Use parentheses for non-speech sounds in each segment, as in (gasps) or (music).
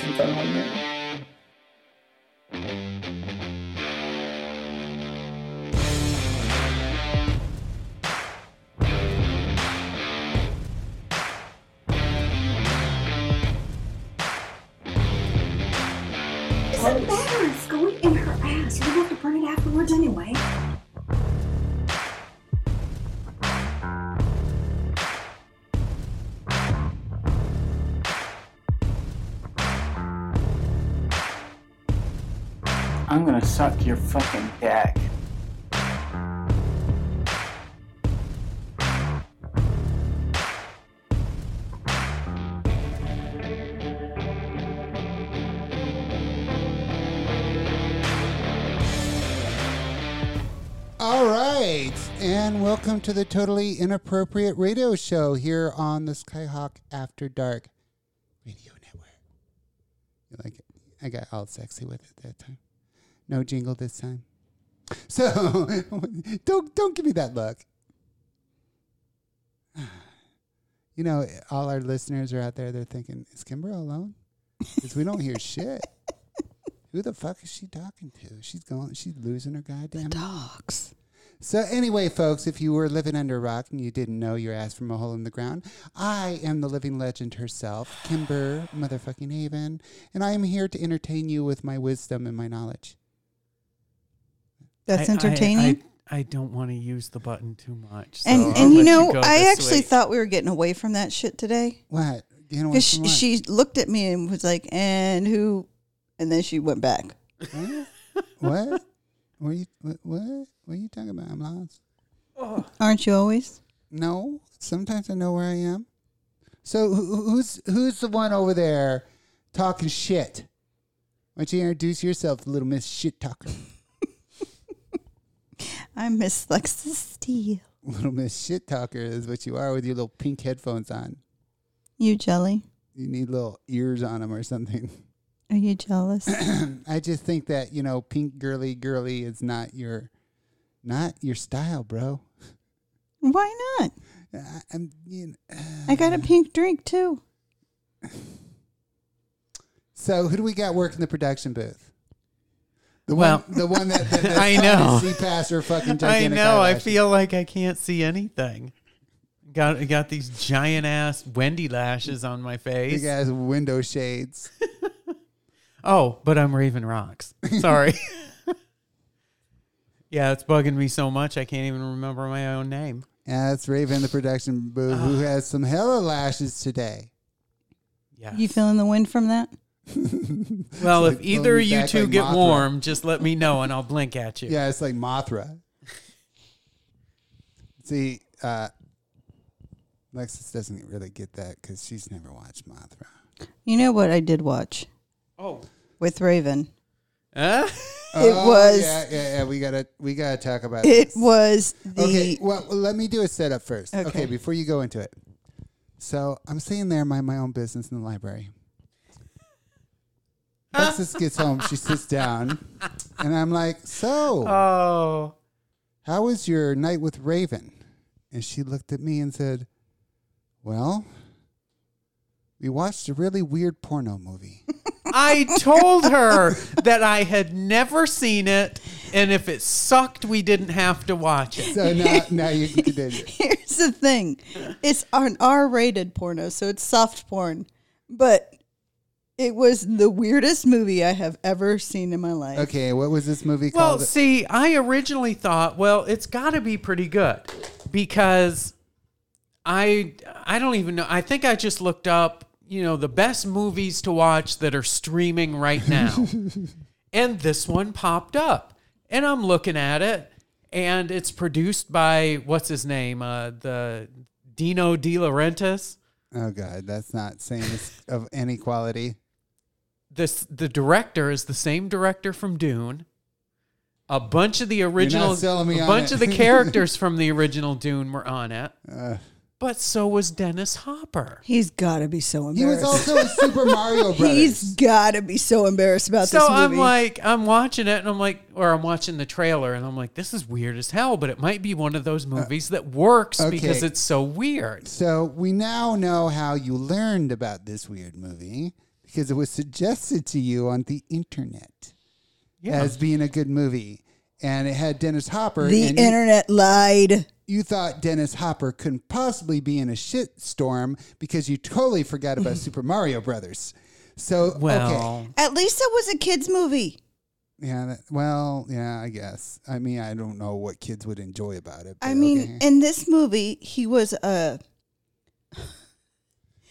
some fun on there. I'm gonna suck your fucking dick. All right, and welcome to the totally inappropriate radio show here on the Skyhawk After Dark Radio Network. You like it? I got all sexy with it that time. No jingle this time. So (laughs) don't don't give me that look. (sighs) You know, all our listeners are out there. They're thinking, "Is Kimber alone?" Because we don't hear (laughs) shit. Who the fuck is she talking to? She's going. She's losing her goddamn mind. Dogs. So anyway, folks, if you were living under a rock and you didn't know your ass from a hole in the ground, I am the living legend herself, Kimber (sighs) motherfucking Haven, and I am here to entertain you with my wisdom and my knowledge. That's I- I- entertaining. I, I, don't want to use the button too much. so and I'll and you know, go I actually way. thought we were getting away from that shit today. What? You know Because she, she looked at me and was like, "And who?" And then she went back. what? what? What are you? What? What? What are you talking about? I'm lost. Aren't you always? No. Sometimes I know where I am. So who- who's who's the one over there talking shit? Why don't you introduce yourself, little Miss Shit Talker? I'm Miss Lexus Steele. (laughs) little Miss Shit Talker is what you are with your little pink headphones on. You jelly? You need little ears on them or something. Are you jealous? (coughs) I just think that you know, pink girly girly is not your, not your style, bro. Why not? I, I'm, you know, I got a uh, pink drink too. (laughs) so who do we got working the production booth? The Well, one, the one that, that, (laughs) that I know. See past her fucking I gigantic know. I feel like I can't see anything. Got got these giant ass Wendy lashes on my face. big ass window shades. (laughs) Oh, but I'm Raven Rocks. Sorry. (laughs) yeah, it's bugging me so much I can't even remember my own name. Yeah, that's Raven, the production booth, who ah. has some hella lashes today. Yeah. You feeling the wind from that? (laughs) Well, like if either of you two like get Mothra. warm, just let me know and I'll blink at you. Yeah, it's like Mothra. (laughs) See, uh, Lexus doesn't really get that because she's never watched Mothra. You know what I did watch Oh. with Raven? Huh? (laughs) It Oh, was- yeah, yeah, yeah. We gotta we gotta talk about It this. was the Okay, well, let me do a setup first. Okay. Okay. before you go into it. So I'm sitting there, mind my own business in the library. Lexus gets home, she sits down, and I'm like, "So, Oh. how was your night with Raven?" And she looked at me and said, "Well, we watched a really weird porno movie." I told her that I had never seen it, and if it sucked, we didn't have to watch it. So now, now you can continue. (laughs) Here's the thing. It's an R-rated porno, so it's soft porn. But it was the weirdest movie I have ever seen in my life. Okay, what was this movie Well, called? Well, see, I originally thought, well, it's got to be pretty good because I I don't even know. I think I just looked up, you know, the best movies to watch that are streaming right (laughs) now. and this one popped up. And I'm looking at it and it's produced by what's his name? Uh the Dino De Laurentiis. Oh God, that's not saying of any quality. This the director is the same director from Dune. A bunch of the original, me a bunch it. of the (laughs) characters from the original Dune were on it, Uh, but so was Dennis Hopper. He's got to be so embarrassed. he was also in Super Mario (laughs) Brothers. He's got to be so embarrassed about So this movie. So I'm like, I'm watching it, and I'm like, or I'm watching the trailer, and I'm like, this is weird as hell, but it might be one of those movies that works Uh, okay. because it's so weird. so we now know how you learned about this weird movie because it was suggested to you on the internet Yeah. as being a good movie. And it had Dennis Hopper. The and you- internet lied. you thought Dennis Hopper couldn't possibly be in a shitstorm because you totally forgot about (laughs) Super Mario Brothers. So okay, well, At least it was a kids movie. yeah. That, well, yeah. I guess. I mean, I don't know what kids would enjoy about it. I mean, okay. in this movie, he was a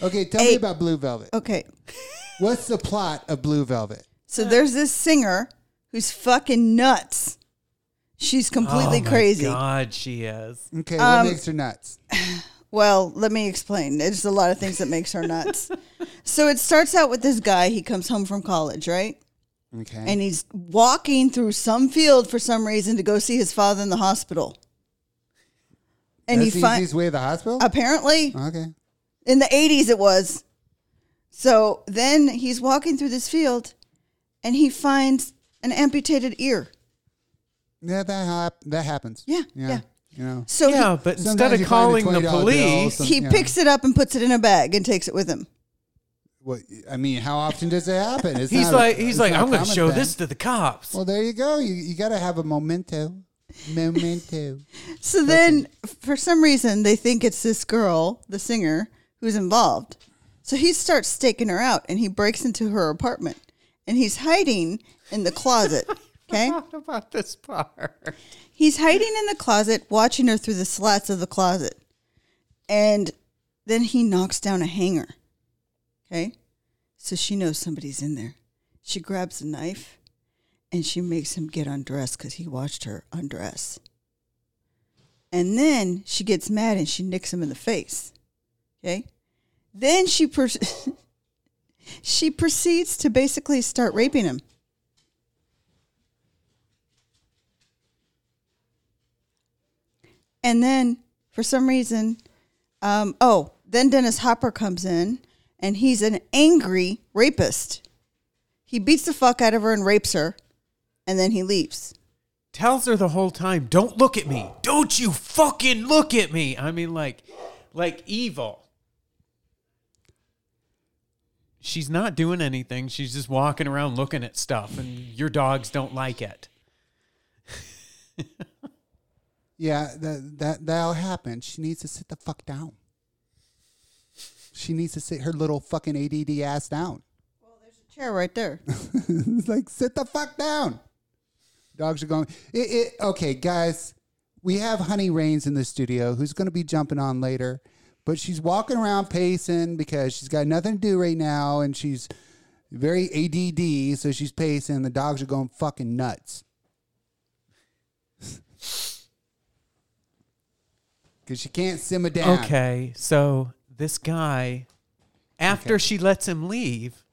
okay. Tell me about Blue Velvet. okay. What's the plot of Blue Velvet? So there's this singer who's fucking nuts. She's completely oh my crazy. God, she is. Okay, what Um, makes her nuts? (sighs) Well, let me explain. There's a lot of things that makes her nuts. (laughs) so it starts out with this guy. He comes home from college, right? Okay, And he's walking through some field for some reason to go see his father in the hospital. And That's he the finds easiest way to the hospital. apparently okay, in the 80s it was. So then he's walking through this field and he finds an amputated ear. yeah, that hap- that happens. Yeah, yeah. You know, So he- Yeah, but instead of you find a calling the $20 bill, police, some- he yeah. picks it up and puts it in a bag and takes it with him. What I mean, how often does it happen? It's he's not a- like, he's it's like, not a I'm going to show thing. this to the cops. Well, there you go. You you got to have a memento. Memento. (laughs) So then, for some reason, they think it's this girl, the singer, who's involved. So he starts staking her out and he breaks into her apartment and he's hiding in the closet. (laughs) Okay? About this part? He's hiding in the closet, watching her through the slats of the closet. And then he knocks down a hanger. Okay? So she knows somebody's in there. She grabs a knife and she makes him get undressed because he watched her undress. And then she gets mad and she nicks him in the face. Okay? Then she per- (laughs) she proceeds to basically start raping him. And then for some reason, um, oh, then Dennis Hopper comes in and he's an angry rapist. He beats the fuck out of her and rapes her, and then he leaves. Tells her the whole time, don't look at me. Don't you fucking look at me. I mean, like, like evil. She's not doing anything. She's just walking around looking at stuff, and your dogs don't like it. Yeah, that that that'll happen. She needs to sit the fuck down. She needs to sit her little fucking ADD ass down. Well, there's a chair right there. (laughs) it's like sit the fuck down. Dogs are going. It, it, okay, guys, we have Honey Rains in the studio, who's going to be jumping on later, but she's walking around pacing because she's got nothing to do right now, and she's very ADD, so she's pacing. The dogs are going fucking nuts. (laughs) Because she can't simmer down. Okay, so this guy, after she lets him leave,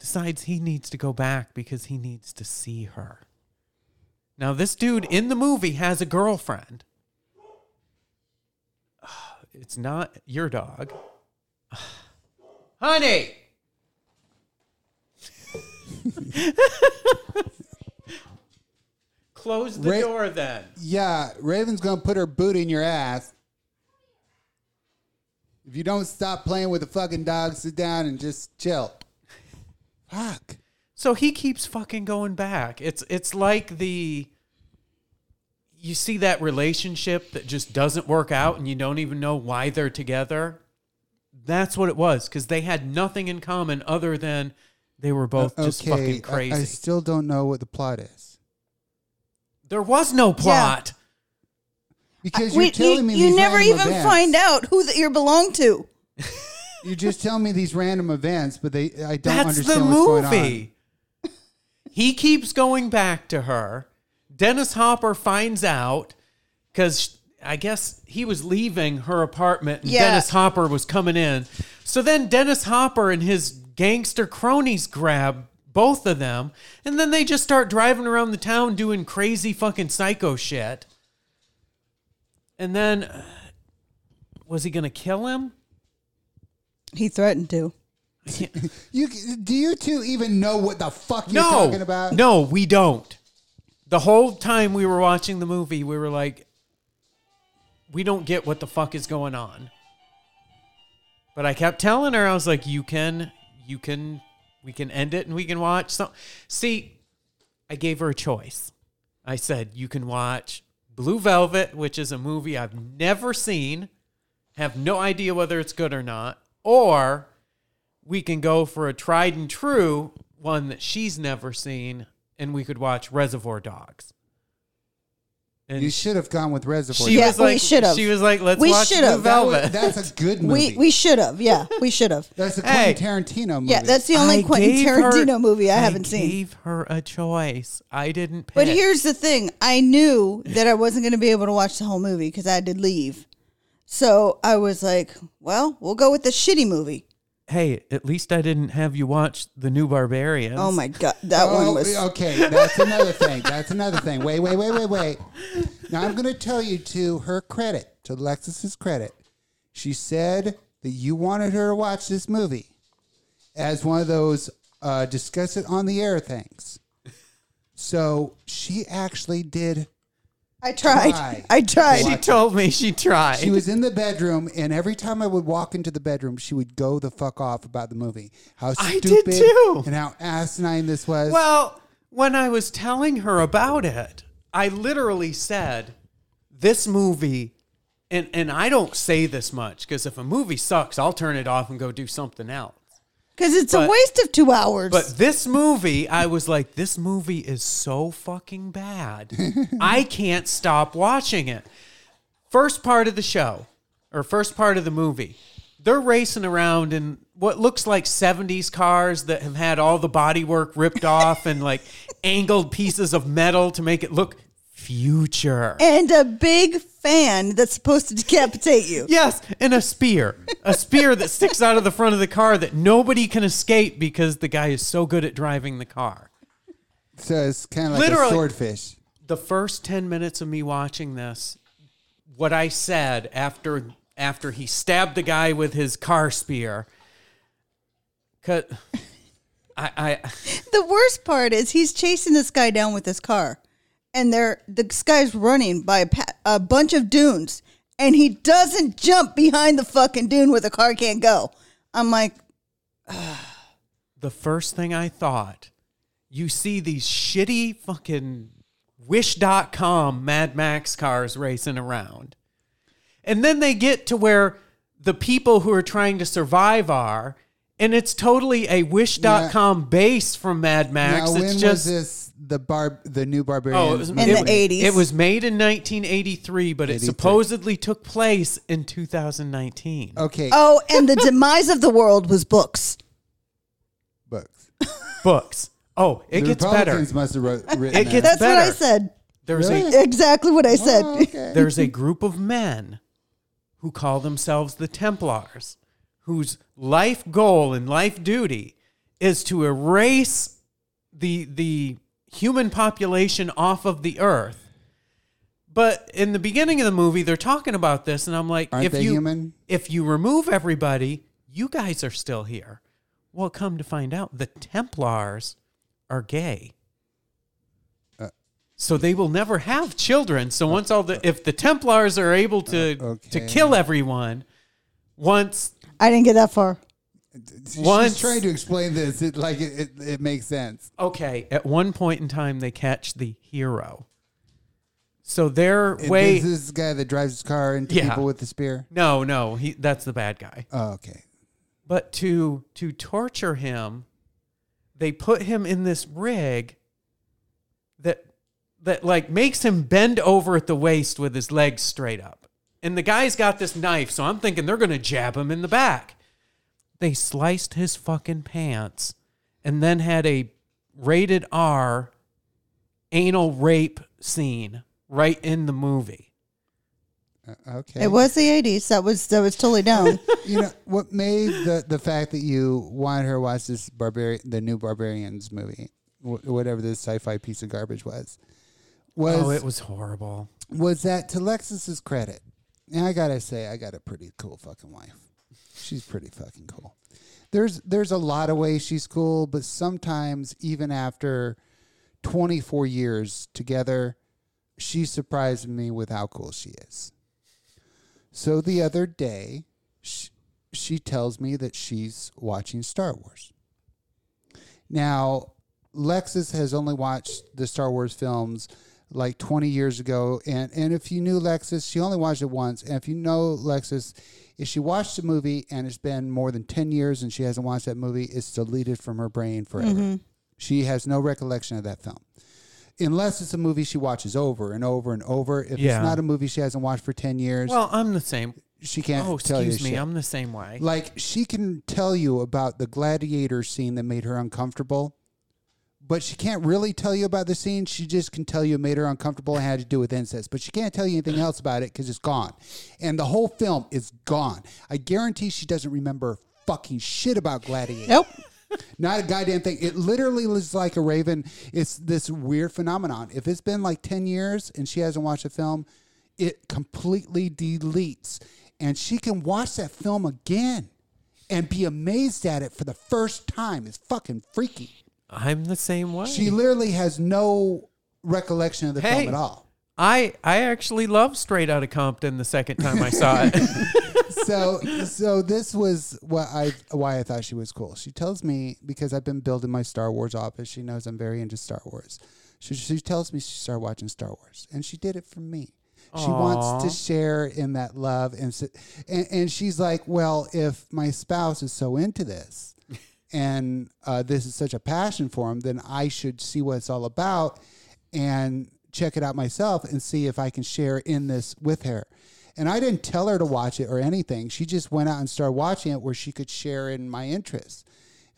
decides he needs to go back because he needs to see her. Now, this dude in the movie has a girlfriend. It's not your dog. (sighs) Honey! (laughs) Close the Ra- door then. Yeah, Raven's gonna put her boot in your ass. If you don't stop playing with the fucking dog, sit down and just chill. Fuck. So he keeps fucking going back. It's it's like the you see that relationship that just doesn't work out and you don't even know why they're together. That's what it was cuz they had nothing in common other than they were both just okay, fucking I- crazy. I, still don't know what the plot is there was no plot. because you're We- telling you me you these never random even events. find out who the ear belonged to. (laughs) You just tell me these random events, but they I don't That's the understand what's going on. movie. (laughs) he keeps going back to her. Dennis Hopper finds out because I guess he was leaving her apartment and Yeah. Dennis Hopper was coming in. So then Dennis Hopper and his gangster cronies grab both of them and then they just start driving around the town doing crazy fucking psycho shit. And then uh, was he going to kill him? He threatened to. (laughs) You do you two even know what the fuck you're no, talking about? No, we don't. The whole time we were watching the movie, we were like, we don't get what the fuck is going on. But I kept telling her, I was like, you can, you can We can end it and we can watch some. See, I gave her a choice. I said, you can watch Blue Velvet, which is a movie I've never seen, have no idea whether it's good or not, or we can go for a tried and true one that she's never seen, and we could watch Reservoir Dogs. And You should have gone with Reservoir. she Yeah, was we like, should've. She was like, "Let's We watch Blue should've. That was- Velvet." that's a good movie. We we should have. Yeah, we should have. that's a Hey. Quentin Tarantino movie. Yeah, that's the only I Quentin gave her- Tarantino movie I haven't I seen. Gave her a choice. I didn't pick. But here's the thing: I knew that I wasn't going to be able to watch the whole movie because I had to leave. So I was like, "Well, we'll go with the shitty movie." Hey, at least I didn't have you watch the New Barbarians. Oh my god, that Oh, one was. okay. That's another thing. That's another thing. Wait, wait, wait, wait, wait. Now I'm going to tell you to her credit, to Lexus's credit. She said that you wanted her to watch this movie as one of those uh, discuss it on the air things. So she actually did. I tried. Try. I tried. She told me she tried. She was in the bedroom, and every time I would walk into the bedroom, she would go the fuck off about the movie. How I did stupid too. and how asinine this was. well, when I was telling her about it, I literally said, "This movie." And, and I don't say this much because if a movie sucks, I'll turn it off and go do something else. Because it's a waste of two hours. But this movie, I was like, this movie is so fucking bad. (laughs) I can't stop watching it. First part of the show, or first part of the movie, they're racing around in what looks like 70s cars that have had all the bodywork ripped off and like (laughs) angled pieces of metal to make it look future. and a big fan that's supposed to decapitate you. Yes, and a spear. A spear that sticks out of the front of the car that nobody can escape because the guy is so good at driving the car. so it's kind of like Literally- a swordfish. the first 10 minutes of me watching this what i said after after he stabbed the guy with his car spear cut I, I The worst part is he's chasing this guy down with his car, and they're this guy's running by a, pa- a bunch of dunes, and he doesn't jump behind the fucking dune where the car can't go. I'm like, (sighs) the first thing i thought you see these shitty fucking wish.com mad max cars racing around. And then they get to where the people who are trying to survive are and it's totally a wish.com base from mad max. Now, it's when was just this the bar the new barbarian? Oh, it was In it, the 80s. It was made in 1983, but it 83. supposedly took place in 2019. okay, oh, and the demise of the world was books. books. Books. Oh, it the gets better. Must have wrote, written It that. gets That's what I said. There's Really? a Exactly what I oh, said. Oh, okay. (laughs) there's a group of men who call themselves the Templars, whose life goal and life duty is to erase the the human population off of the earth. But in the beginning of the movie, they're talking about this, and I'm like, Aren't if they you human? if you remove everybody, you guys are still here. Well, come to find out, the Templars are gay. Uh. so they will never have children. So once all the if the Templars are able to Uh, to kill everyone, once I didn't get that far. She's once- trying to explain this. It like it, it, it makes sense. okay, at one point in time they catch the hero. So their And way This is the guy that drives his car into Yeah. people with the spear. No, no, he that's the bad guy. Oh, okay. But to to torture him, they put him in this rig that that like makes him bend over at the waist with his legs straight up. And the guy's got this knife, so I'm thinking they're gonna jab him in the back. They sliced his fucking pants and then had a rated R anal rape scene right in the movie. Uh, okay. It was the '80s. That was that was totally down. (laughs) you know what made the the fact that you wanted her to watch this barbarian the new barbarians movie wh- whatever this sci-fi piece of garbage was was oh, it was horrible. was that to lexus's credit and i gotta say i got a pretty cool fucking wife she's pretty fucking cool there's there's a lot of ways she's cool but sometimes even after 24 years together she surprised me with how cool she is so the other day she, she tells me that she's watching star wars Now, Lexus has only watched the Star Wars films like 20 years ago. And, and if you knew Lexus, she only watched it once. And if you know Lexus, if she watched a movie and it's been more than 10 years and she hasn't watched that movie, it's deleted from her brain forever. Mm-hmm. She has no recollection of that film. Unless it's a movie she watches over and over and over. If Yeah. it's not a movie she hasn't watched for 10 years, Well, I'm the same. she can't Oh, tell you excuse me. shit. I'm the same way. Like she can tell you about the gladiator scene that made her uncomfortable, but she can't really tell you about the scene. She just can tell you it made her uncomfortable and had to do with incest, but she can't tell you anything else about it because it's gone, and the whole film is gone. I guarantee she doesn't remember fucking shit about gladiator. Nope. Not a goddamn thing. It literally is like a raven. It's this weird phenomenon. If it's been like 10 years and she hasn't watched a film, it completely deletes. And she can watch that film again and be amazed at it for the first time. It's fucking freaky. I'm the same way. She literally has no recollection of the Hey. film at all. I I actually loved Straight Outta Compton the second time I saw it. (laughs) (laughs) so so this was what I why I thought she was cool. She tells me because I've been building my Star Wars office. She knows I'm very into Star Wars. She, she tells me she started watching Star Wars, and she did it for me. She wants to share in that love, and, s- and and she's like, well, if my spouse is so into this, and uh, this is such a passion for him, then I should see what it's all about and check it out myself and see if I can share in this with her. And I didn't tell her to watch it or anything. She just went out and started watching it where she could share in my interests.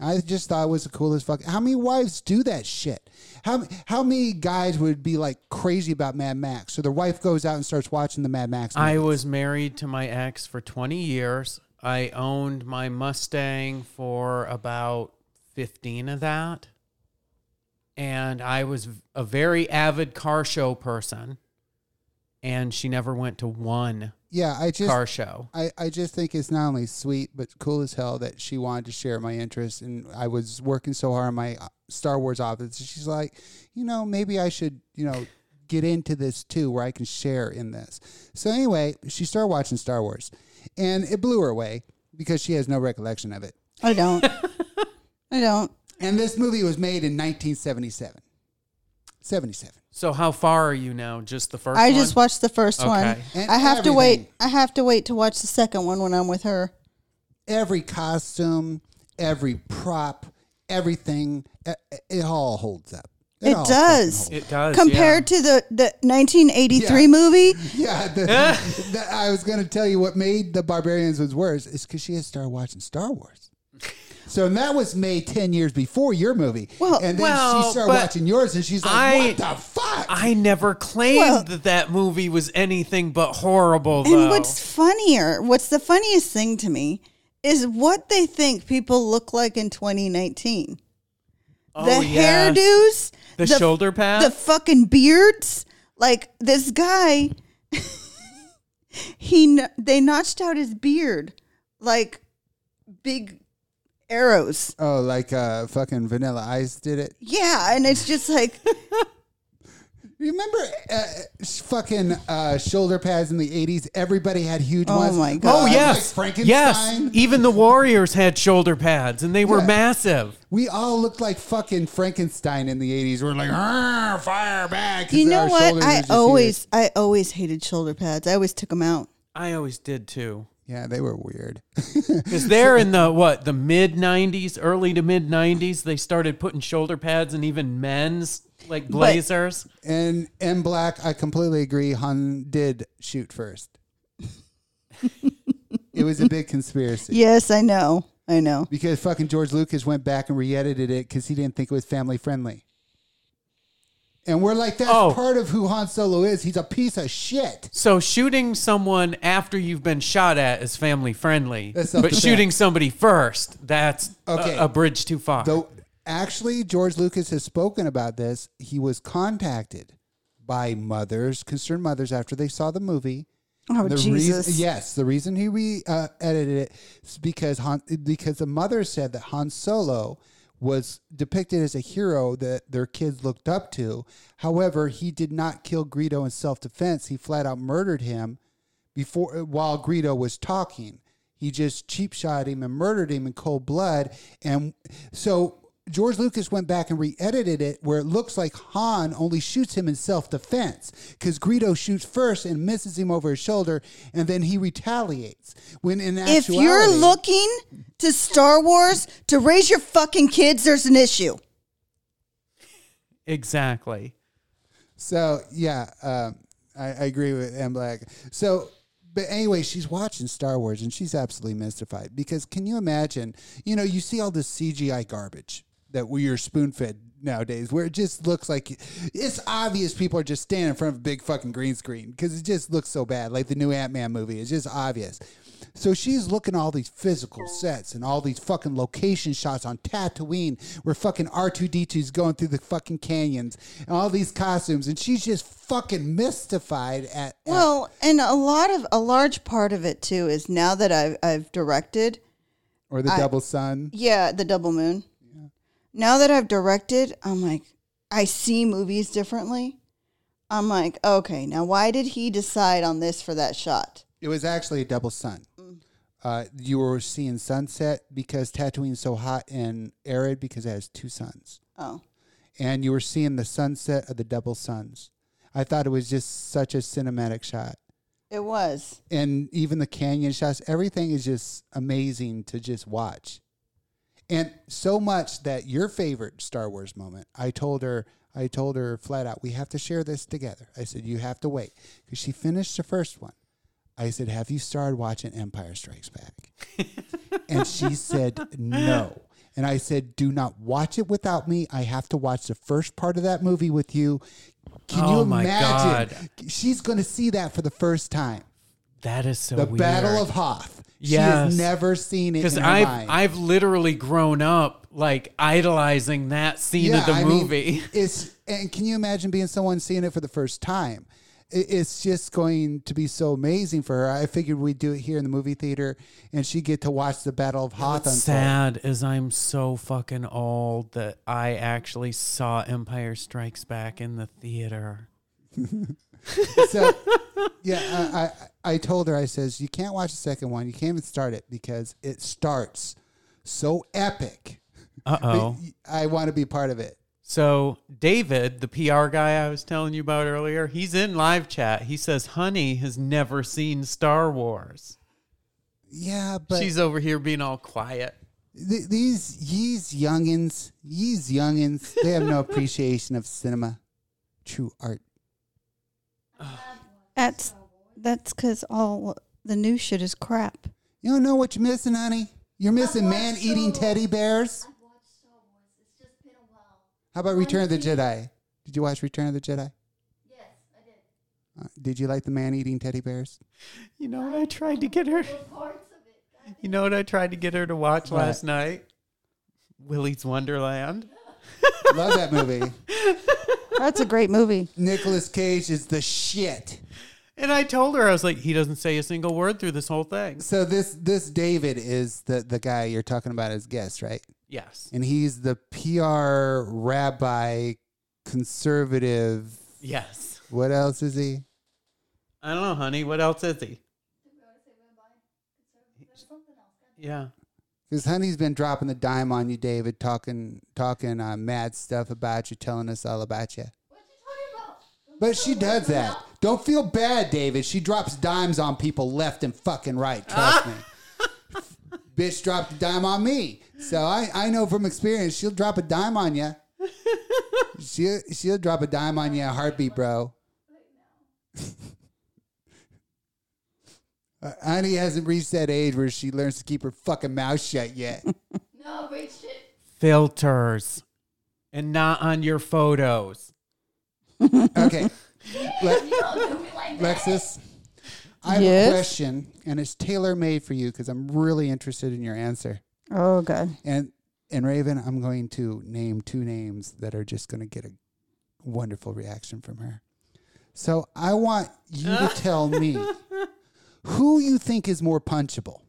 I just thought it was the coolest fuck. How many wives do that shit? How how many guys would be like crazy about Mad Max? So their wife goes out and starts watching the Mad Max. I was married to my ex for 20 years. I owned my Mustang for about 15 of that. And I was a very avid car show person. And she never went to one yeah. I just car show. I, I just think it's not only sweet but cool as hell that she wanted to share my interest and I was working so hard on my uh, Star Wars office. She's like, you know, maybe I should, you know, get into this too where I can share in this. So anyway, she started watching Star Wars and it blew her away because she has no recollection of it. I don't. (laughs) I don't. And this movie was made in 1977. 77. So how far are you now? Just the first I one? just watched the first one. And I have to wait. everything. I have to wait to watch the second one when I'm with her. Every costume, every prop, everything, it, it all holds up. It all does. It does. Compared to the the 1983 Yeah. movie, (laughs) Yeah, the, the, I was going to tell you what made the Barbarians was worse is because she had started watching Star Wars. So and that was made ten years before your movie, Well- and then Well, she started watching yours, and she's like, I- "What the fuck?" I never claimed Well- that that movie was anything but horrible, and what's funnier, what's the funniest thing to me is what they think people look like in 2019. Oh, the yes. hairdos, The shoulder pads? the fucking beards. Like this guy, (laughs) he they notched out his beard like big arrows. oh, like uh, fucking Vanilla Ice did it. Yeah, and it's just like Remember uh, sh- fucking uh, shoulder pads in the '80s? Everybody had huge Oh ones. my God. Oh like yes, Frankenstein. yes. Even the Warriors had shoulder pads, and they were Yeah. massive. We all looked like fucking Frankenstein in the '80s. We're like, "Arr, fire back. 'cause you know our what? shoulders are I just always I always hated shoulder pads. I always took them out. I always did too. huge. yeah, they were weird. (laughs) Because they're in the what the mid '90s, early to mid '90s, they started putting shoulder pads and even men's like blazers. And M Black, I completely agree. Han did shoot first. it was a big conspiracy. Yes, I know. I know. Because fucking George Lucas went back and re-edited it because he didn't think it was family friendly. And we're like, that's Oh. part of who Han Solo is. He's a piece of shit. So shooting someone after you've been shot at is family friendly, That's but something shooting somebody first, that's Okay. a, a bridge too far. Though, actually, George Lucas has spoken about this. He was contacted by mothers, concerned mothers, after they saw the movie. Oh the Jesus! Reason, yes, the reason he re uh, edited it is because Han, because the mother said that Han Solo was depicted as a hero that their kids looked up to. However, he did not kill Greedo in self defense. He flat out murdered him before while Greedo was talking. He just cheap shot him and murdered him in cold blood. And so George Lucas went back and re-edited it where it looks like Han only shoots him in self-defense because Greedo shoots first and misses him over his shoulder, and then he retaliates. When in If you're looking to Star Wars to raise your fucking kids, there's an issue. Exactly. So yeah, um, I, I agree with M Black. So, but anyway, she's watching Star Wars and she's absolutely mystified because can you imagine? You know, you see all this CGI garbage that we are spoon fed nowadays, where it just looks like it's obvious people are just standing in front of a big fucking green screen because it just looks so bad. Like the new Ant Man movie, it's just obvious. So she's looking at all these physical sets and all these fucking location shots on Tatooine where fucking R2D2 is going through the fucking canyons and all these costumes. And she's just fucking mystified at. at- Well, and a lot of a large part of it too is now that I've I've directed, or the double sun. yeah, the double moon. Now that I've directed, I'm like, I see movies differently. I'm like, okay, now why did he decide on this for that shot? It was actually a double sun. Uh, you were seeing sunset because Tatooine's so hot and arid because it has two suns. Oh, And you were seeing the sunset of the double suns. I thought it was just such a cinematic shot. it was. and even the canyon shots, everything is just amazing to just watch. And so much that your favorite Star Wars moment, I told her, I told her flat out, we have to share this together. I said, you have to wait because she finished the first one. I said, have you started watching Empire Strikes Back? (laughs) and she said, no. And I said, do not watch it without me. I have to watch the first part of that movie with you. Can Oh you imagine? She's going to see that for the first time That is so the weird. Battle of Hoth. She has never seen it because I've mind. I've literally grown up like idolizing that scene of the I mean, movie. it's and can you imagine being someone seeing it for the first time? It's just going to be so amazing for her. I figured we'd do it here in the movie theater, and she'd get to watch the Battle of Hoth What's sad is I'm so fucking old that I actually saw Empire Strikes Back in the theater. (laughs) So, yeah, I, I I told her I says you can't watch the second one. You can't even start it because it starts so epic. Uh oh. (laughs) I want to be part of it. So David, the PR guy I was telling you about earlier, he's in live chat. He says Honey has never seen Star Wars. Yeah, but She's over here being all quiet. Th- these these youngins, these youngins, they have no appreciation of cinema, true art. That's that's because all the new shit is crap. You don't know what you're missing, honey. You're missing man-eating teddy bears. I've watched Star Wars. It's just been a while. How about Return of the Jedi? Did you watch Return of the Jedi? Yes, I did. Uh, did you like the man-eating teddy bears? You know what I tried to get her? Parts of it. You know what I tried to get her to watch What? last night? Willy's Wonderland. Love that movie. (laughs) That's a great movie. Nicolas Cage is the shit. And I told her, I was like, he doesn't say a single word through this whole thing. So this this David is the the guy you're talking about as guest, right? Yes. And he's the PR rabbi, conservative. Yes. What else is he? I don't know, honey. What else is he? Yeah. Because Honey's been dropping the dime on you, David, talking talking uh, mad stuff about you, telling us all about you. What you talking about? But she does that. Don't feel bad, David. She drops dimes on people left and fucking right. Trust (laughs) me. Bitch dropped a dime on me, so I, I know from experience. She'll drop a dime on you. (laughs) She'll she'll drop a dime on you a heartbeat, bro. (laughs) Uh, Honey hasn't reached that age where she learns to keep her fucking mouth shut yet. (laughs) No, great shit. Filters. And not on your photos. (laughs) Okay. (laughs) Le- You don't do me like that. Lexus, I have Yes? a question, and it's tailor made for you because I'm really interested in your answer. Oh god. And and Raven, I'm going to name two names that are just going to get a wonderful reaction from her. So I want you to tell me who you think is more punchable.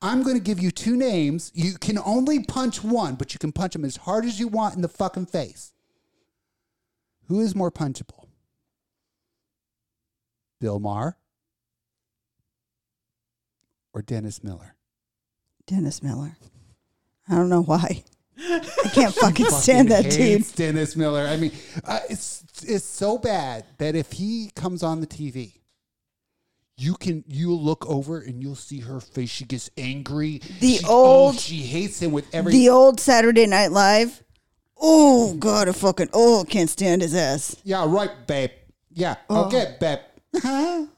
I'm going to give you two names. You can only punch one, but you can punch them as hard as you want in the fucking face. Who is more punchable? Bill Maher or Dennis Miller? Dennis Miller. I don't know why. I can't (laughs) fucking stand that dude. Dennis Miller. I mean, uh, it's it's so bad that if he comes on the TV, you can you'll look over and you'll see her face. She gets angry. The She- old- oh, she hates him with every. The old Saturday Night Live. Oh god, I fucking oh can't stand his ass. yeah, right, babe. Yeah, Oh. okay, babe. (laughs)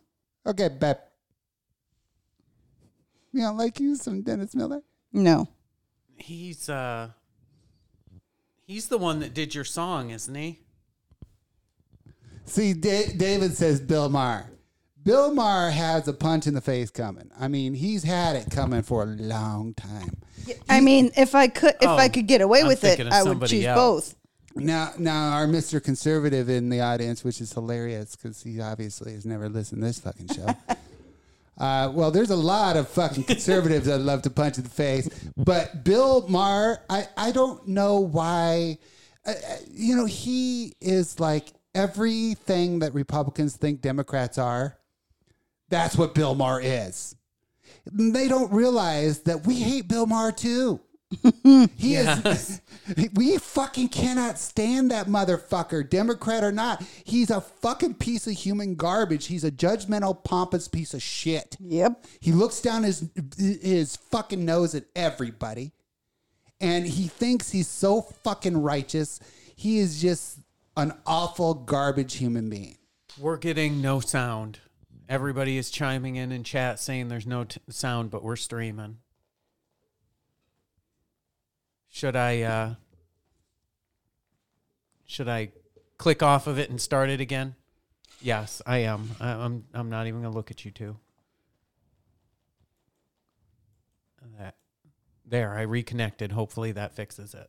okay, babe. You don't like you some Dennis Miller? No. He's uh He's the one that did your song, isn't he? See, Da- David says Bill Maher. Bill Maher has a punch in the face coming. I mean, he's had it coming for a long time. I mean, if I could if I Oh, could get away I'm with it, thinking of I would somebody choose else. both. Now, now our Mr. Conservative in the audience, which is hilarious because he obviously has never listened to this fucking show. (laughs) uh, well, there's a lot of fucking conservatives that love to punch in the face, but Bill Maher, I, I don't know why. Uh, uh, you know, he is like everything that Republicans think Democrats are. That's what Bill Maher is. They don't realize that we hate Bill Maher too. (laughs) He is. (laughs) We fucking cannot stand that motherfucker, Democrat or not. He's a fucking piece of human garbage. He's a judgmental, pompous piece of shit. Yep. He looks down his his fucking nose at everybody, and he thinks he's so fucking righteous. He is just an awful garbage human being. We're getting no sound. Everybody is chiming in in chat saying there's no t- sound, but we're streaming. Should I uh should I click off of it and start it again? Yes, I am. I, I'm I'm not even to look at you two. That there, I reconnected. Hopefully that fixes it.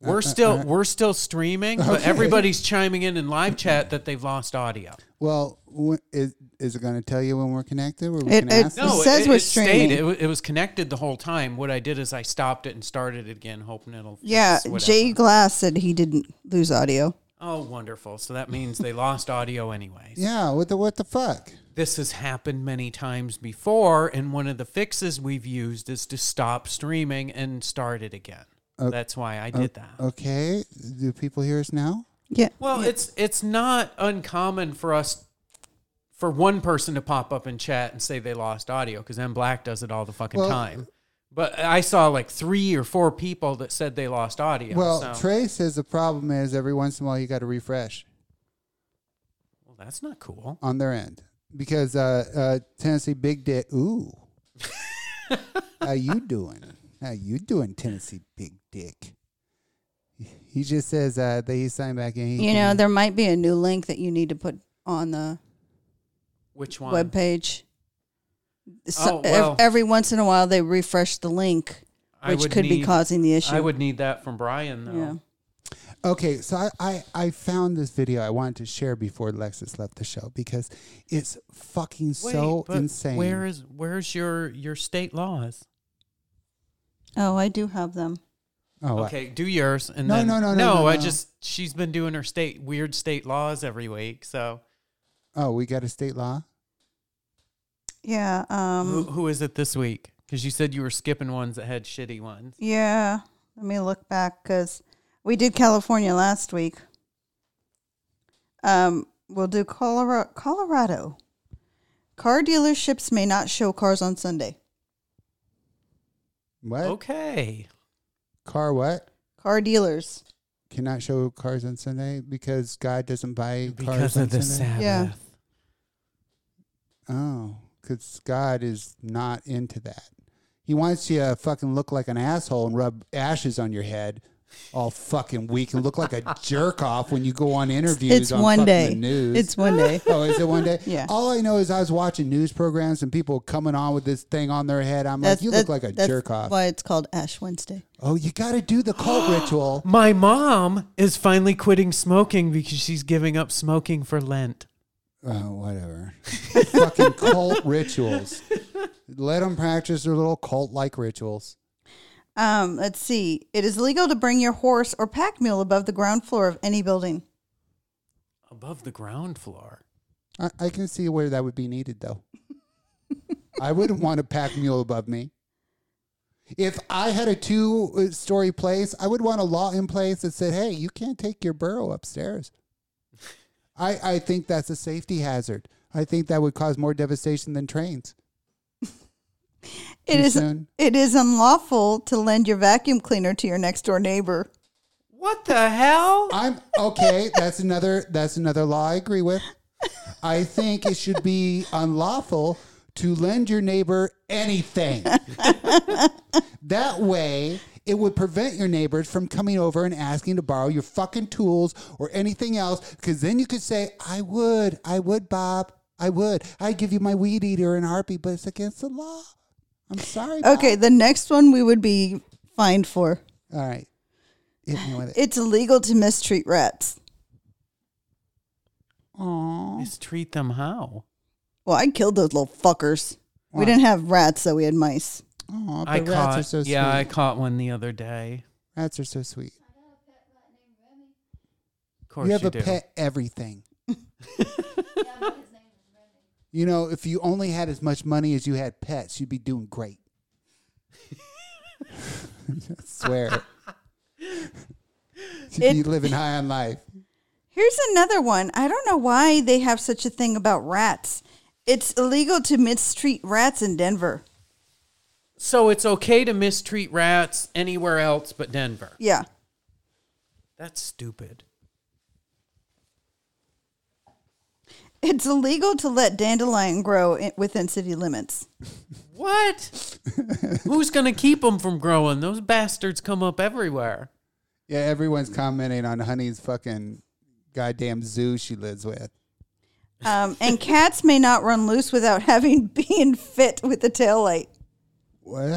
We're uh, uh, still uh. we're still streaming, but Okay. everybody's chiming in in live chat that they've lost audio. Well, wh- is is it going to tell you when we're connected? Or we It- can it- ask? No, says it, we're it streaming. It, wa- it was connected the whole time. What I did is I stopped it and started it again, hoping it'll. fix Yeah, whatever. Jay Glass said he didn't lose audio. Oh, wonderful! So that means they lost audio anyways. Yeah. What the what the fuck? This has happened many times before, and one of the fixes we've used is to stop streaming and start it again. That's why I did that. Okay. Do people hear us now? Yeah. Well, it's it's not uncommon for us for one person to pop up in chat and say they lost audio because M Black does it all the fucking Well- time. But I saw like three or four people that said they lost audio. Well, so- Trey says the problem is every once in a while you got to refresh well, that's not cool. on their end because uh, uh, Tennessee Big Dick. Ooh, (laughs) how you doing? How you doing, Tennessee Big Dick? He just says uh, that he signed back in. You know, there might be a new link that you need to put on the Which one? web page. So, Oh, well. every once in a while, they refresh the link, which would could be causing the issue. I would need that from Brian though. Yeah. Okay, so I, I, I found this video I wanted to share before Lexus left the show because it's fucking Wait, so but insane. Where is where's your your state laws? Oh, I do have them. oh, I- Okay, do yours and No, then no, no, no, no, I no. just she's been doing her state weird state laws every week. So oh, we got a state law. Yeah. who, Um. who is it this week? Because you said you were skipping ones that had shitty ones. Yeah. Let me look back because we did California last week. Um. We'll do Colorado. Colorado. Car dealerships may not show cars on Sunday. What Okay. car? What Car dealers. cannot show cars on Sunday because God doesn't buy cars Because on of the Sunday? Sabbath. Yeah. Oh, because God is not into that. He wants you to fucking look like an asshole and rub ashes on your head all fucking week and look like a jerk off when you go on interviews. It's on one day. The news. It's one day. (laughs) Oh, is it one day? (laughs) Yeah. All I know is I was watching news programs and people coming on with this thing on their head. I'm like, you look that- like a that's jerk off. Why it's called Ash Wednesday. Oh, you got to do the cult (gasps) ritual. My mom is finally quitting smoking because she's giving up smoking for Lent. Oh, whatever. (laughs) fucking cult rituals. Let them practice their little cult like rituals. Um, let's see. It is legal to bring your horse or pack mule above the ground floor of any building. Above the ground floor. I, I can see where that would be needed, though. I wouldn't (laughs) want a pack mule above me. If I had a two story place, I would want a law in place that said, hey, you can't take your burro upstairs. (laughs) I, I think that's a safety hazard. I think that would cause more devastation than trains. It Too is soon? it is unlawful to lend your vacuum cleaner to your next door neighbor. What the hell? I'm okay. That's another. That's another law I agree with. I think it should be unlawful to lend your neighbor anything. that way, it would prevent your neighbors from coming over and asking to borrow your fucking tools or anything else. Because then you could say, "I would, I would, Bob, I would. I'd give you my weed eater and harpy, but it's against the law. I'm sorry." Bob." Okay, the next one we would be fined for. All right. Hit me with it. It's illegal to mistreat rats. Aw. Mistreat them how? Well, I killed those little fuckers. We didn't have rats, so we had mice. Aw, but I rats caught. are so sweet. yeah, I caught one the other day. Rats are so sweet. Of course you you, have a do. pet everything. (laughs) (laughs) you know, if you only had as much money as you had pets, you'd be doing great. I (laughs) swear. (laughs) You'd be living high on life. Here's another one. I don't know why they have such a thing about rats. It's illegal to mistreat rats in Denver. So it's okay to mistreat rats anywhere else but Denver. Yeah. That's stupid. It's illegal to let dandelion grow in, within city limits. What? (laughs) Who's going to keep them from growing? Those bastards come up everywhere. Yeah, everyone's commenting on Honey's fucking goddamn zoo she lives with. Um, and cats may not run loose without (laughs) having been fit with the tail light. What?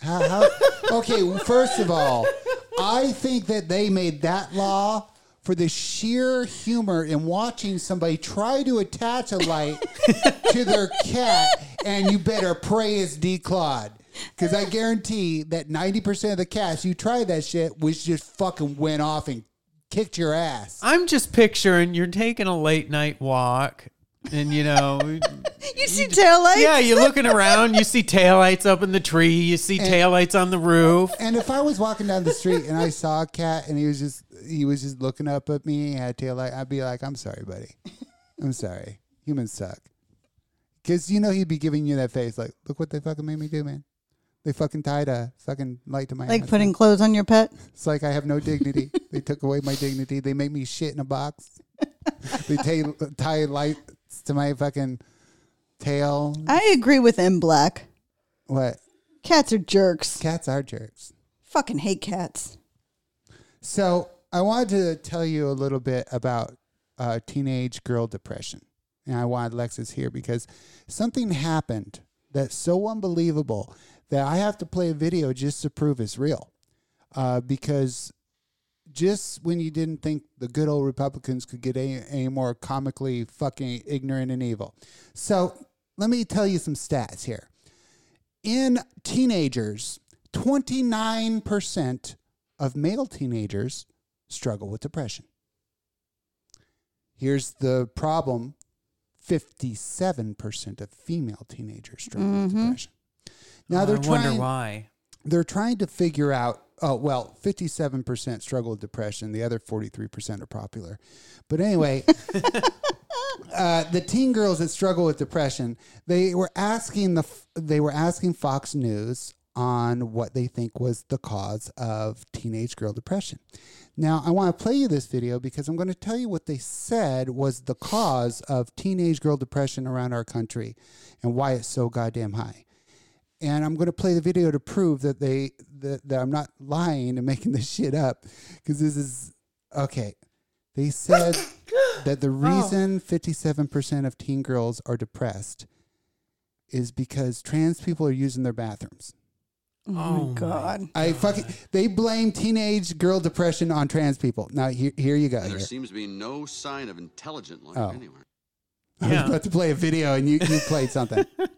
How, how? okay, well, first of all, I think that they made that law for the sheer humor in watching somebody try to attach a light (laughs) to their cat, and you better pray it's declawed. Because I guarantee that 90% of the cats you tried that shit, which just fucking went off and kicked your ass. I'm just picturing you're taking a late night walk and, you know, (laughs) You see tail lights? yeah, you're looking around, you see taillights up in the tree, you see taillights on the roof. And if I was walking down the street and I saw a cat and he was just he was just looking up at me, had a tail light, I'd be like, I'm sorry, buddy. I'm sorry. Humans suck. Cause you know he'd be giving you that face like, look what they fucking made me do, man. They fucking tied a fucking light to my Like ass. putting clothes on your pet? It's like I have no dignity. they took away my dignity. They made me shit in a box. they tie, tie lights to my fucking tail. I agree with M Black. What? Cats are jerks. Cats are jerks. Fucking hate cats. So I wanted to tell you a little bit about uh, teenage girl depression, and I wanted Lexus here because something happened that's so unbelievable that I have to play a video just to prove it's real. Uh, because just when you didn't think the good old Republicans could get any, any more comically fucking ignorant and evil, so let me tell you some stats here. In teenagers, 29% of male teenagers struggle with depression. Here's the problem 57% of female teenagers struggle with mm-hmm. depression. Now I they're wonder trying why. they're trying to figure out oh well 57% struggle with depression the other 43% are popular. But anyway (laughs) uh, the teen girls that struggle with depression they were asking the they were asking fox news on what they think was the cause of teenage girl depression. Now i want to play you this video because i'm going to tell you what they said was the cause of teenage girl depression around our country and why it's so goddamn high and I'm going to play the video to prove that they that, that I'm not lying and (laughs) making this shit up because this is okay. They said (laughs) that the oh. reason 57% of teen girls are depressed is because trans people are using their bathrooms. Oh, Oh my my god. I fucking they blame teenage girl depression on trans people. Now here here you go. There Here. seems to be no sign of intelligent life Oh. anywhere. I was about to play a video and you, you played something. (laughs)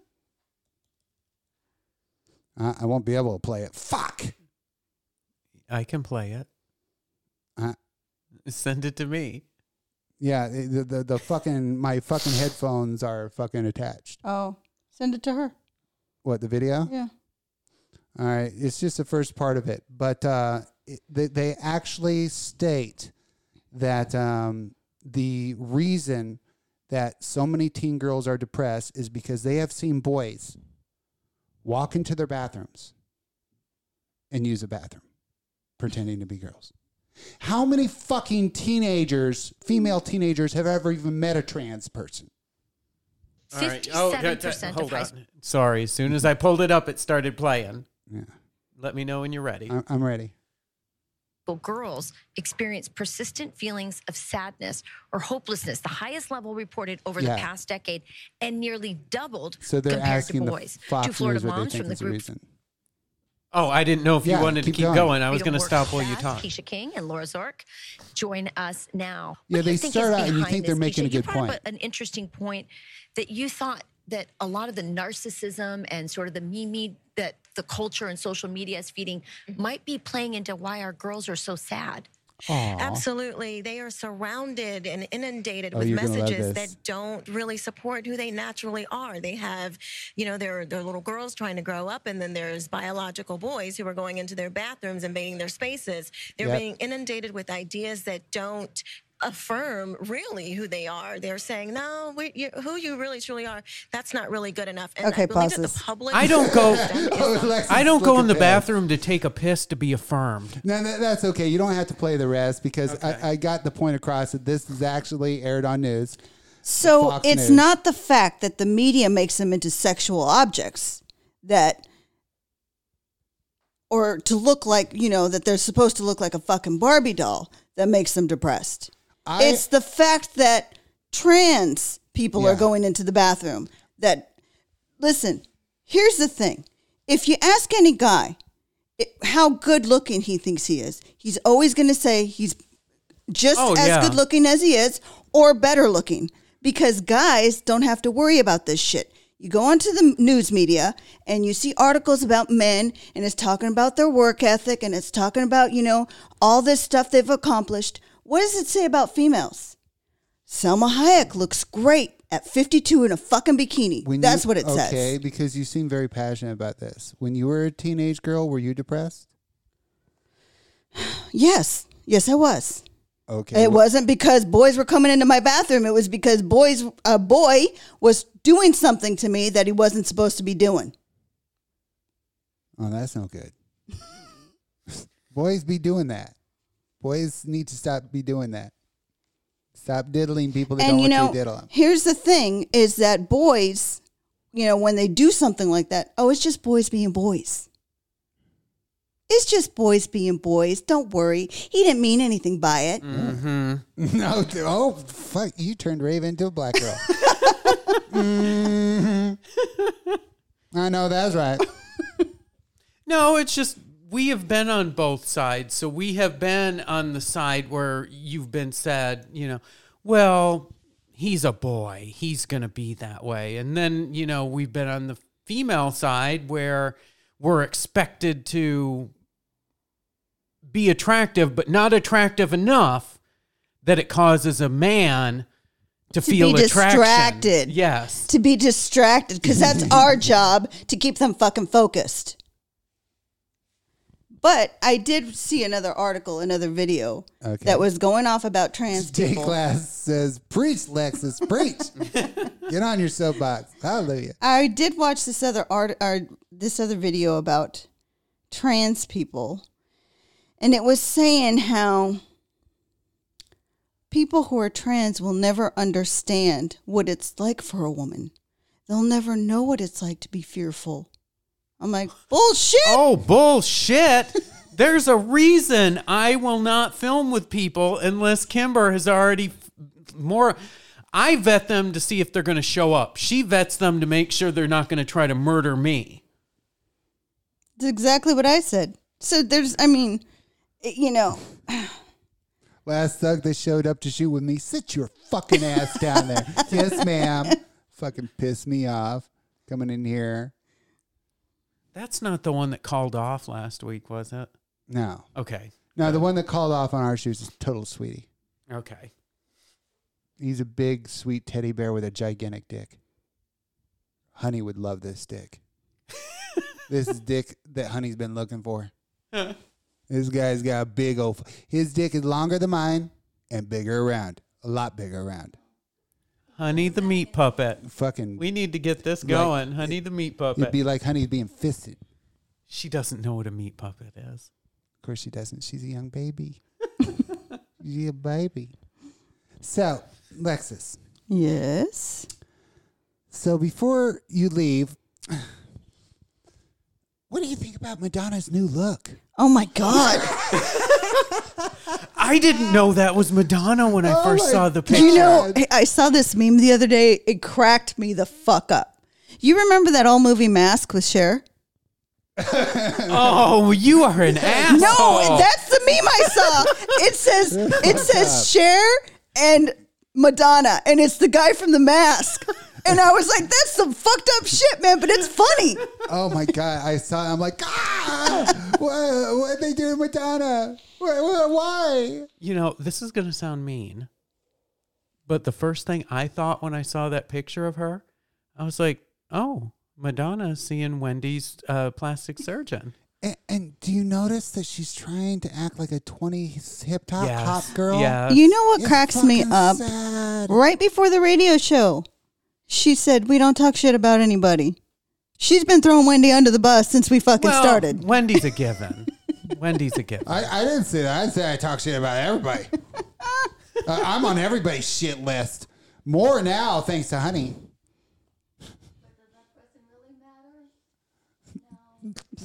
uh, I won't be able to play it. Fuck. I can play it. Uh, (laughs) Send it to me. Yeah, the, the the fucking my fucking headphones are fucking attached. Oh, send it to her. What the video? Yeah. All right, it's just the first part of it, but uh, it, they, they actually state that um, the reason that so many teen girls are depressed is because they have seen boys walk into their bathrooms and use a bathroom, pretending to be girls. How many fucking teenagers, female teenagers, have ever even met a trans person? All right. Oh, that- that- 57% of hold high on. Sorry. As soon as I pulled it up, it started playing. Yeah, Let me know when you're ready. I- I'm ready. School girls experience persistent feelings of sadness or hopelessness, the highest level reported over Yeah. the past decade, and nearly doubled So they're compared asking to the boys. Fox Two Florida News moms from the group reason. Oh, I didn't know if Yeah, you wanted keep to keep going. going. I was going to stop while you Fast, talk. Keisha King and Laura Zorc join us now. Yeah, What do they start out and you behind think they're making Keisha? a good brought up point. a- an interesting point that you thought that a lot of the narcissism and sort of the meme that the culture and social media is feeding mm-hmm. might be playing into why our girls are so sad. Aw. Absolutely. They are surrounded and inundated Oh, with you're gonna love messages that don't really support who they naturally are. They have, you know, they're, they're little girls trying to grow up, and then there's biological boys who are going into their bathrooms, invading their spaces. They're Yep. being inundated with ideas that don't affirm really who they are. They're saying, no, we, you, who you really truly are, that's not really good enough. And Okay, I believe pause that the public. I don't go- (laughs) Oh, I don't go in the bad. bathroom to take a piss to be affirmed. No, that, that's okay. You don't have to play the rest because Okay. I, I got the point across that this is actually aired on news. So Fox it's News. not the fact that the media makes them into sexual objects that or to look like, you know, that they're supposed to look like a fucking Barbie doll that makes them depressed. I, it's the fact that trans people Yeah. are going into the bathroom that listen, here's the thing. If you ask any guy it, how good looking he thinks he is, he's always going to say he's just Oh, as yeah. good looking as he is or better looking because guys don't have to worry about this shit. You go onto the news media and you see articles about men and it's talking about their work ethic and it's talking about, you know, all this stuff they've accomplished. What does it say about females? Salma Hayek looks great at 52 in a fucking bikini. when That's you- what it okay, says. Okay, because you seem very passionate about this. When you were a teenage girl, were you depressed? (sighs) Yes. Yes, I was. Okay. It wh- wasn't because boys were coming into my bathroom. It was because boys, a boy was doing something to me that he wasn't supposed to be doing. Oh, that's no good. (laughs) Boys be doing that. Boys need to stop be doing that. Stop diddling people that and don't you want know, you to diddle them. here's the thing: is that boys, you know, when they do something like that, oh, it's just boys being boys. It's just boys being boys. Don't worry. He didn't mean anything by it. Mm-hmm. No, th- oh fuck! You turned Raven into a black girl. (laughs) Mhm. I know that's right. (laughs) No, it's just we have been on both sides. So we have been on the side where you've been said, you know, well, he's a boy. He's going to be that way. And then, you know, we've been on the female side where we're expected to be attractive, but not attractive enough that it causes a man to, To feel be distracted. Yes. To be distracted, because that's (laughs) our job to keep them fucking focused. But I did see another article, another video Okay. that was going off about trans J people. class says, "Preach, Lexus, preach. (laughs) Get on your soapbox. Hallelujah." I did watch this other art or this other video about trans people and it was saying how people who are trans will never understand what it's like for a woman. They'll never know what it's like to be fearful. I'm like, bullshit. Oh, bullshit. There's a reason I will not film with people unless Kimber has already f- more. I vet them to see if they're going to show up. She vets them to make sure they're not going to try to murder me. That's exactly what I said. So there's, I mean, you know, (sighs) Last thug that showed up to shoot with me, sit your fucking ass down there. (laughs) yes, ma'am. Fucking piss me off. Coming in here. That's not the one that called off last week, was it? No. Okay. No, the one that called off on our shoes is total sweetie. Okay. He's a big, sweet teddy bear with a gigantic dick. Honey would love this dick. (laughs) this is dick that Honey's been looking for. (laughs) this guy's got a big old. His dick is longer than mine and bigger around. A lot bigger around. Honey the meat puppet. Fucking. We need to get this Like, going. Honey the meat puppet. It'd be like Honey being fisted. she doesn't know what a meat puppet is. Of course, she doesn't. She's a young baby. (laughs) She's a baby. So, Lexus. Yes. So before you leave, what do you think about Madonna's new look? Oh my God. (laughs) (laughs) I didn't know that was Madonna when I oh first saw the picture. you know, I- I saw this meme the other day. It cracked me the fuck up. You remember that old movie Mask with Cher? (laughs) Oh, you are an asshole. No, that's the meme I saw. It says it says (laughs) Cher and Madonna, and it's the guy from the mask. And I was like, that's some fucked up shit, man, but it's funny. Oh my god! I saw. I'm like, ah! what, what are they doing, Madonna? Why? why- Why? You know, this is going to sound mean, but the first thing I thought when I saw that picture of her, I was like, oh, Madonna seeing Wendy's uh, plastic surgeon. And, and do you notice that she's trying to act like a 20s hip hop Yes. hop girl? Yes. You know what It's cracks me up? sad. Right before the radio show, she said, We don't talk shit about anybody. She's been throwing Wendy under the bus since we fucking Well, started. Wendy's a (laughs) given. Wendy's a given. I, I didn't say that. I say I talk shit about everybody. (laughs) uh, I'm on everybody's shit list. More now, thanks to Honey.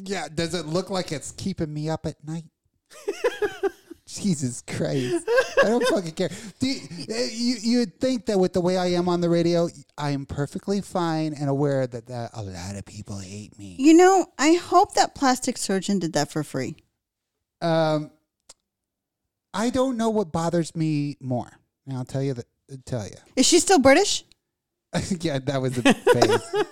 Yeah, does it look like it's keeping me up at night? (laughs) Jesus Christ. I don't fucking care. Do you, uh, you, you'd think that with the way I am on the radio, I am perfectly fine and aware that, that a lot of people hate me. You know, I hope that plastic surgeon did that for free. Um, I don't know what bothers me more. And I'll tell you that. Tell you. Is she still British? (laughs) yeah, that was the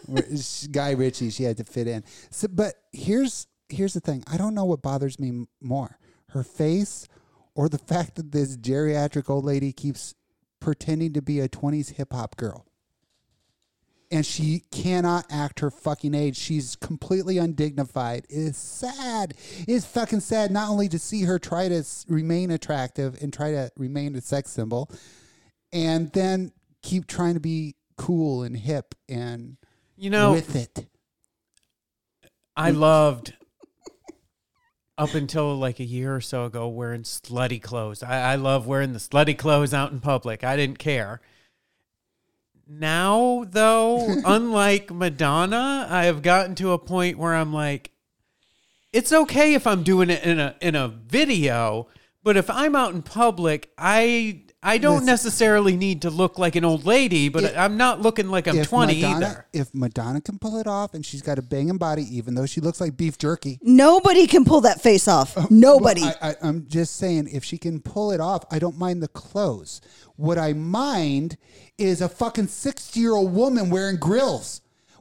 face. (laughs) Guy Ritchie, she had to fit in. So, but here's here's the thing. I don't know what bothers me more: her face, or the fact that this geriatric old lady keeps pretending to be a '20s hip hop girl, and she cannot act her fucking age. She's completely undignified. It's sad. It's fucking sad. Not only to see her try to remain attractive and try to remain a sex symbol, and then keep trying to be cool and hip and You know, with it. I loved up until like a year or so ago wearing slutty clothes. I, I love wearing the slutty clothes out in public. I didn't care. Now, though, (laughs) unlike Madonna, I have gotten to a point where I'm like, it's okay if I'm doing it in a in a video, but if I'm out in public, I I don't Listen. necessarily need to look like an old lady, but If- I'm not looking like I'm if 20 Madonna, either. If Madonna can pull it off and she's got a banging body, even though she looks like beef jerky. Nobody can pull that face off. Um, Nobody. I, I, I'm just saying, if she can pull it off, I don't mind the clothes. What I mind is a fucking 60 year old woman wearing grills.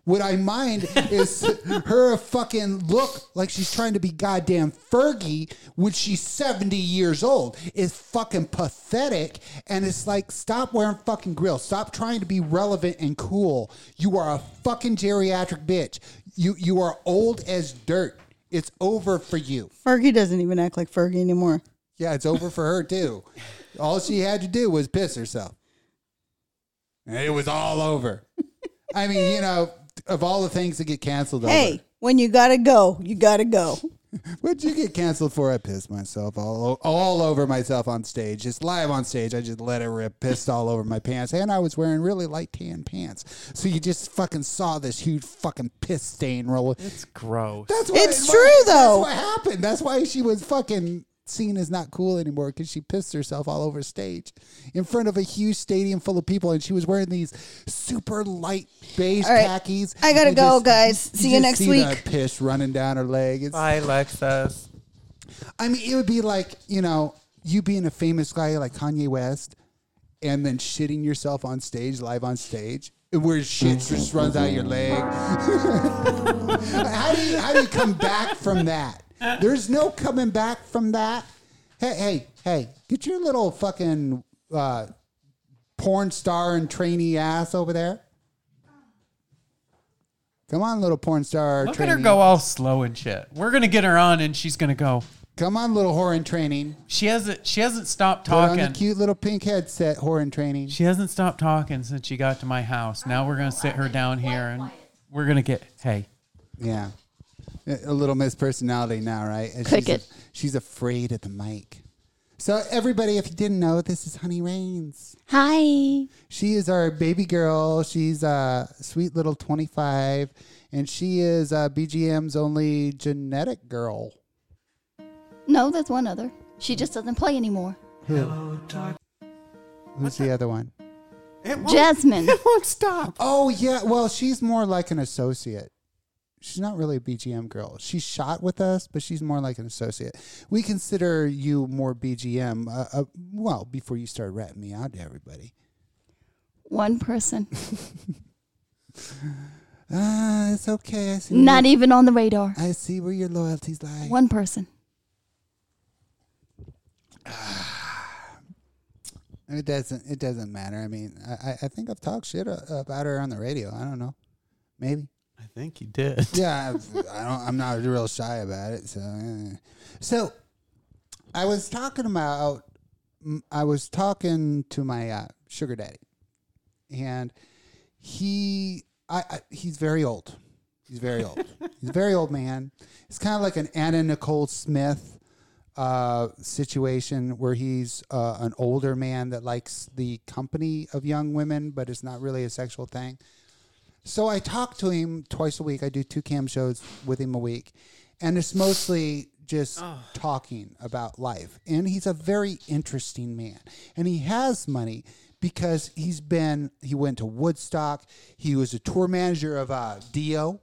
What I mind is (laughs) her fucking look like she's trying to be goddamn Fergie when she's 70 years old is fucking pathetic. And it's like, stop wearing fucking grills. Stop trying to be relevant and cool. You are a fucking geriatric bitch. You you are old as dirt. It's over for you. Fergie doesn't even act like Fergie anymore. Yeah, it's over for her too. All she had to do was piss herself. And it was all over. I mean, you know, of all the things that get canceled Hey, over. when you gotta go, you gotta go. (laughs) What'd you get canceled for? I pissed myself all all over myself on stage. Just live on stage. I just let it rip, pissed all over my pants. And I was wearing really light tan pants. So you just fucking saw this huge fucking piss stain roll. It's gross. That's what It's why- true, though. That's what happened. That's why she was fucking seen is not cool anymore because she pissed herself all over stage in front of a huge stadium full of people, and she was wearing these super light beige All right. khakis. I gotta and go, guys. See you just next see week. The piss running down her leg. It's, Bye, Lexus. I mean, it would be like you know you being a famous guy like Kanye West, and then shitting yourself on stage, live on stage. Where shit just runs out your leg. (laughs) how do you how do you come back from that? There's no coming back from that. Hey, hey, hey, get your little fucking uh, porn star and trainee ass over there. Come on, little porn star. Look training. at her go all slow and shit. We're gonna get her on, and she's gonna go. Come on, little whore in training. She hasn't. She hasn't stopped Put on the talking. cute little pink headset, whore in training. She hasn't stopped talking since she got to my house. Now we're gonna sit her down here, and we're gonna get. Hey, Yeah. A a little Miss Personality now, right? And Cricket. She's, she's afraid of the mic. So, everybody, if you didn't know, this is Honey Rains. Hi. She is our baby girl. She's a sweet little 25, and she is uh, BGM's only genetic girl. No, there's one other. She just doesn't play anymore. Who's the other one? it won't, Jasmine. (laughs) It won't stop. Oh, yeah. Well, she's more like an associate. She's not really a BGM girl. She shot with us, but she's more like an associate. We consider you more BGM. Uh, uh, well, before you start ratting me out to everybody. One person. (laughs) Ah, it's okay. I see. Not where, even on the radar. I see where your loyalties lie. One person. (sighs) It doesn't. It doesn't matter. I mean, I, I- I think I've talked shit about her on the radio. I don't know. Maybe. I think you did. (laughs) Yeah, I don't. I'm not real shy about it. So, eh. so I was talking about. I was talking to my uh, sugar daddy, and he, I, I, he's very old. He's very old. (laughs) he's a very old man. It's kind of like an Anna Nicole Smith uh, situation where he's uh, an older man that likes the company of young women, but it's not really a sexual thing. So I talk to him twice a week. I do two cam shows with him a week, and it's mostly just talking about life. And he's a very interesting man, and he has money because he's been. He went to Woodstock. He was a tour manager of uh, Dio.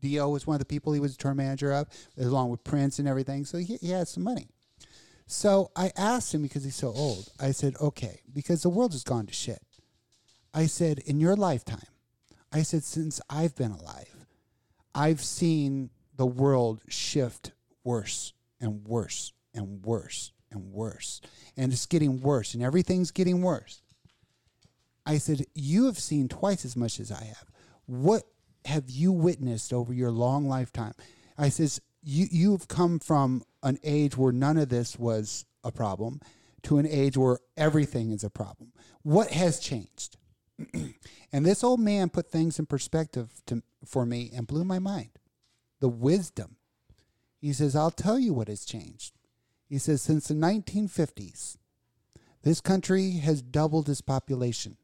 Dio was one of the people he was a tour manager of, along with Prince and everything. So he, he had some money. So I asked him because he's so old. I said, okay, because the world has gone to shit. I said, in your lifetime, I said, since I've been alive, I've seen the world shift worse and worse and worse and worse. And it's getting worse, and everything's getting worse. I said, You have seen twice as much as I have. What have you witnessed over your long lifetime? I says, you, You've come from an age where none of this was a problem to an age where everything is a problem. What has changed? (clears throat) and this old man put things in perspective to, for me and blew my mind. The wisdom. He says, I'll tell you what has changed. He says, since the 1950s, this country has doubled its population.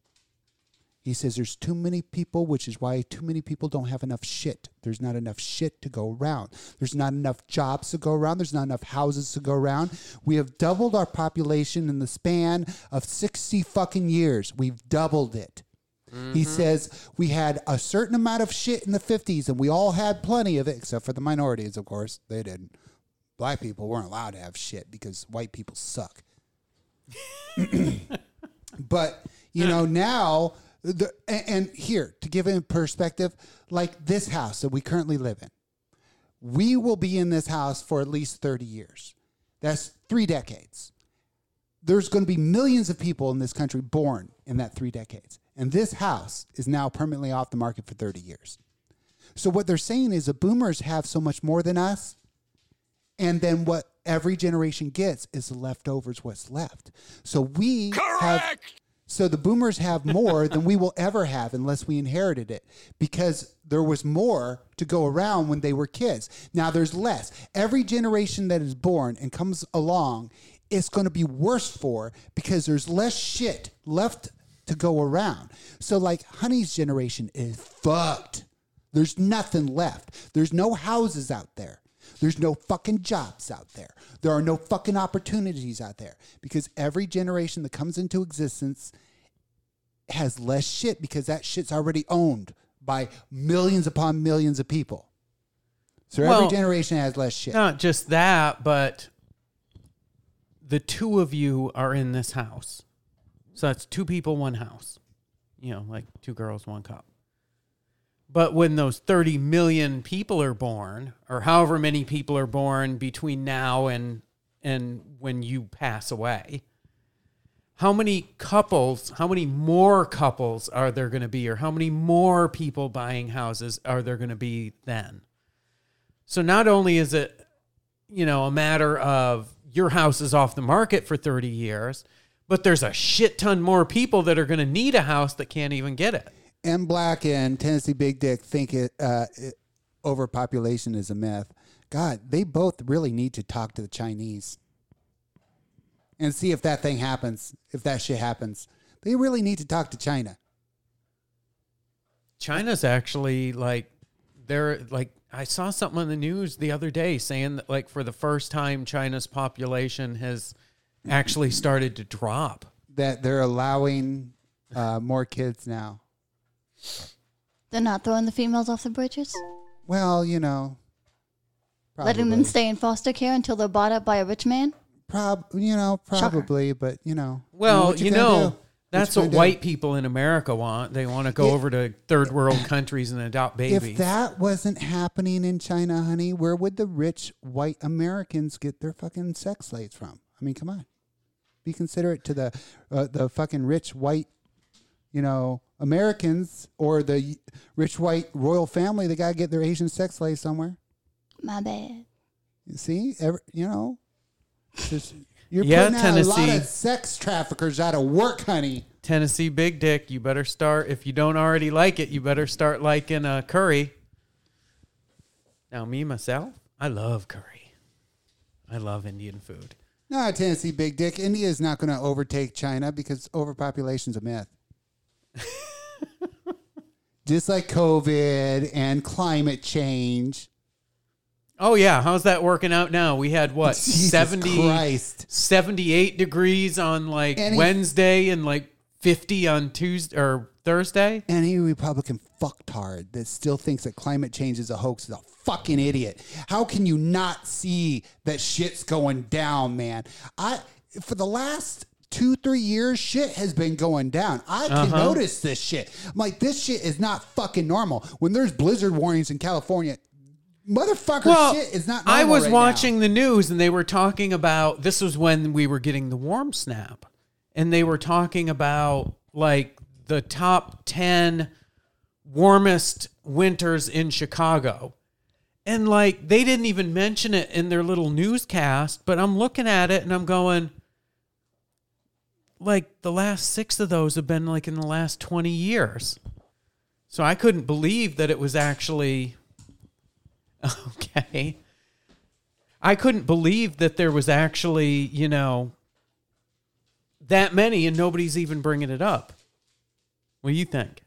He says there's too many people, which is why too many people don't have enough shit. There's not enough shit to go around. There's not enough jobs to go around. There's not enough houses to go around. We have doubled our population in the span of 60 fucking years. We've doubled it. He mm-hmm. says we had a certain amount of shit in the 50s and we all had plenty of it, except for the minorities, of course. They didn't. Black people weren't allowed to have shit because white people suck. (laughs) but you know now the and, here to give it in perspective like this house that we currently live in we will be in this house for at least 30 years. That's three decades. There's going to be millions of people in this country born in that three decades and this house is now permanently off the market for 30 years. So what they're saying is the boomers have so much more than us and then what every generation gets is the leftovers what's left. So we have so the boomers have more than we will ever have unless we inherited it because there was more to go around when they were kids now there's less every generation that is born and comes along it's going to be worse for because there's less shit left to go around so like honey's generation is fucked there's nothing left. There's no houses out there. There's no fucking jobs out there. There are no fucking opportunities out there because every generation that comes into existence has less shit because that shit's already owned by millions upon millions of people. So Well, every generation has less shit. Not just that, but the two of you are in this house. So that's two people, one house. You know, like two girls, one cup. But when those 30 million people are born, or however many people are born between now and and when you pass away, how many couples, how many more couples are there going to be, or how many more people buying houses are there going to be then? So not only is it, you know, a matter of your house is off the market for 30 years, but there's a shit ton more people that are going to need a house that can't even get it. M Black and Tennessee Big Dick think it, uh, it overpopulation is a myth. God, they both really need to talk to the Chinese and see if that thing happens, if that shit happens. They really need to talk to China. China's actually like they're like I saw something on the news the other day saying that like for the first time China's population has actually started to drop. That they're allowing uh, more kids now. They're not throwing the females off the bridges, Well, you know, letting them stay in foster care until they're bought up by a rich man. Prob, you know, Shocker. probably, but you know. Well, what you, know, do? that's you what gonna do? white people in America want. They want to go Yeah. over to third world countries and adopt babies. If that wasn't happening in China, honey, where would the rich white Americans get their fucking sex slaves from? I mean, come on, be considerate to the uh, the fucking rich white, you know, Americans or the rich white royal family. They gotta get their Asian sex slaves somewhere. My bad. You see, Every, you know, just- you're Yeah, putting out a lot of sex traffickers out of work, honey. Tennessee Big Dick, you better start if you don't already like it, you better start liking uh, curry. Now me myself, I love curry. I love Indian food. No, Tennessee big dick. India is not going to overtake China because overpopulation's a myth. (laughs) Just like COVID and climate change. Oh yeah, how's that working out now? We had what (laughs) Jesus 70, Christ. 78 degrees on like Any- Wednesday and like 50 on Tuesday or Thursday. Any Republican fucktard that still thinks that climate change is a hoax is a fucking idiot. How can you not see that shit's going down, man? I for the last two, three years, shit has been going down. I can Uh-huh. notice this shit. I'm like, this shit is not fucking normal. When there's blizzard warnings in California, motherfucker Well, shit is not I was right watching the news and they were talking about this was when we were getting the warm snap. And they were talking about like the top 10 warmest winters in Chicago. And like they didn't even mention it in their little newscast, but I'm looking at it and I'm going like the last 6 of those have been like in the last 20 years. So I couldn't believe that it was actually (laughs) Okay. I couldn't believe that there was actually, you know, that many and nobody's even bringing it up. What do you think?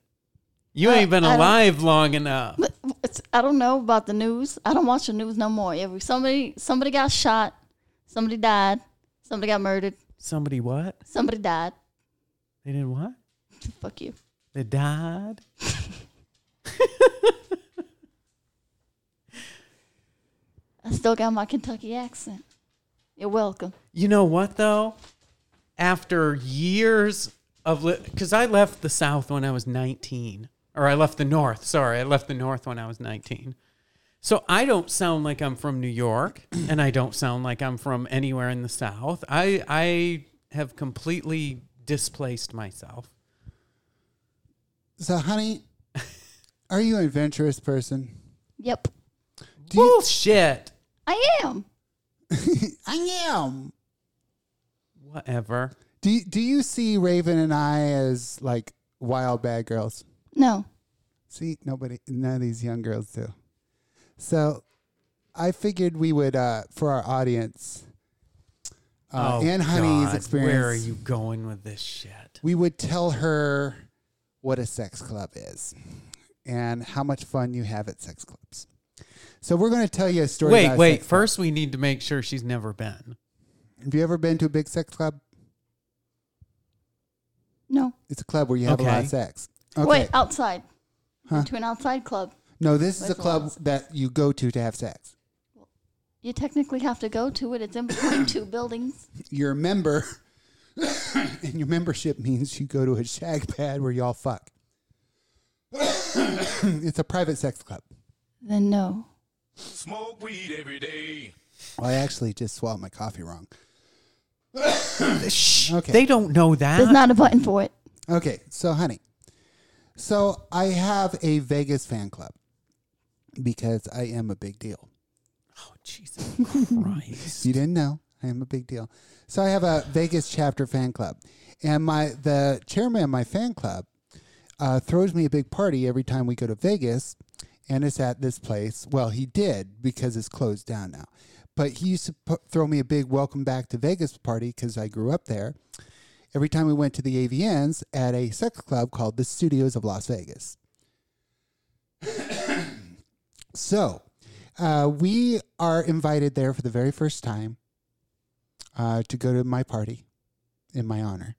You Uh, ain't been I don't- alive long enough. It's, I don't know about the news. I don't watch the news no more. Every somebody somebody got shot, somebody died, somebody got murdered, Somebody what? somebody died. They didn't what? (laughs) Fuck you. They died? (laughs) I still got my Kentucky accent. You're welcome. You know what though? After years of because I left the South when I was 19, or I left the North. Sorry, I left the North when I was 19. So I don't sound like I'm from New York, (clears throat) and I don't sound like I'm from anywhere in the South. I I have completely displaced myself. So, honey, (laughs) are you an adventurous person? Yep, Bullshit. I am. (laughs) I am. Whatever. Do you, do you see Raven and I as like wild bad girls? No, See, nobody, none of these young girls do. So, I figured we would, uh, for our audience, uh, oh, and Honey's God, experience, Where are you going with this shit? we would tell her what a sex club is and how much fun you have at sex clubs. So we're going to tell you a story. Wait, about a wait. sex club. First, we need to make sure she's never been. have you ever been to a big sex club? no. It's a club where you have a lot Okay. of sex. Okay. Wait, outside. Huh? To an outside club. No, this is a Where's the club laws? that you go to to have sex. You technically have to go to it. It's in between two buildings. You're a member, (coughs) and your membership means you go to a shag pad where y'all fuck. (coughs) it's a private sex club. Then no. Smoke weed every day. Well, I actually just swallowed my coffee wrong. (coughs) Shh, Okay. They don't know that. There's not a button for it. Okay, so honey, so I have a Vegas fan club because I am a big deal. oh, Jesus (laughs) Christ. You didn't know I am a big deal. So I have a Vegas chapter fan club, and my the chairman of my fan club uh, throws me a big party every time we go to Vegas, and it's at this place. Well, he did because it's closed down now, but he used to pu- throw me a big welcome back to Vegas party because I grew up there. Every time we went to the AVNs at a sex club called the Studios of Las Vegas. So, uh, we are invited there for the very first time uh, to go to my party in my honor.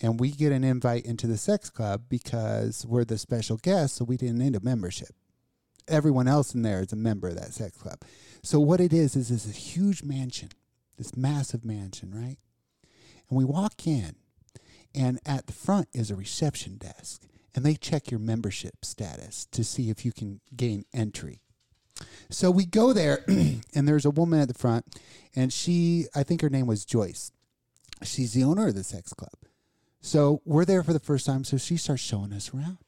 And we get an invite into the sex club because we're the special guests, so we didn't need a membership. Everyone else in there is a member of that sex club. So what it is is this huge mansion, this massive mansion, right? And we walk in, and at the front is a reception desk, and they check your membership status to see if you can gain entry. So we go there, (clears throat) and there's a woman at the front, and she, I think her name was Joyce. She's the owner of the sex club. So we're there for the first time, so she starts showing us around.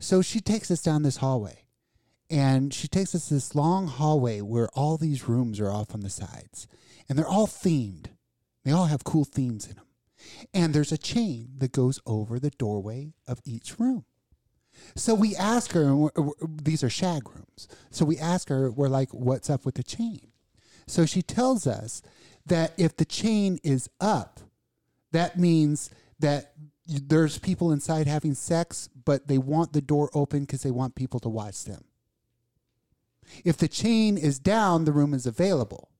So she takes us down this hallway, and she takes us this long hallway where all these rooms are off on the sides, and they're all themed. They all have cool themes in them. And there's a chain that goes over the doorway of each room. So we ask her, and these are shag rooms. So we ask her, we're like, what's up with the chain? So she tells us that if the chain is up, that means that there's people inside having sex, but they want the door open because they want people to watch them. If the chain is down, the room is available.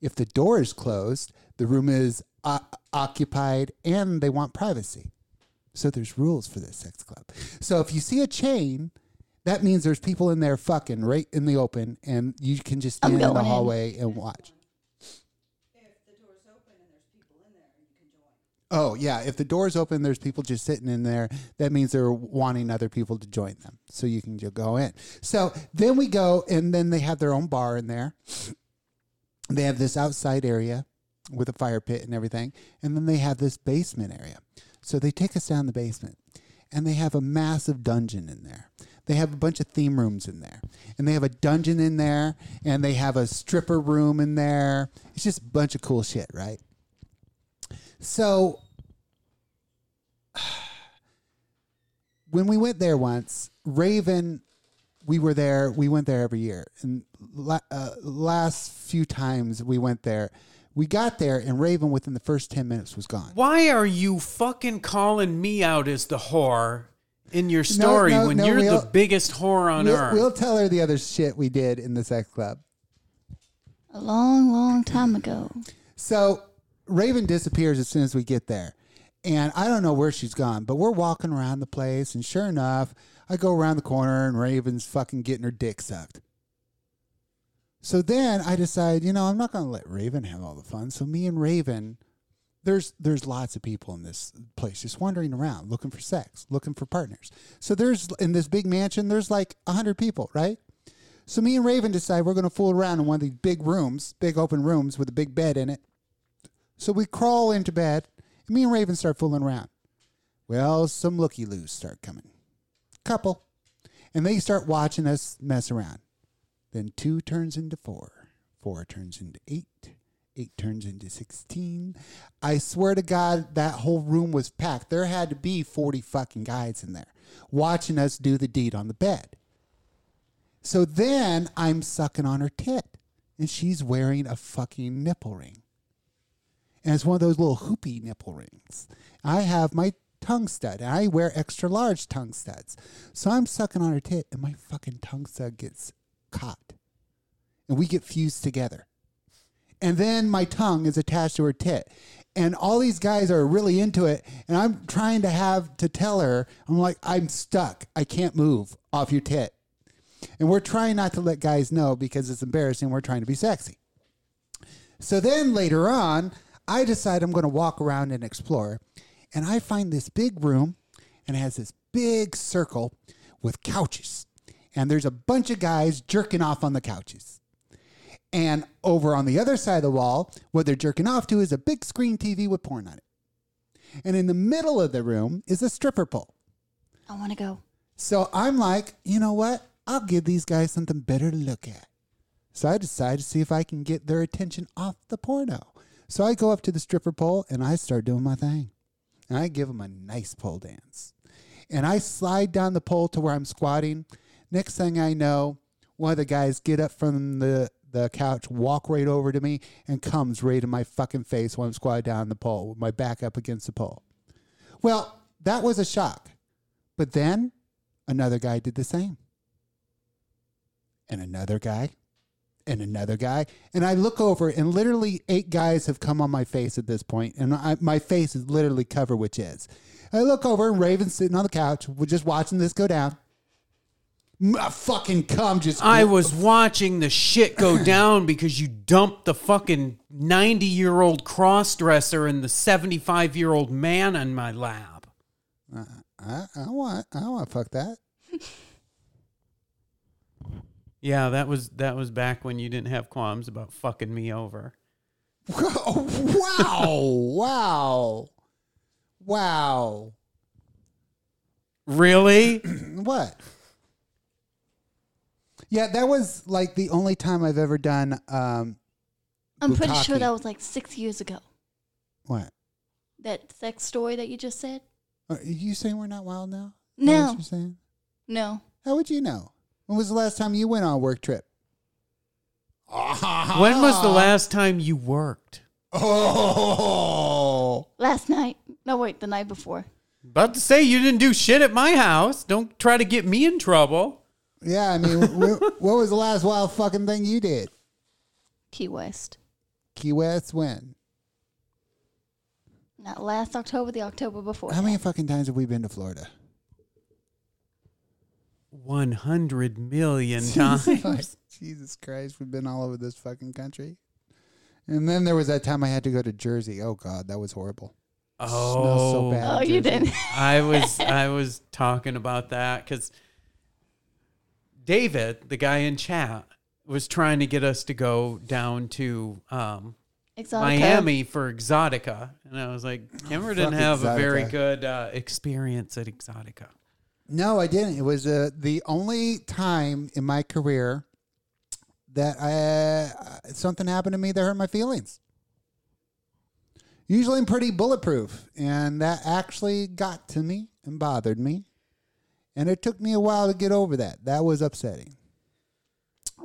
If the door is closed, the room is uh, occupied and they want privacy. So there's rules for this sex club. So if you see a chain, that means there's people in there fucking right in the open and you can just I'm stand in the going in. hallway and watch. Oh yeah, if the door's open, there's people just sitting in there. That means they're wanting other people to join them, so you can just go in. So then we go, and then they have their own bar in there. They have this outside area with a fire pit and everything, and then they have this basement area. So they take us down the basement, and they have a massive dungeon in there. They have a bunch of theme rooms in there, and they have a dungeon in there, and they have a stripper room in there. It's just a bunch of cool shit, right? So (sighs) when we went there once, Raven, we were there. We went there every year, and uh, last few times we went there, we got there, and Raven within the first ten minutes was gone. Why are you fucking calling me out as the whore in your story no, when no, you're we'll- the biggest whore on We'll, earth? we'll tell her the other shit we did in the sex club. A long, long time ago. So Raven disappears as soon as we get there. And I don't know where she's gone, but we're walking around the place, and sure enough, I go around the corner and Raven's fucking getting her dick sucked. So then I decide, you know, I'm not going to let Raven have all the fun. So me and Raven, there's there's lots of people in this place just wandering around looking for sex, looking for partners. So there's in this big mansion, there's like a hundred people, right? So me and Raven decide we're going to fool around in one of these big rooms, big open rooms with a big bed in it. So we crawl into bed, and me and Raven start fooling around. Well, some looky loos start coming. Couple. And they start watching us mess around. Then two turns into four. Four turns into eight. Eight turns into 16. I swear to God, that whole room was packed. There had to be 40 fucking guys in there watching us do the deed on the bed. So then I'm sucking on her tit, and she's wearing a fucking nipple ring. And it's one of those little hoopy nipple rings. I have my tongue stud, and I wear extra large tongue studs. So I'm sucking on her tit, and my fucking tongue stud gets caught. And we get fused together. And then my tongue is attached to her tit. And all these guys are really into it. And I'm trying to have to tell her, I'm like, I'm stuck. I can't move off your tit. And we're trying not to let guys know because it's embarrassing. We're trying to be sexy. So then later on, I decide I'm going to walk around and explore. And I find this big room and it has this big circle with couches. And there's a bunch of guys jerking off on the couches. And over on the other side of the wall, what they're jerking off to is a big screen TV with porn on it. And in the middle of the room is a stripper pole. I want to go. So I'm like, you know what? I'll give these guys something better to look at. So I decide to see if I can get their attention off the porno. So I go up to the stripper pole and I start doing my thing. And I give them a nice pole dance. And I slide down the pole to where I'm squatting. Next thing I know, one of the guys get up from the, the couch, walk right over to me, and comes right in my fucking face while I'm squatted down the pole with my back up against the pole. Well, that was a shock. But then another guy did the same. And another guy. And another guy. And I look over, and literally eight guys have come on my face at this point, And I, my face is literally covered with jizz. I look over, and Raven's sitting on the couch. Just watching this go down. M- a fucking cum just. I was watching the shit go (clears throat) down because you dumped the fucking 90 year old cross dresser and the 75 year old man on my lap. Uh, I, I want. I want to fuck that. Yeah, that was that was back when you didn't have qualms about fucking me over. (laughs) Oh, wow! wow! Wow! Really? (clears throat) what? Yeah, that was like the only time I've ever done. Um, I'm pretty sure that was like six years ago. What? That sex story that you just said? Are you saying we're not wild now? No. what you're saying? No. How would you know? When was the last time you went on a work trip? (laughs) When was the last time you worked? Oh, Last night. No, wait, the night before. About to say you didn't do shit at my house. Don't try to get me in trouble. Yeah. I mean, wh- (laughs) what was the last wild fucking thing you did? Key West. Key West when? Not last October, the October before. How many fucking times have we been to Florida? 100 million times. (laughs) Jesus Christ, we've been all over this fucking country. And then there was that time I had to go to Jersey. Oh God, that was horrible. Smells so Oh, bad. Oh, you Jersey. didn't. I was I was talking about that because David, the guy in chat, was trying to get us to go down to um, Exotica. Miami for Exotica, and I was like, Kimber didn't fuck have a very good uh, experience at Exotica. No, I didn't. It was uh, the only time in my career that I, something happened to me that hurt my feelings. Usually I'm pretty bulletproof, and that actually got to me and bothered me. And it took me a while to get over that. That was upsetting.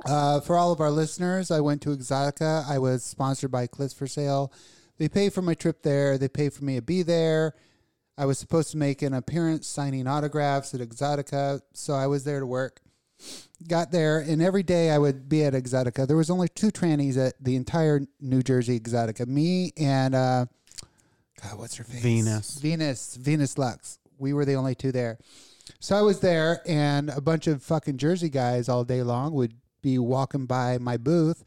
Uh, for all of our listeners, I went to Exotica. I was sponsored by Clips4Sale. They pay for my trip there. They pay for me to be there. I was supposed to make an appearance signing autographs at Exotica, so I was there to work. Got there, and every day I would be at Exotica. There was only two trannies at the entire New Jersey Exotica. Me and uh, God, what's her face? Venus. Venus. Venus Lux. We were the only two there. So I was there, and a bunch of fucking Jersey guys all day long would be walking by my booth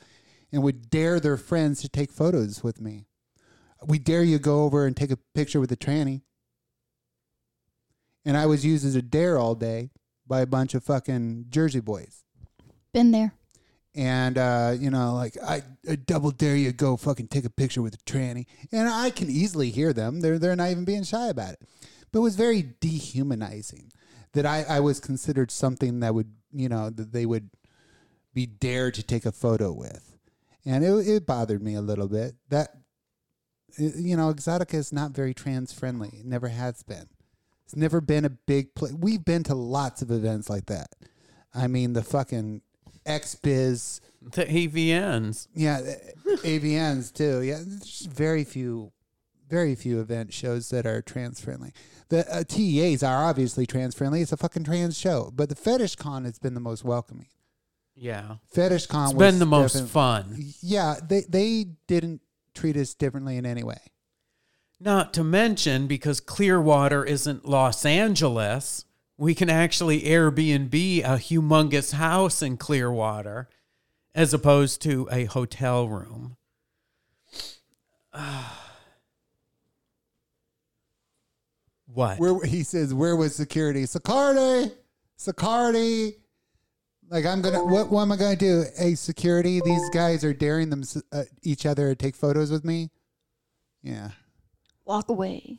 and would dare their friends to take photos with me. We dare you go over and take a picture with a tranny. And I was used as a dare all day by a bunch of fucking Jersey boys. Been there. And uh, you know, like I, I double dare you go fucking take a picture with a tranny. And I can easily hear them. They're they're not even being shy about it. But it was very dehumanizing that I, I was considered something that would you know, that they would be dared to take a photo with. And it it bothered me a little bit. That you know, Exotica is not very trans friendly. It never has been. It's never been a big place. We've been to lots of events like that. I mean, the fucking X Biz, The AVNs. yeah, AVNs too. Yeah, there's very few, very few event shows that are trans friendly. The uh, TEAs are obviously trans friendly. It's a fucking trans show, but the Fetish Con has been the most welcoming. Yeah. Fetish Con It's was been the most fun. Yeah, they they didn't treat us differently in any way. Not to mention, because Clearwater isn't Los Angeles, we can actually Airbnb a humongous house in Clearwater as opposed to a hotel room. (sighs) (sighs) what? Where he says, "Where was security? Security, security." Like I'm gonna. What, what am I gonna do? Hey, security. These guys are daring them uh, each other to take photos with me. Yeah, Walk away.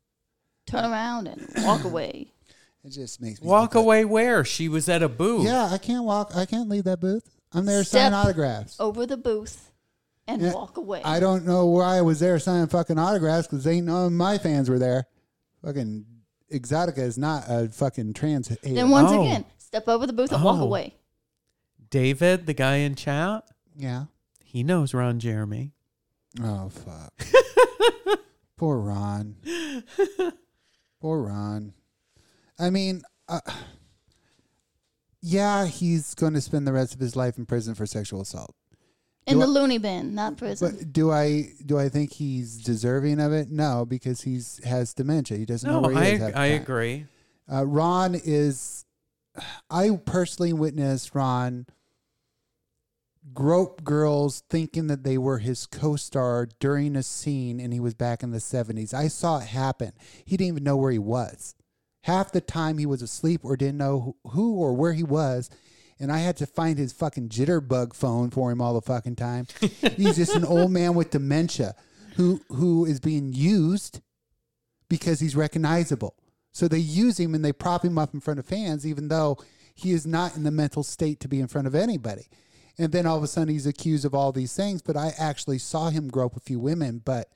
(laughs) Turn around and walk away. it just makes me Walk think away where? She was at a booth. Yeah, I can't walk. I can't leave that booth. I'm there signing autographs. Over the booth and Yeah, walk away. I don't know why I was there signing fucking autographs because they know my fans were there. Fucking Exotica is not a fucking trans. hater. then once Oh. again, step over the booth and walk Oh. away. David, the guy in chat, yeah. he knows Ron Jeremy. Oh fuck. (laughs) Poor Ron. Poor Ron. I mean, uh, yeah, he's going to spend the rest of his life in prison for sexual assault. In Do the I- loony bin, not prison. But do I do I think he's deserving of it? No, because he's has dementia. He doesn't know No, where he I is. half I time. agree. Uh, Ron is. I personally witnessed Ron grope girls thinking that they were his co-star during a scene, and he was back in the seventies. I saw it happen. He didn't even know where he was. Half the time he was asleep or didn't know who- who or where he was. And I had to find his fucking jitterbug phone for him all the fucking time. He's just an old man with dementia who who is being used because he's recognizable. So they use him and they prop him up in front of fans, even though he is not in the mental state to be in front of anybody. And then all of a sudden he's accused of all these things. But I actually saw him grope a few women. But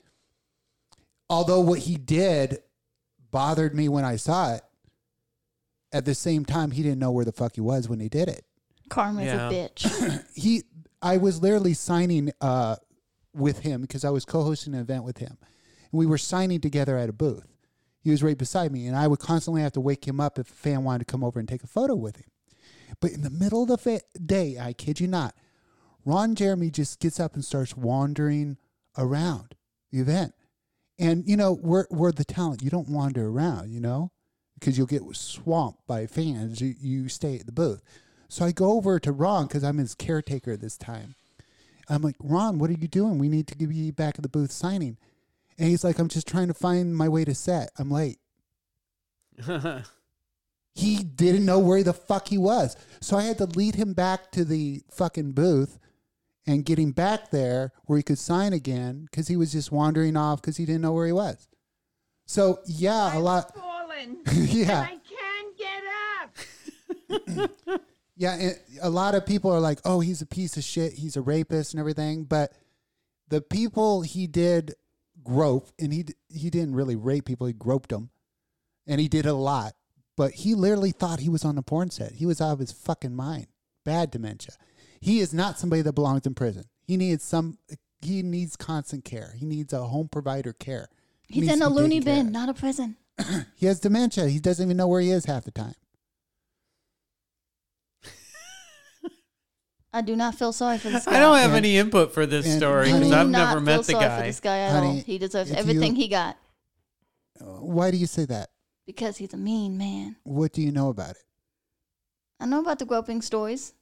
although what he did bothered me when I saw it, at the same time he didn't know where the fuck he was when he did it Karma's Yeah. a (clears throat) bitch. he I was literally signing uh with him because I was co-hosting an event with him. And we were signing together at a booth. He was right beside me and I would constantly have to wake him up if a fan wanted to come over and take a photo with him. But in the middle of the fa- day, I kid you not, Ron Jeremy just gets up and starts wandering around the event. And you know, we're we're the talent. You don't wander around, you know? Because you'll get swamped by fans. You, you stay at the booth. So I go over to Ron because I'm his caretaker this time. I'm like, Ron, what are you doing? We need to be back at the booth signing. And he's like, I'm just trying to find my way to set. I'm late. (laughs) He didn't know where the fuck he was. So I had to lead him back to the fucking booth and get him back there where he could sign again because he was just wandering off because he didn't know where he was. So yeah, a lot. Fallen. (laughs) yeah. I can't get up. (clears throat) Yeah, a lot of people are like, "Oh, he's a piece of shit. He's a rapist and everything." But the people he did grope, and he he didn't really rape people. He groped them, and he did a lot. But he literally thought he was on a porn set. He was out of his fucking mind. Bad dementia. He is not somebody that belongs in prison. He needs some. He needs constant care. He needs a home provider care. He He's in a loony bin, not a prison. (clears throat) He has dementia. He doesn't even know where he is half the time. I do not feel sorry for this guy. I don't have And- any input for this and story because do I've not never feel met the sorry for guy. this guy at Honey, all. He deserves if everything you- he got uh, Why do you say that? because he's a mean man. What do you know about it? I know about the groping stories.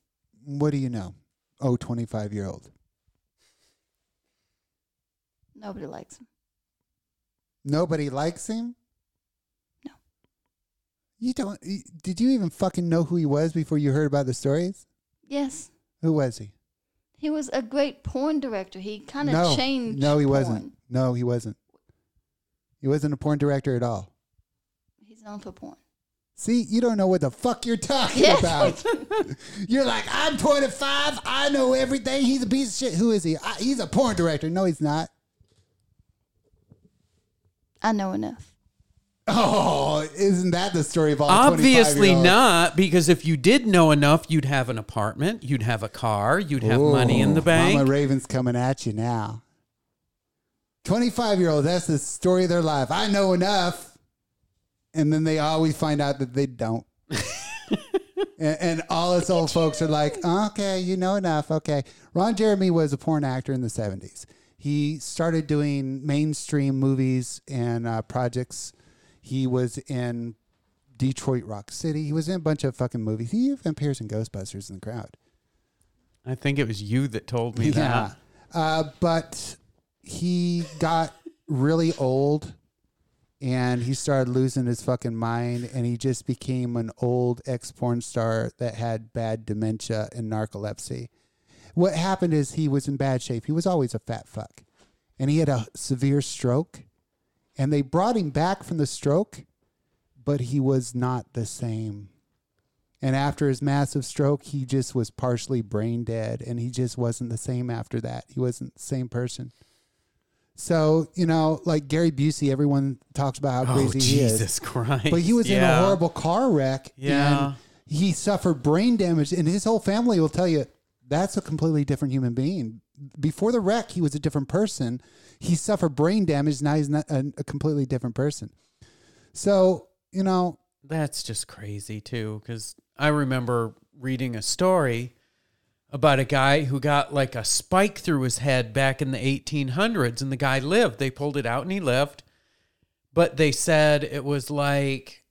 What do you know? Oh, 25 year old. Nobody likes him. Nobody likes him? No. You don't. y- Did you even fucking know who he was before you heard about the stories? Yes, Who was he? he was a great porn director. He kind of no. changed. No, he porn. wasn't. No, he wasn't. He wasn't a porn director at all. He's known for porn. See, you don't know what the fuck you're talking Yes, about. (laughs) You're like, I'm 25. I know everything. He's a piece of shit. Who is he? I, he's a porn director. No, he's not. I know enough. Oh, isn't that the story of all Obviously 25-year-olds? not, because if you did know enough, you'd have an apartment, you'd have a car, you'd have money in the Ooh, bank. Mama Raven's coming at you now. 25 year old, that's the story of their life. I know enough. And then they always find out that they don't. (laughs) and, and all us old folks are like, okay, you know enough. Okay. Ron Jeremy was a porn actor in the 70s. He started doing mainstream movies and uh, projects. He was in Detroit Rock City. He was in a bunch of fucking movies. He even appears in Ghostbusters in the crowd. I think it was you that told me that. Uh, but he got really old and he started losing his fucking mind, and he just became an old ex porn star that had bad dementia and narcolepsy. What happened is he was in bad shape. He was always a fat fuck, and he had a severe stroke, and they brought him back from the stroke, but he was not the same. And after his massive stroke, he just was partially brain dead, and he just wasn't the same after that. He wasn't the same person. So you know, like Gary Busey, everyone talks about how Oh, crazy he is. Jesus Christ. But he was in a horrible car wreck. Yeah. And he suffered brain damage, and his whole family will tell you that's a completely different human being. Before the wreck, he was a different person. He suffered brain damage. Now he's not a, a completely different person. So you know, That's just crazy too, because I remember reading a story about a guy who got like a spike through his head back in the 1800s, and the guy lived. They pulled it out and he lived, but they said it was like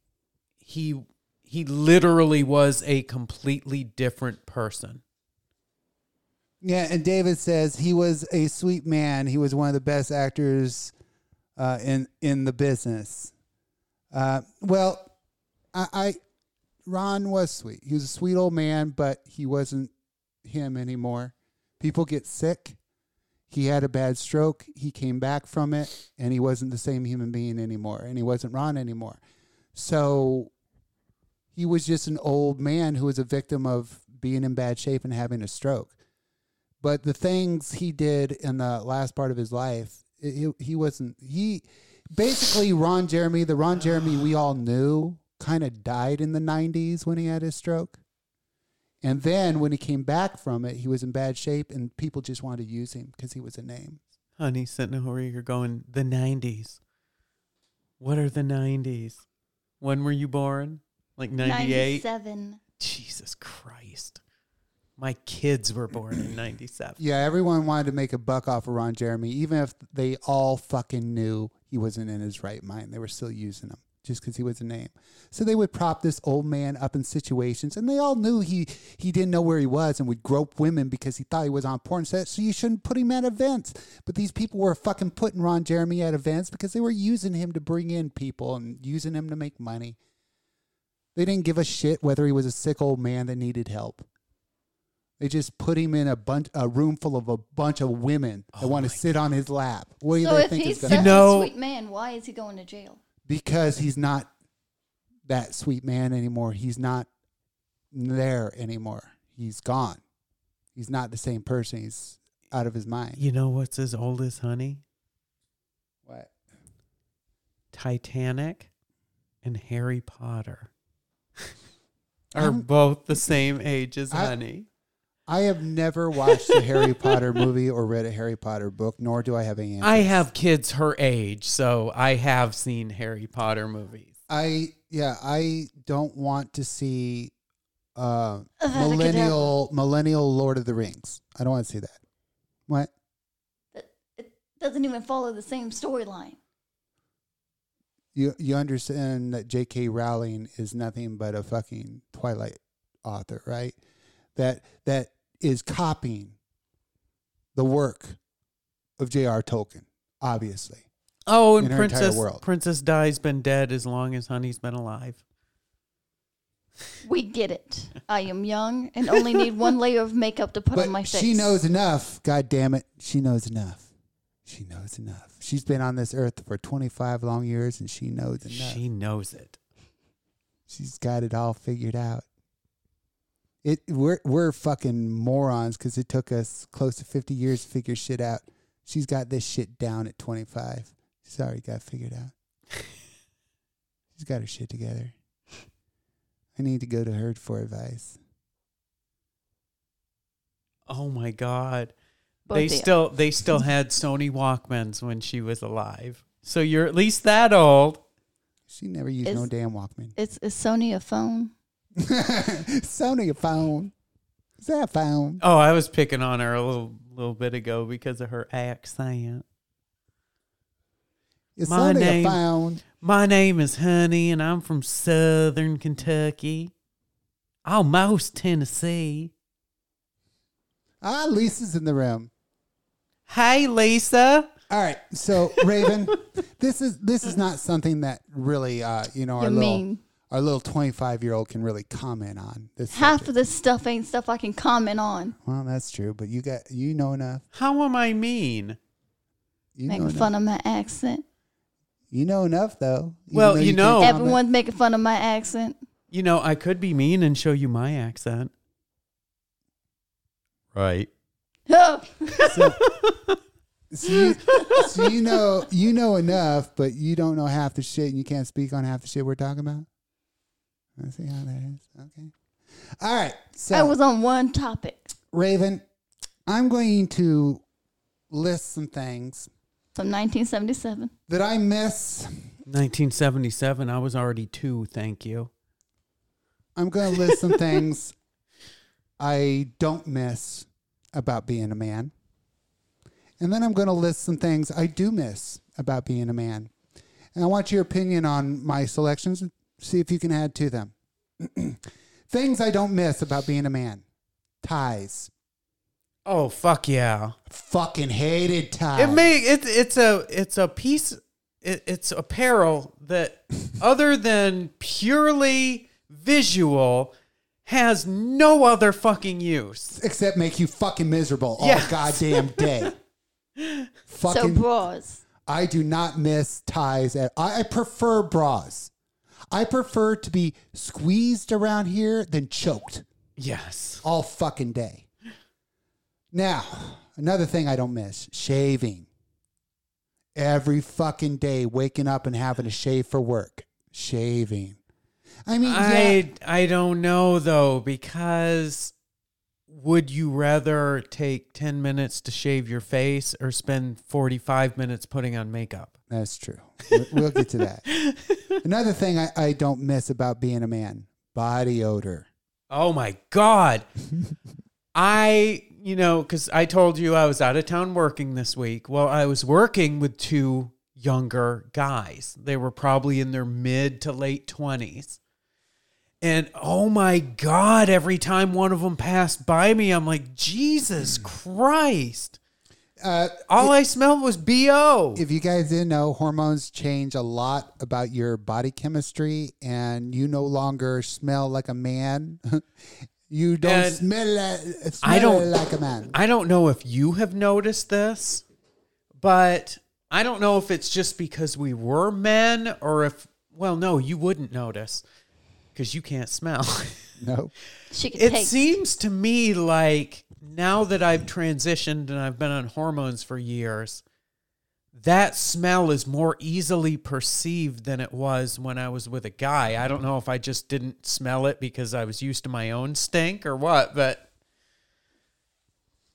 he he literally was a completely different person. Yeah, and David says he was a sweet man. He was one of the best actors uh, in in the business. Uh, well, I, I Ron was sweet. He was a sweet old man, but he wasn't him anymore. People get sick. He had a bad stroke. He came back from it, and he wasn't the same human being anymore. And he wasn't Ron anymore. So he was just an old man who was a victim of being in bad shape and having a stroke. But the things he did in the last part of his life, it, he, he wasn't. He basically Ron Jeremy, the Ron Jeremy we all knew, kind of died in the '90s when he had his stroke. And then when he came back from it, he was in bad shape, and people just wanted to use him because he was a name. Honey, sitting you're going, the 90s. What are the 90s? When were you born? Like 98? 97. Jesus Christ. My kids were born in 97. Yeah, everyone wanted to make a buck off of Ron Jeremy, even if they all fucking knew he wasn't in his right mind. They were still using him just because he was a name. So they would prop this old man up in situations, and they all knew he he didn't know where he was and would grope women because he thought he was on porn set. So you shouldn't put him at events. But these people were fucking putting Ron Jeremy at events because they were using him to bring in people and using him to make money. They didn't give a shit whether he was a sick old man that needed help. They just put him in a bunch, a room full of a bunch of women that oh want to sit on his lap. What do you So if think he's is such going to know- a sweet man, why is he going to jail? Because he's not that sweet man anymore. He's not there anymore. He's gone. He's not the same person. He's out of his mind. You know what's as old as honey? What? Titanic and Harry Potter are I'm- both the same age as I- honey. I have never watched a Harry (laughs) Potter movie or read a Harry Potter book, nor do I have any. I have kids her age, so I have seen Harry Potter movies. I yeah, I don't want to see uh Avada millennial millennial Lord of the Rings. I don't want to see that. What? It, it doesn't even follow the same storyline. You you understand that J.K. Rowling is nothing but a fucking Twilight author, right? That that is copying the work of J.R. Tolkien, obviously. Oh, and In her entire Princess world. Princess Di's been dead as long as honey's been alive. We get it. I am young and only need one layer of makeup to put but on my face. she knows enough. God damn it, she knows enough. She knows enough. She's been on this earth for 25 long years, and she knows enough. She knows it. She's got it all figured out. It we're we're fucking morons because it took us close to fifty years to figure shit out. She's got this shit down at twenty five. She's already got it figured out. (laughs) She's got her shit together. I need to go to her for advice. Oh my god. Both they of still they still (laughs) had Sony Walkmans when she was alive. So you're at least that old. She never used Is- no damn Walkman. Is, is Sony a phone? (laughs) Sony a phone. Is that a phone? Oh, I was picking on her a little little bit ago because of her accent. Is My Sony name- a phone? My name is Honey and I'm from Southern Kentucky. Almost Tennessee. Ah, Lisa's in the room. Hey Lisa. All right, so Raven, (laughs) this is this is not something that really, uh, you know, our You little mean- our little twenty five year old can really comment on. This Half subject. of this stuff ain't stuff I can comment on. well, that's true, but you got you know enough. How am I mean? You know Making enough. fun of my accent. You know enough, though. even Well, though you can't know- comment. Everyone's making fun of my accent. You know, I could be mean and show you my accent. Right. (laughs) So, so, you, so you know you know enough, but you don't know half the shit, and you can't speak on half the shit we're talking about. Let's see how that is. Okay. All right. So I was on one topic Raven, I'm going to list some things from 1977. that I miss. 1977. I was already two. Thank you. I'm going to list some (laughs) things I don't miss about being a man. And then I'm going to list some things I do miss about being a man. And I want your opinion on my selections. See if you can add to them. (clears throat) things I don't miss about being a man ties. Oh fuck yeah! Fucking hated ties. It may it's it's a it's a piece. It, it's apparel that, (laughs) other than purely visual, has no other fucking use. Except make you fucking miserable all Yes. goddamn (laughs) day. fucking So bras. I do not miss ties. At, I, I prefer bras. I prefer to be squeezed around here than choked Yes. all fucking day. Now, another thing I don't miss shaving. Every fucking day, waking up and having to shave for work. Shaving. I mean, yeah, I I don't know though because would you rather take 10 minutes to shave your face or spend 45 minutes putting on makeup? that's true. We'll- get to that. (laughs) Another thing I, I don't miss about being a man body odor. Oh my god. (laughs) I, you know, cuz I told you I was out of town working this week. Well, I was working with two younger guys. They were probably in their mid to late 20s. And oh my god, every time one of them passed by me, I'm like, "Jesus hmm. Christ." Uh, All I smelled was BO. if you guys didn't know, hormones change a lot about your body chemistry, and you no longer smell like a man. (laughs) you don't And smell, like, smell I don't- like a man. I don't know if you have noticed this, but I don't know if it's just because we were men or if, well, no, you wouldn't notice because you can't smell. (laughs) no. She can it take. seems to me like now that I've transitioned and I've been on hormones for years, that smell is more easily perceived than it was when I was with a guy. I don't know if I just didn't smell it because I was used to my own stink or what, but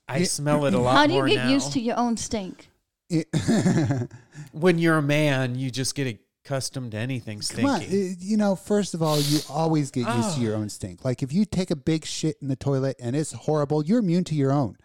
I smell it a (laughs) lot How do you get now. used to your own stink? (laughs) when you're a man, you just get accustomed to anything Come on, stinky. uh, you know. First of all, you always get used to Oh. your own stink. Like if you take a big shit in the toilet and it's horrible, you're immune to your own.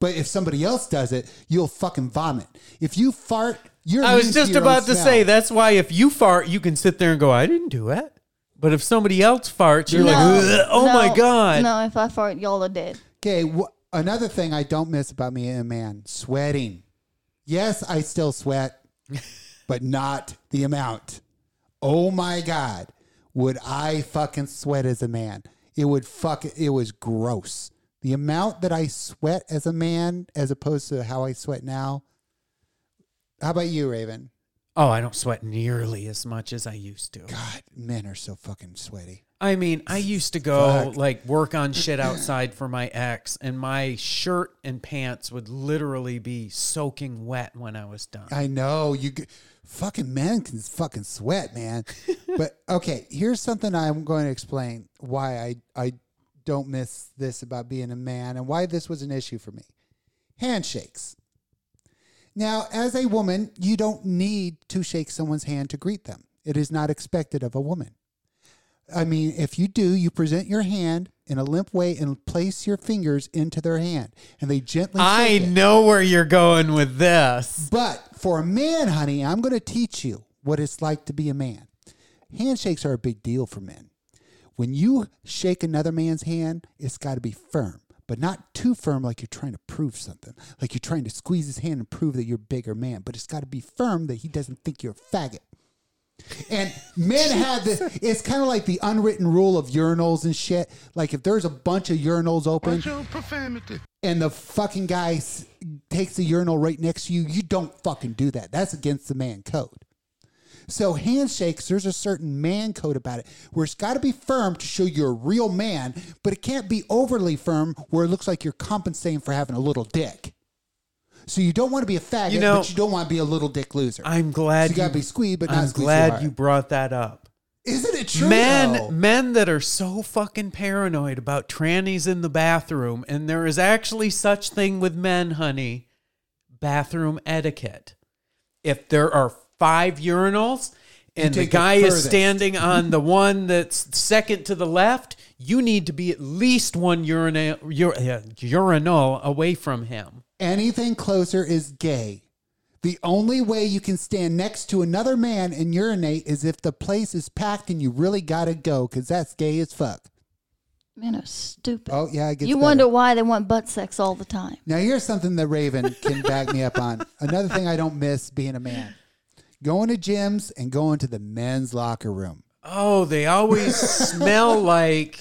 But if somebody else does it, you'll fucking vomit. If you fart, you're. I was immune just your about to smell. say that's why if you fart, you can sit there and go, "I didn't do it." But if somebody else farts, you're like, "Ugh, "Oh my god!" No, if I fart, y'all are dead. Okay, wh- another thing I don't miss about me and a man sweating. Yes, I still sweat, (laughs) but not the amount. Oh my God. Would I fucking sweat as a man? It would fuck, it was gross. The amount that I sweat as a man as opposed to how I sweat now. How about you, Raven? Oh, I don't sweat nearly as much as I used to. God, men are so fucking sweaty. I mean, I (sighs) used to go Fuck. like work on (clears throat) shit outside for my ex, and my shirt and pants would literally be soaking wet when I was done. I know you fucking men can fucking sweat, man. (laughs) but okay, here's something I'm going to explain why I I don't miss this about being a man and why this was an issue for me. Handshakes. Now, as a woman, you don't need to shake someone's hand to greet them. It is not expected of a woman. I mean, if you do, you present your hand in a limp way and place your fingers into their hand, and they gently. I know where you're going with this. But for a man, honey, I'm going to teach you what it's like to be a man. Handshakes are a big deal for men. When you shake another man's hand, it's got to be firm, but not too firm like you're trying to prove something. Like you're trying to squeeze his hand and prove that you're a bigger man, but it's got to be firm that he doesn't think you're a faggot. And men have this, (laughs) it's kind of like the unwritten rule of urinals and shit. Like if there's a bunch of urinals open and the fucking guy s- takes the urinal right next to you, you don't fucking do that. That's against the man code. So handshakes, there's a certain man code about it where it's got to be firm to show you're a real man, but it can't be overly firm where it looks like you're compensating for having a little dick. So you don't want to be a faggot, You know- but you don't want to be a little dick loser. I'm glad So you gotta be squeezed, but not I'm glad you brought that up. Isn't it true? men though? men that are so fucking paranoid about trannies in the bathroom and there is actually such thing with men honey bathroom etiquette if there are five urinals and the guy is standing on the one that's second to the left you need to be at least one urinal uh, urinal away from him Anything closer is gay. The only way you can stand next to another man and urinate is if the place is packed and you really gotta go, because that's gay as fuck. Men are stupid. Oh yeah, it gets you better. wonder why they want butt sex all the time. Now here's something that Raven can back me up on. (laughs) Another thing I don't miss being a man. Going to gyms and going to the men's locker room. Oh they always smell (laughs) like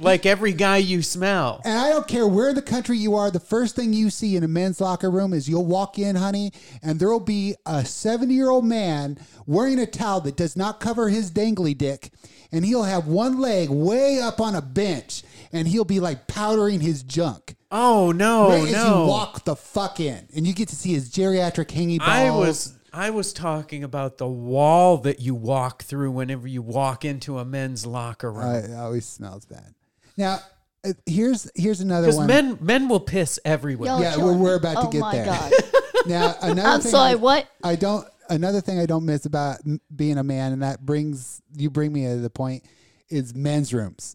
like every guy you smell And I don't care where in the country you are, the first thing you see in a men's locker room is you'll walk in, honey, and there'll be a 70 year old man wearing a towel that does not cover his dangly dick, and he'll have one leg way up on a bench, and he'll be like powdering his junk. oh no right as no you walk the fuck in, and you get to see his geriatric hangy balls. I was I was talking about the wall that you walk through whenever you walk into a men's locker room. Uh, it always smells bad. Now, uh, here's here's another one. men men will piss everywhere. Y'all yeah, we're, we're me. about to oh get my there. God. (laughs) Now, (laughs) another I'm thing sorry, I, what? I don't. Another thing I don't miss about m- being a man, and that brings you bring me to the point, is men's rooms.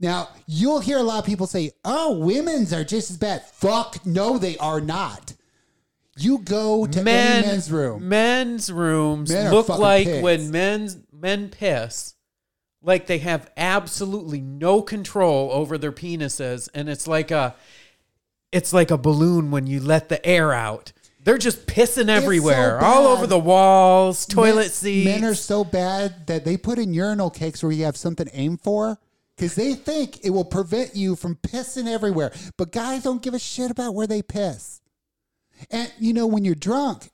Now you'll hear a lot of people say, "Oh, women's are just as bad." Fuck, no, they are not. You go to Men, any men's room. men's rooms Men look like pigs. when men's men piss, like they have absolutely no control over their penises, and it's like a, it's like a balloon when you let the air out. They're just pissing everywhere, all over the walls, toilet men, seats. Men are so bad that they put in urinal cakes where you have something aimed for because they think it will prevent you from pissing everywhere. But guys don't give a shit about where they piss. And you know, when you're drunk,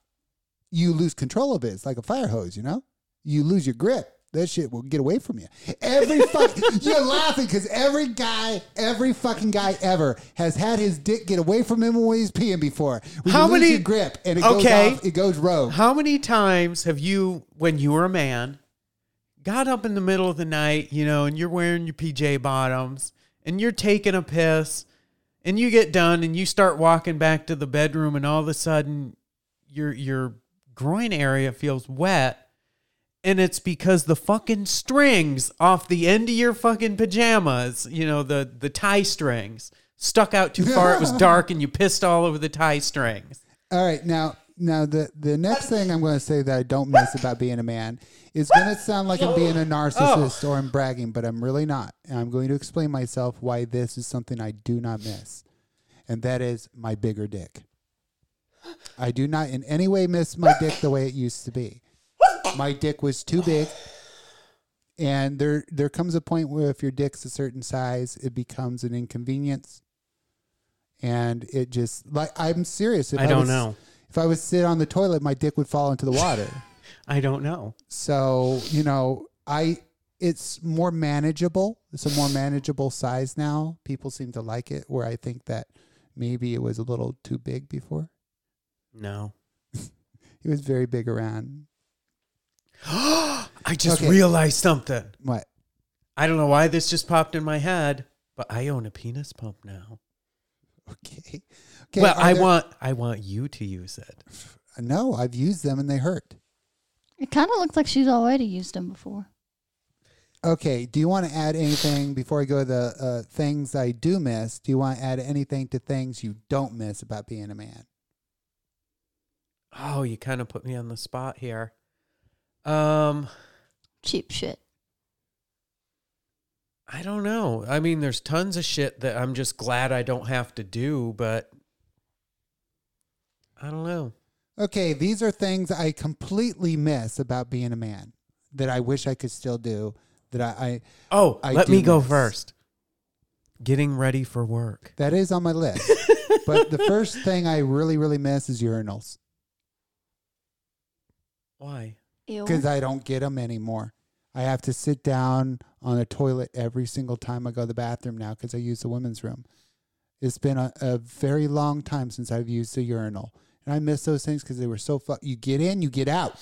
you lose control of it. It's like a fire hose, you know? You lose your grip. That shit will get away from you. Every (laughs) fuck, you're laughing because every guy, every fucking guy ever has had his dick get away from him when he's peeing before. When How many- your grip and it Okay. goes off, it goes rogue. How many times have you, when you were a man, got up in the middle of the night, you know, and you're wearing your PJ bottoms and you're taking a piss and you get done and you start walking back to the bedroom and all of a sudden your your groin area feels wet and it's because the fucking strings off the end of your fucking pajamas, you know, the the tie strings stuck out too far. it was (laughs) dark and you pissed all over the tie strings. All right, now now the the next thing I'm going to say that I don't miss about being a man is going to sound like I'm being a (gasps) oh. narcissist or I'm bragging, but I'm really not. And I'm going to explain myself why this is something I do not miss, and that is my bigger dick. I do not in any way miss my dick the way it used to be. My dick was too big. And there there comes a point where if your dick's a certain size, it becomes an inconvenience. And it just like I'm serious. If I don't was- know. If I was sit on the toilet, my dick would fall into the water. I don't know. so you know, I it's more manageable. It's a more manageable size now. People seem to like it. Where I think that maybe it was a little too big before. No. (laughs) It was very big around. (gasps) I just Okay. realized something. What? I don't know why this just popped in my head, but I own a penis pump now. Okay. Okay. well, I there- want I want you to use it. (sighs) No, I've used them and they hurt. It kind of looks like she's already used them before. Okay. Do you want to add anything before I go to the uh, things I do miss? Do you want to add anything to things you don't miss about being a man? Oh, you kind of put me on the spot here. Um, Cheap shit. I don't know. I mean, there's tons of shit that I'm just glad I don't have to do, but I don't know. Okay, these are things I completely miss about being a man that I wish I could still do. That I, I Oh, I let do me go miss. first. Getting ready for work. that is on my list. (laughs) but the first thing I really, really miss is urinals Why? Ew. because I don't get them anymore. I have to sit down on a toilet every single time I go to the bathroom now because I use the women's room. It's been a, a very long time since I've used a urinal. And I miss those things because they were so fuck. You get in, you get out.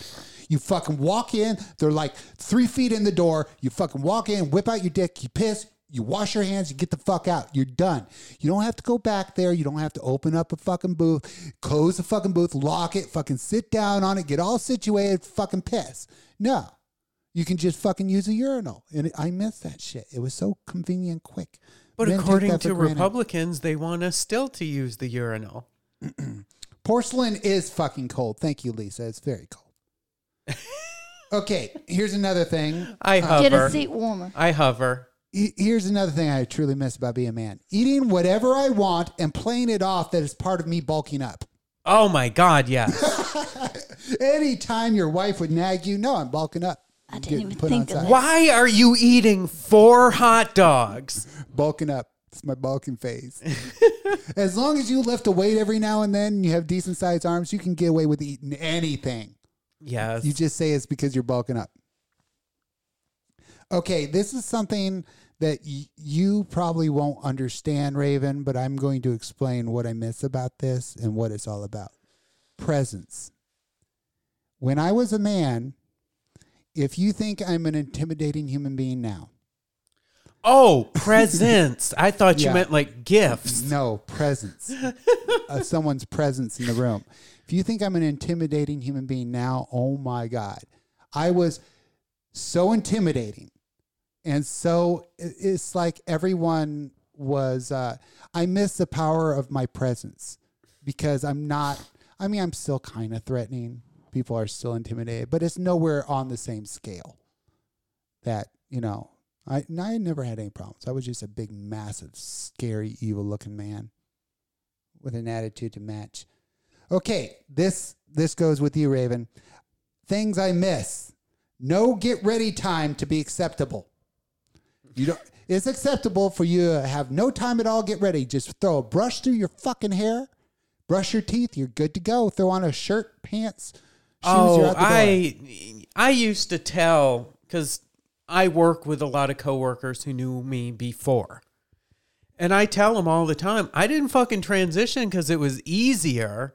You fucking walk in. They're like three feet in the door. You fucking walk in, whip out your dick, you piss, you wash your hands, you get the fuck out. You're done. You don't have to go back there. You don't have to open up a fucking booth, close the fucking booth, lock it, fucking sit down on it, get all situated, fucking piss. No. You can just fucking use a urinal. And I miss that shit. It was so convenient, quick. But Men according to. Republicans, they want us still to use the urinal. (clears throat) Porcelain is fucking cold. Thank you, Lisa. It's very cold. (laughs) okay, here's another thing. I uh, hover. Get a seat warmer. I hover. Here's another thing I truly miss about being a man eating whatever I want and playing it off that is part of me bulking up. Oh my God, yes. (laughs) Anytime your wife would nag you, no, I'm bulking up. I didn't Getting even think of size. that. Why are you eating four hot dogs? Bulking up. It's my bulking phase. (laughs) as long as you lift a weight every now and then and you have decent sized arms, you can get away with eating anything. Yes. You just say it's because you're bulking up. Okay, this is something that y- you probably won't understand, Raven, but I'm going to explain what I miss about this and what it's all about. Presence. When I was a man, if you think I'm an intimidating human being now, oh, presents. I thought you Yeah. meant like gifts. no presence, uh, someone's presence in the room. If you think I'm an intimidating human being now, oh my God. I was so intimidating. And so it- it's like everyone was, uh, I miss the power of my presence because I'm not, I mean, I'm still kind of threatening. People are still intimidated, but it's nowhere on the same scale that, you know, I, I never had any problems. I was just a big, massive, scary, evil looking man with an attitude to match. Okay, this this goes with you, Raven. Things I miss. No get ready time to be acceptable. You don't it's acceptable for you to have no time at all, get ready. Just throw a brush through your fucking hair, brush your teeth, you're good to go. Throw on a shirt, pants, shoes, you're Oh, out the door. I I used to tell because I work with a lot of coworkers who knew me before, and I tell them all the time I didn't fucking transition because it was easier.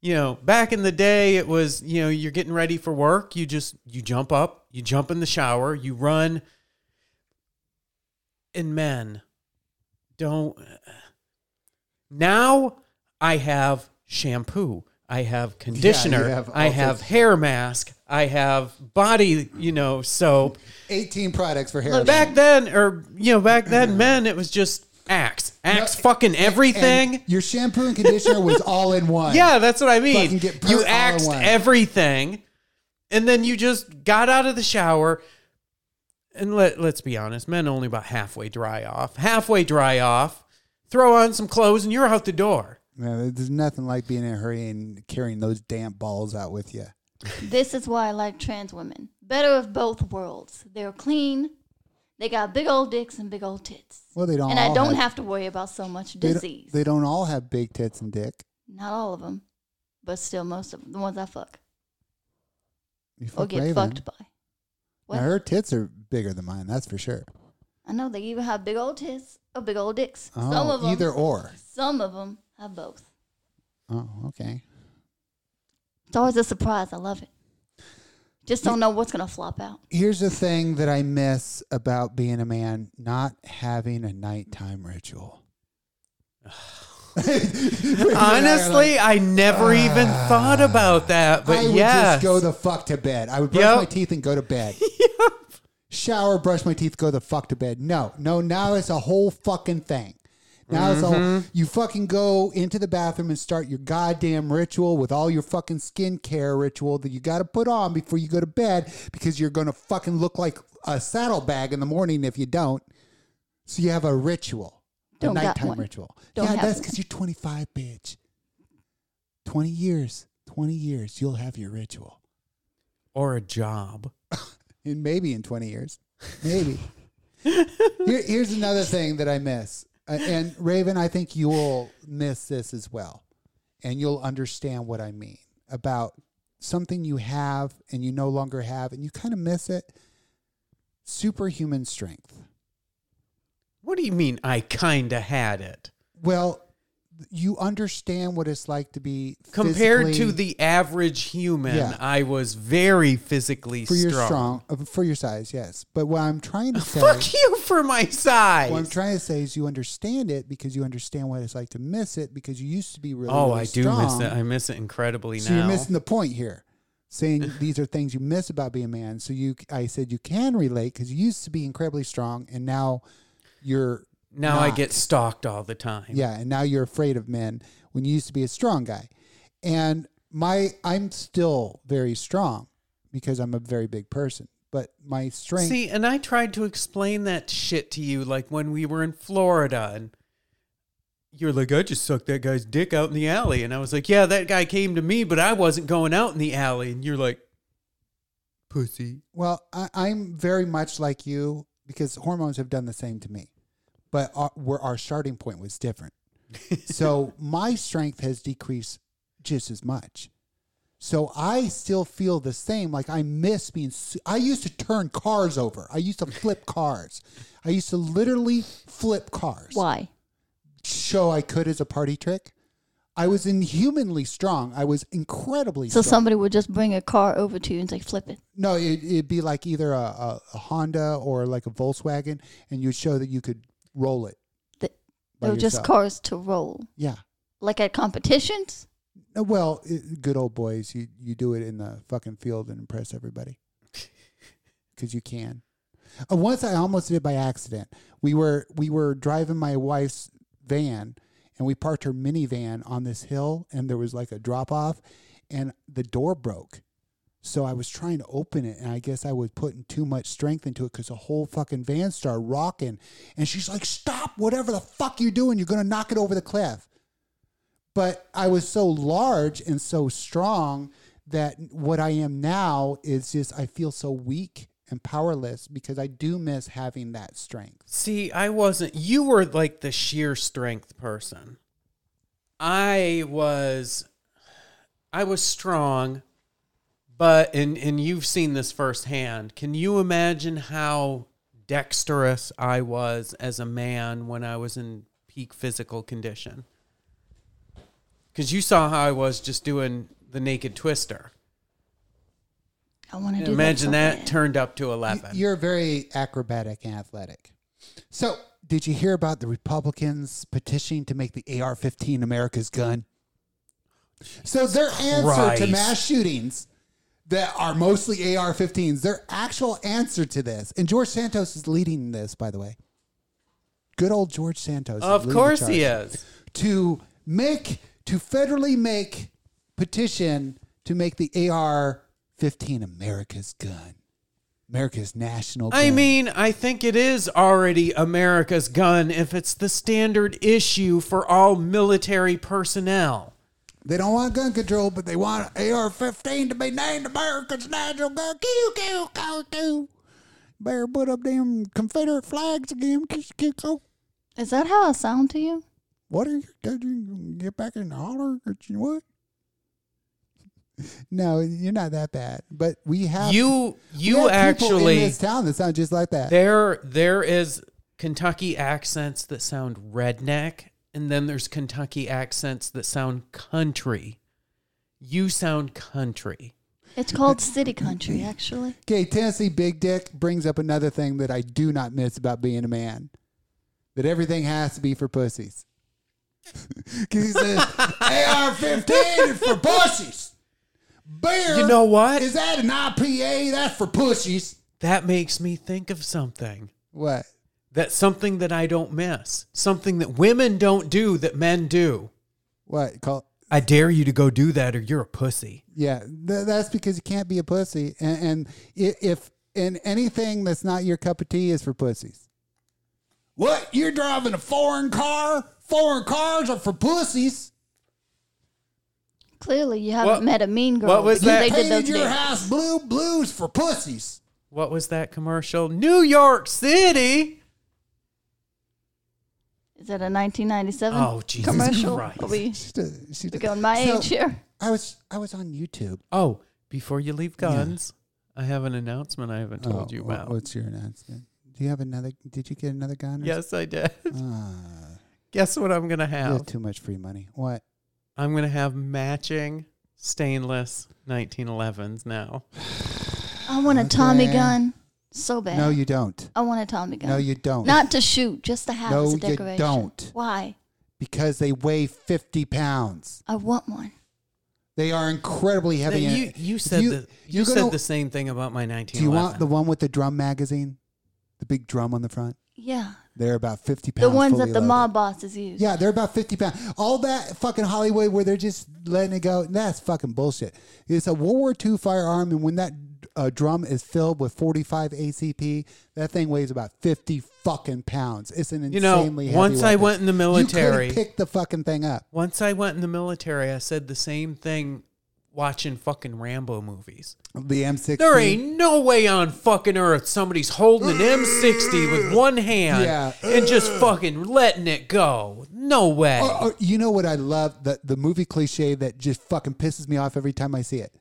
You know, back in the day, it was you know you're getting ready for work. You just you jump up, you jump in the shower, you run. And men, don't. (sighs) Now I have shampoo. I have conditioner. have I have hair mask. I have body, you know, soap. 18 products for hair. Back then, or you know, back then, men, it was just Axe, Axe, fucking everything. Your shampoo and conditioner was all in (laughs) one. Yeah, that's what I mean. You axed everything, and then you just got out of the shower. And let let's be honest, men only about halfway dry off. Halfway dry off. Throw on some clothes, and you're out the door. Yeah, there's nothing like being in a hurry and carrying those damp balls out with you. This is why I like trans women. Better of both worlds. They're clean. They got big old dicks and big old tits. Well, they don't. and I don't have to worry about so much they don't- disease. They don't all have big tits and dick. Not all of them, but still most of them. The ones I fuck You or fuck get Raven. fucked by. What? Now, her tits are bigger than mine. That's for sure. I know they even have big old tits or big old dicks. Oh, some of them, either or. Some of them have both. Oh, okay. It's always a surprise. I love it. Just don't know what's gonna flop out. Here's the thing that I miss about being a man: not having a nighttime ritual. (laughs) Honestly, I never even thought about that. But yeah. I would yes, just go the fuck to bed. I would brush Yep. my teeth and go to bed. yep. (laughs) Shower, brush my teeth, go the fuck to bed. No, no, now it's a whole fucking thing. Now it's Mm-hmm. all you fucking go into the bathroom and start your goddamn ritual with all your fucking skincare ritual that you got to put on before you go to bed because you're gonna fucking look like a saddlebag in the morning if you don't. So you have a ritual, Don't a got nighttime one. ritual. Don't yeah, have that's one. because you're 25, bitch. 20 years, 20 years, you'll have your ritual. Or a job. (laughs) And maybe in 20 years. Maybe. (laughs) Here, here's another thing that I miss. Uh, and Raven, I think you'll miss this as well. And you'll understand what I mean about something you have and you no longer have and you kind of miss it. Superhuman strength. What do you mean I kind of had it? Well, you understand what it's like to be Compared to the average human, Yeah. I was very physically for your strong. strong uh, for your size, yes. But what I'm trying to (laughs) say Fuck you for my size. What I'm trying to say is you understand it because you understand what it's like to miss it because you used to be really, oh, really I do miss it. I miss it incredibly So now. you're missing the point here. Saying (laughs) these are things you miss about being a man. So you, I said you can relate because you used to be incredibly strong, and now you're now I get stalked all the time. yeah, and now you're afraid of men when you used to be a strong guy. And my, I'm still very strong because I'm a very big person, but my strength. See, and I tried to explain that shit to you, like when we were in Florida, and you're like, I just sucked that guy's dick out in the alley. And I was like, Yeah, that guy came to me, but I wasn't going out in the alley. And you're like, Pussy. Well, I, I'm very much like you because hormones have done the same to me, but our, where our starting point was different. so (laughs) my strength has decreased just as much. So I still feel the same. Like I miss being. su- I used to turn cars over. I used to flip (laughs) cars. I used to literally flip cars. Why? Show I could as a party trick. I was inhumanly strong. I was incredibly So strong. somebody would just bring a car over to you and say, "Flip it." No, it, it'd be like either a, a, a Honda or like a Volkswagen, and you'd show that you could roll it. Th- by They were just cars to roll, Yeah. like at competitions. Uh, Well, it, good old boys, you you do it in the fucking field and impress everybody (laughs) because you can. Uh, once I almost did it by accident. We were we were driving my wife's van, and we parked her minivan on this hill, and there was like a drop off, and the door broke. So I was trying to open it, and I guess I was putting too much strength into it because the whole fucking van started rocking. And she's like, "Stop! Whatever the fuck you're doing, you're gonna knock it over the cliff." But I was so large and so strong that what I am now is just I feel so weak and powerless because I do miss having that strength. See, I wasn't. You were like the sheer strength person. I was. I was strong, but and and you've seen this firsthand. Can you imagine how dexterous I was as a man when I was in peak physical condition? Because you saw how I was just doing the naked twister. I want to Imagine that. so that turned up to Y- eleven. You're very acrobatic and athletic. So, did you hear about the Republicans petitioning to make the AR 15 America's gun? So, their answer to mass shootings that are mostly AR 15s, their actual answer to this, and George Santos is leading this, by the way. Good old George Santos. Of course he is. To make, to federally make petition to make the AR 15 America's gun. America's national gun. I mean, I think it is already America's gun if it's the standard issue for all military personnel. They don't want gun control, but they want AR-15 to be named America's national gun. Kill, kill, kill, kill. Better put up them Confederate flags again. Kiss, kiss, oh. Is that how I sound to you? What are you? Did you get back in the holler? Or what? (laughs) No, you're not that bad. But we have you. You have actually in this town that sound just like that. there there is Kentucky accents that sound redneck and then there's Kentucky accents that sound country. You sound country. It's called city country, actually. Okay, Tennessee Big Dick brings up another thing that I do not miss about being a man. That everything has to be for pussies. (laughs) 'Cause he says AR-15 is for pussies. Beer. You know what? Is that an IPA? That's for pussies. That makes me think of something. What? That's something that I don't miss. Something that women don't do that men do. What? Call? I dare you to go do that or you're a pussy. Yeah, th- that's because you can't be a pussy. And, and if and anything that's not your cup of tea is for pussies. What? You're driving a foreign car? Foreign cars are for pussies. Clearly, you haven't What- met a mean girl. what was that? They did Painted those your things. house blue. Blues for pussies. What was that commercial? New York City. Is that a 1997 Oh, Jesus commercial? Christ. Are we She's a- she's a- we going my So, age here? I was I was on YouTube. Oh, before you leave guns, I have an announcement I haven't told Oh, you wha- about. What's your announcement? Do you have another? Did you get another gun? or Yes, I did. Ah, (laughs) Guess what I'm gonna you have? have too much free money. What? I'm gonna have matching stainless 1911s now. I want a Tommy Okay. gun so bad. No, you don't. I want a Tommy gun. No, you don't. Not to shoot, just to have No, as a decoration. you don't. Why? because they weigh fifty pounds. I want one. They are incredibly heavy. Now, and- you you said you- the, you said gonna- the same thing about my 1911. Do you want the one with the drum magazine? The big drum on the front. Yeah. They're about fifty pounds. The ones that the loaded. mob bosses use. Yeah, they're about 50 pounds. All that fucking Hollywood where they're just letting it go, that's fucking bullshit. It's a World War II firearm, and when that uh, drum is filled with 45 ACP, that thing weighs about 50 fucking pounds. It's an You know, insanely heavy once I weapon. went in the military- You pick the fucking thing up. Once I went in the military, I said the same thing watching fucking Rambo movies. The M60. There ain't no way on fucking earth somebody's holding an M60 with (gasps) one hand Yeah. and just fucking letting it go. No way. Or- or you know what I love? The, the movie cliche that just fucking pisses me off every time I see it.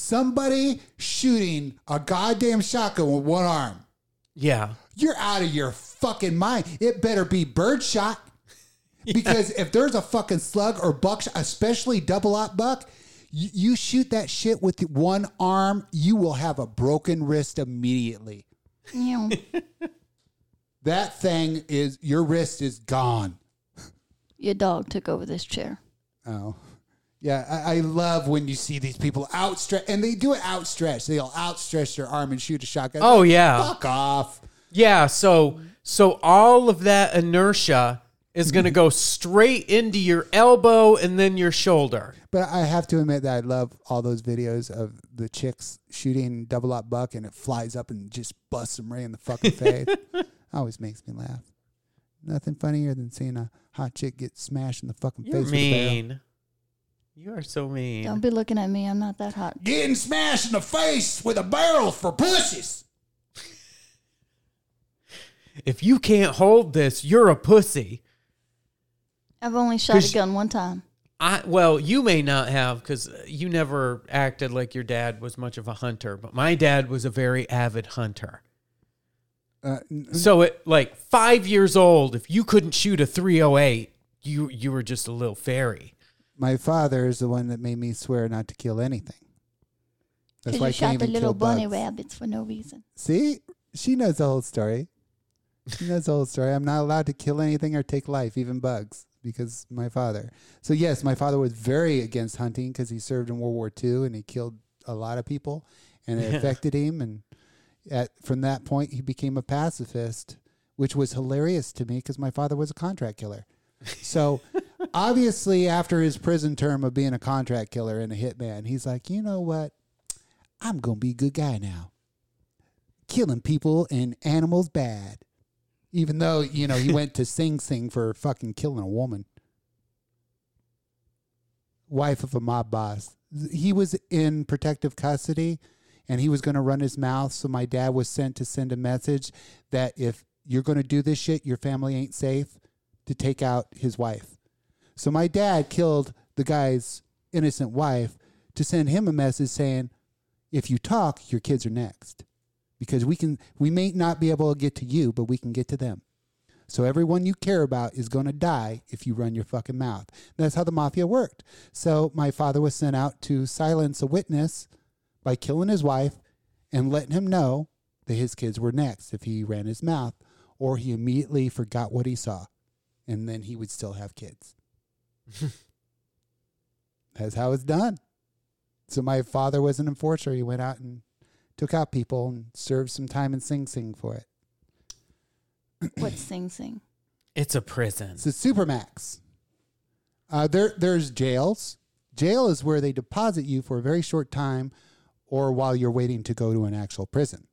Somebody shooting a goddamn shotgun with one arm. yeah. You're out of your fucking mind. It better be birdshot. (laughs) Because if there's a fucking slug or buckshot, especially double aught buck, you, you shoot that shit with one arm, you will have a broken wrist immediately. (laughs) That thing is, your wrist is gone. Your dog took over this chair. Oh. Yeah, I, I love when you see these people outstretch, and they do it outstretched. They'll outstretch their arm and shoot a shotgun. Oh, yeah. Fuck off. Yeah, so so all of that inertia is going to mm-hmm. go straight into your elbow and then your shoulder. But I have to admit that I love all those videos of the chicks shooting double up buck and it flies up and just busts them right in the fucking face. (laughs) Always makes me laugh. Nothing funnier than seeing a hot chick get smashed in the fucking You're face with a mean. You are so mean. Don't be looking at me. I'm not that hot. Getting smashed in the face with a barrel for pussies. If you can't hold this, you're a pussy. I've only shot a gun one time. I well, you may not have because you never acted like your dad was much of a hunter, but my dad was a very avid hunter. Uh, n- So at like five years old, if you couldn't shoot a 308, you you were just a little fairy. My father is the one that made me swear not to kill anything. That's Because why I you can't shot the even little kill bunny bugs. rabbits for no reason. See, she knows the whole story. She knows the whole story. I'm not allowed to kill anything or take life, even bugs, because my father. So yes, my father was very against hunting because he served in World War II and he killed a lot of people, and it Yeah. (laughs) affected him. And at from that point, he became a pacifist, which was hilarious to me because my father was a contract killer. So obviously, after his prison term of being a contract killer and a hitman, he's like, you know what? I'm gonna be a good guy now killing people and animals bad. Even though, you know, he (laughs) went to Sing Sing for fucking killing a woman. Wife of a mob boss. He was in protective custody and he was going to run his mouth. So my dad was sent to send a message that if you're going to do this shit, your family ain't safe to take out his wife. So my dad killed the guy's innocent wife to send him a message saying, if you talk, your kids are next. Because we can we may not be able to get to you but we can get to them. So everyone you care about is going to die if you run your fucking mouth. That's how the mafia worked. So my father was sent out to silence a witness by killing his wife and letting him know that his kids were next if he ran his mouth or he immediately forgot what he saw. And then he would still have kids (laughs) that's how it's done so my father was an enforcer he went out and took out people and served some time in Sing Sing for it. (coughs) What's Sing Sing? It's a prison. It's a supermax. Uh, there, there's jails. Jail is where they deposit you for a very short time, or while you're waiting to go to an actual prison.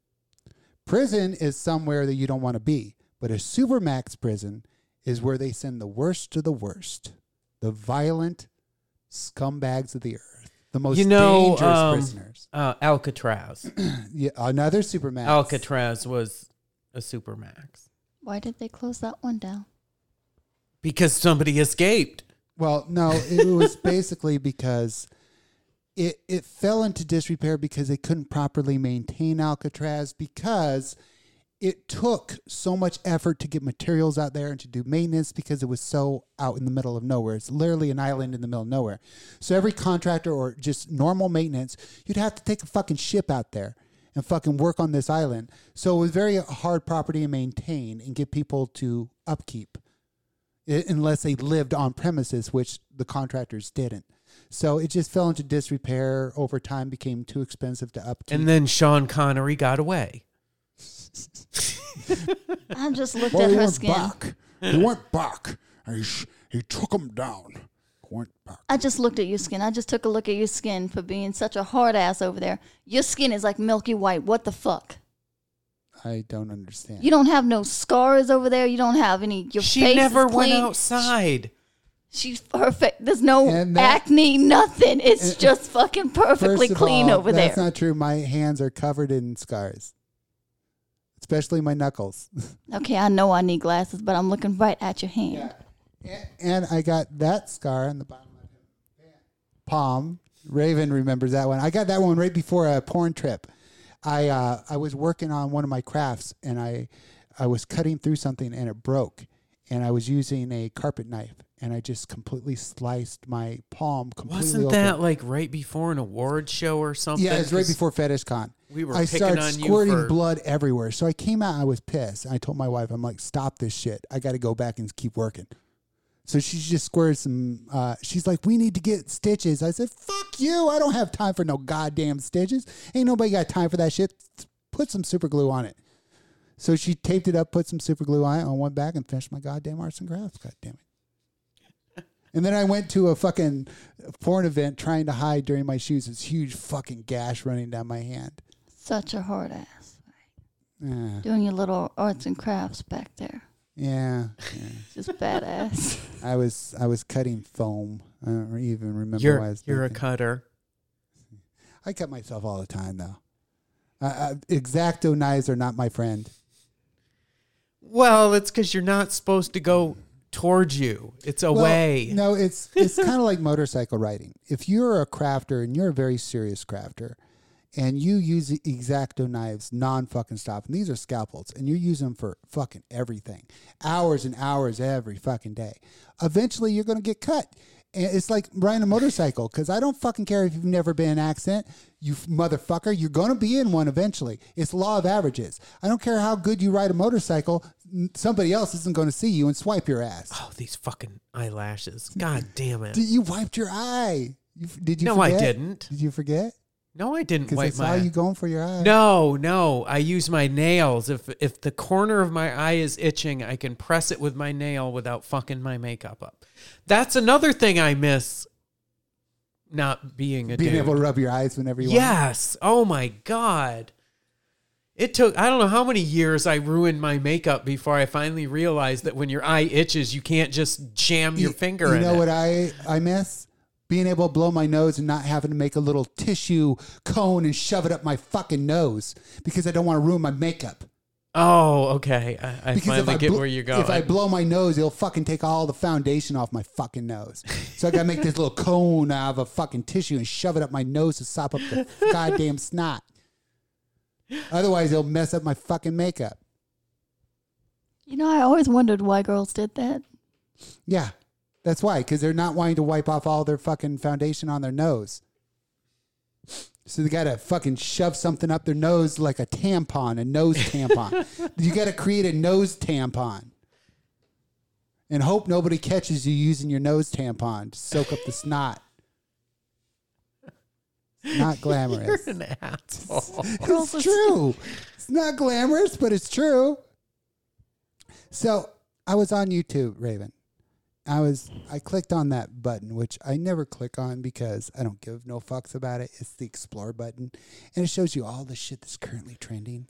Prison is somewhere that you don't want to be, But a supermax prison is where they send the worst of the worst, the violent scumbags of the earth, the most you know, dangerous um, prisoners. uh, Alcatraz. (clears throat) Yeah, another supermax. Alcatraz was a supermax Why did they close that one down? because somebody escaped. Well, no, it (laughs) was basically because it it fell into disrepair because they couldn't properly maintain Alcatraz because it took so much effort to get materials out there and to do maintenance because it was so out in the middle of nowhere. It's literally an island in the middle of nowhere. So every contractor or just normal maintenance, you'd have to take a fucking ship out there and fucking work on this island. So it was very hard property to maintain and get people to upkeep unless they lived on premises, which the contractors didn't. So it just fell into disrepair over time, became too expensive to upkeep. And then Sean Connery got away. (laughs) I just looked well, at they her weren't skin. back. They weren't back. He, sh- he took them down. Weren't back. I just looked at your skin. I just took a look at your skin for being such a hard ass over there. Your skin is like milky white. What the fuck? I don't understand. You don't have no scars over there. You don't have any. Your She face never is went clean. outside. She's perfect. There's no that- acne, nothing. It's and- just fucking perfectly clean all, over that's there. That's not true. My hands are covered in scars, especially my knuckles. (laughs) okay, I know I need glasses, but I'm looking right at your hand. Yeah, and I got that scar on the bottom of my palm. Raven remembers that one. I got that one right before a porn trip. I uh, I was working on one of my crafts and I I was cutting through something and it broke and I was using a carpet knife and I just completely sliced my palm completely Wasn't open. that like right before an award show or something? Yeah, it was right before Fetish Con. We were I picking started squirting for- blood everywhere. So I came out. I was pissed. I told my wife, "I'm like, stop this shit. I got to go back and keep working." So she just squared some. Uh, she's like, "We need to get stitches." I said, "Fuck you! I don't have time for no goddamn stitches. Ain't nobody got time for that shit. Put some super glue on it." So she taped it up, put some super glue on it, and went back and finished my goddamn arts and crafts. God damn it. And then I went to a fucking porn event trying to hide during my shoes. This huge fucking gash running down my hand. Such a hard ass. Yeah, Doing your little arts and crafts back there. yeah. yeah. (laughs) Just badass. I was I was cutting foam. I don't even remember why I You're was you're a cutter. I cut myself all the time though. Uh, uh, exacto knives are not my friend. Well, it's because you're not supposed to go towards you. It's Well, away. no, it's it's (laughs) kind of like motorcycle riding. If you're a crafter and you're a very serious crafter, and you use the exacto knives non fucking stop, and these are scalpels, and you use them for fucking everything, hours and hours every fucking day. Eventually, you're gonna get cut. And it's like riding a motorcycle because I don't fucking care if you've never been in an accident, you motherfucker. You're gonna be in one eventually. It's law of averages. I don't care how good you ride a motorcycle. Somebody else isn't going to see you and swipe your ass. Oh, these fucking eyelashes. God damn it. Did you wiped your eye? You, did you? No, I didn't. Did you forget? No, I didn't Because I wipe saw my you going for your eye. No, no. I use my nails. If if the corner of my eye is itching, I can press it with my nail without fucking my makeup up. That's another thing I miss not being a being dude. able to rub your eyes whenever you want. Yes. Oh my god. It took I don't know how many years I ruined my makeup before I finally realized that when your eye itches, you can't just jam your You- finger You know it. what I I miss? Being able to blow my nose and not having to make a little tissue cone and shove it up my fucking nose because I don't want to ruin my makeup. oh, okay. I, I Because finally I get bl- where you're going. If I blow my nose, it'll fucking take all the foundation off my fucking nose. So I gotta make this little cone out of a fucking tissue and shove it up my nose to sop up the (laughs) goddamn snot. Otherwise, it'll mess up my fucking makeup. You know, I always wondered why girls did that. Yeah, that's why. Because they're not wanting to wipe off all their fucking foundation on their nose. So they gotta fucking shove something up their nose like a tampon, a nose tampon. (laughs) you gotta create a nose tampon. And hope nobody catches you using your nose tampon to soak up the snot. Not glamorous. (laughs) You're an asshole. it's true. (laughs) It's not glamorous, but it's true. So I was on YouTube, Raven. I was I clicked on that button, which I never click on because I don't give no fucks about it. It's the explore button, and it shows you all the shit that's currently trending.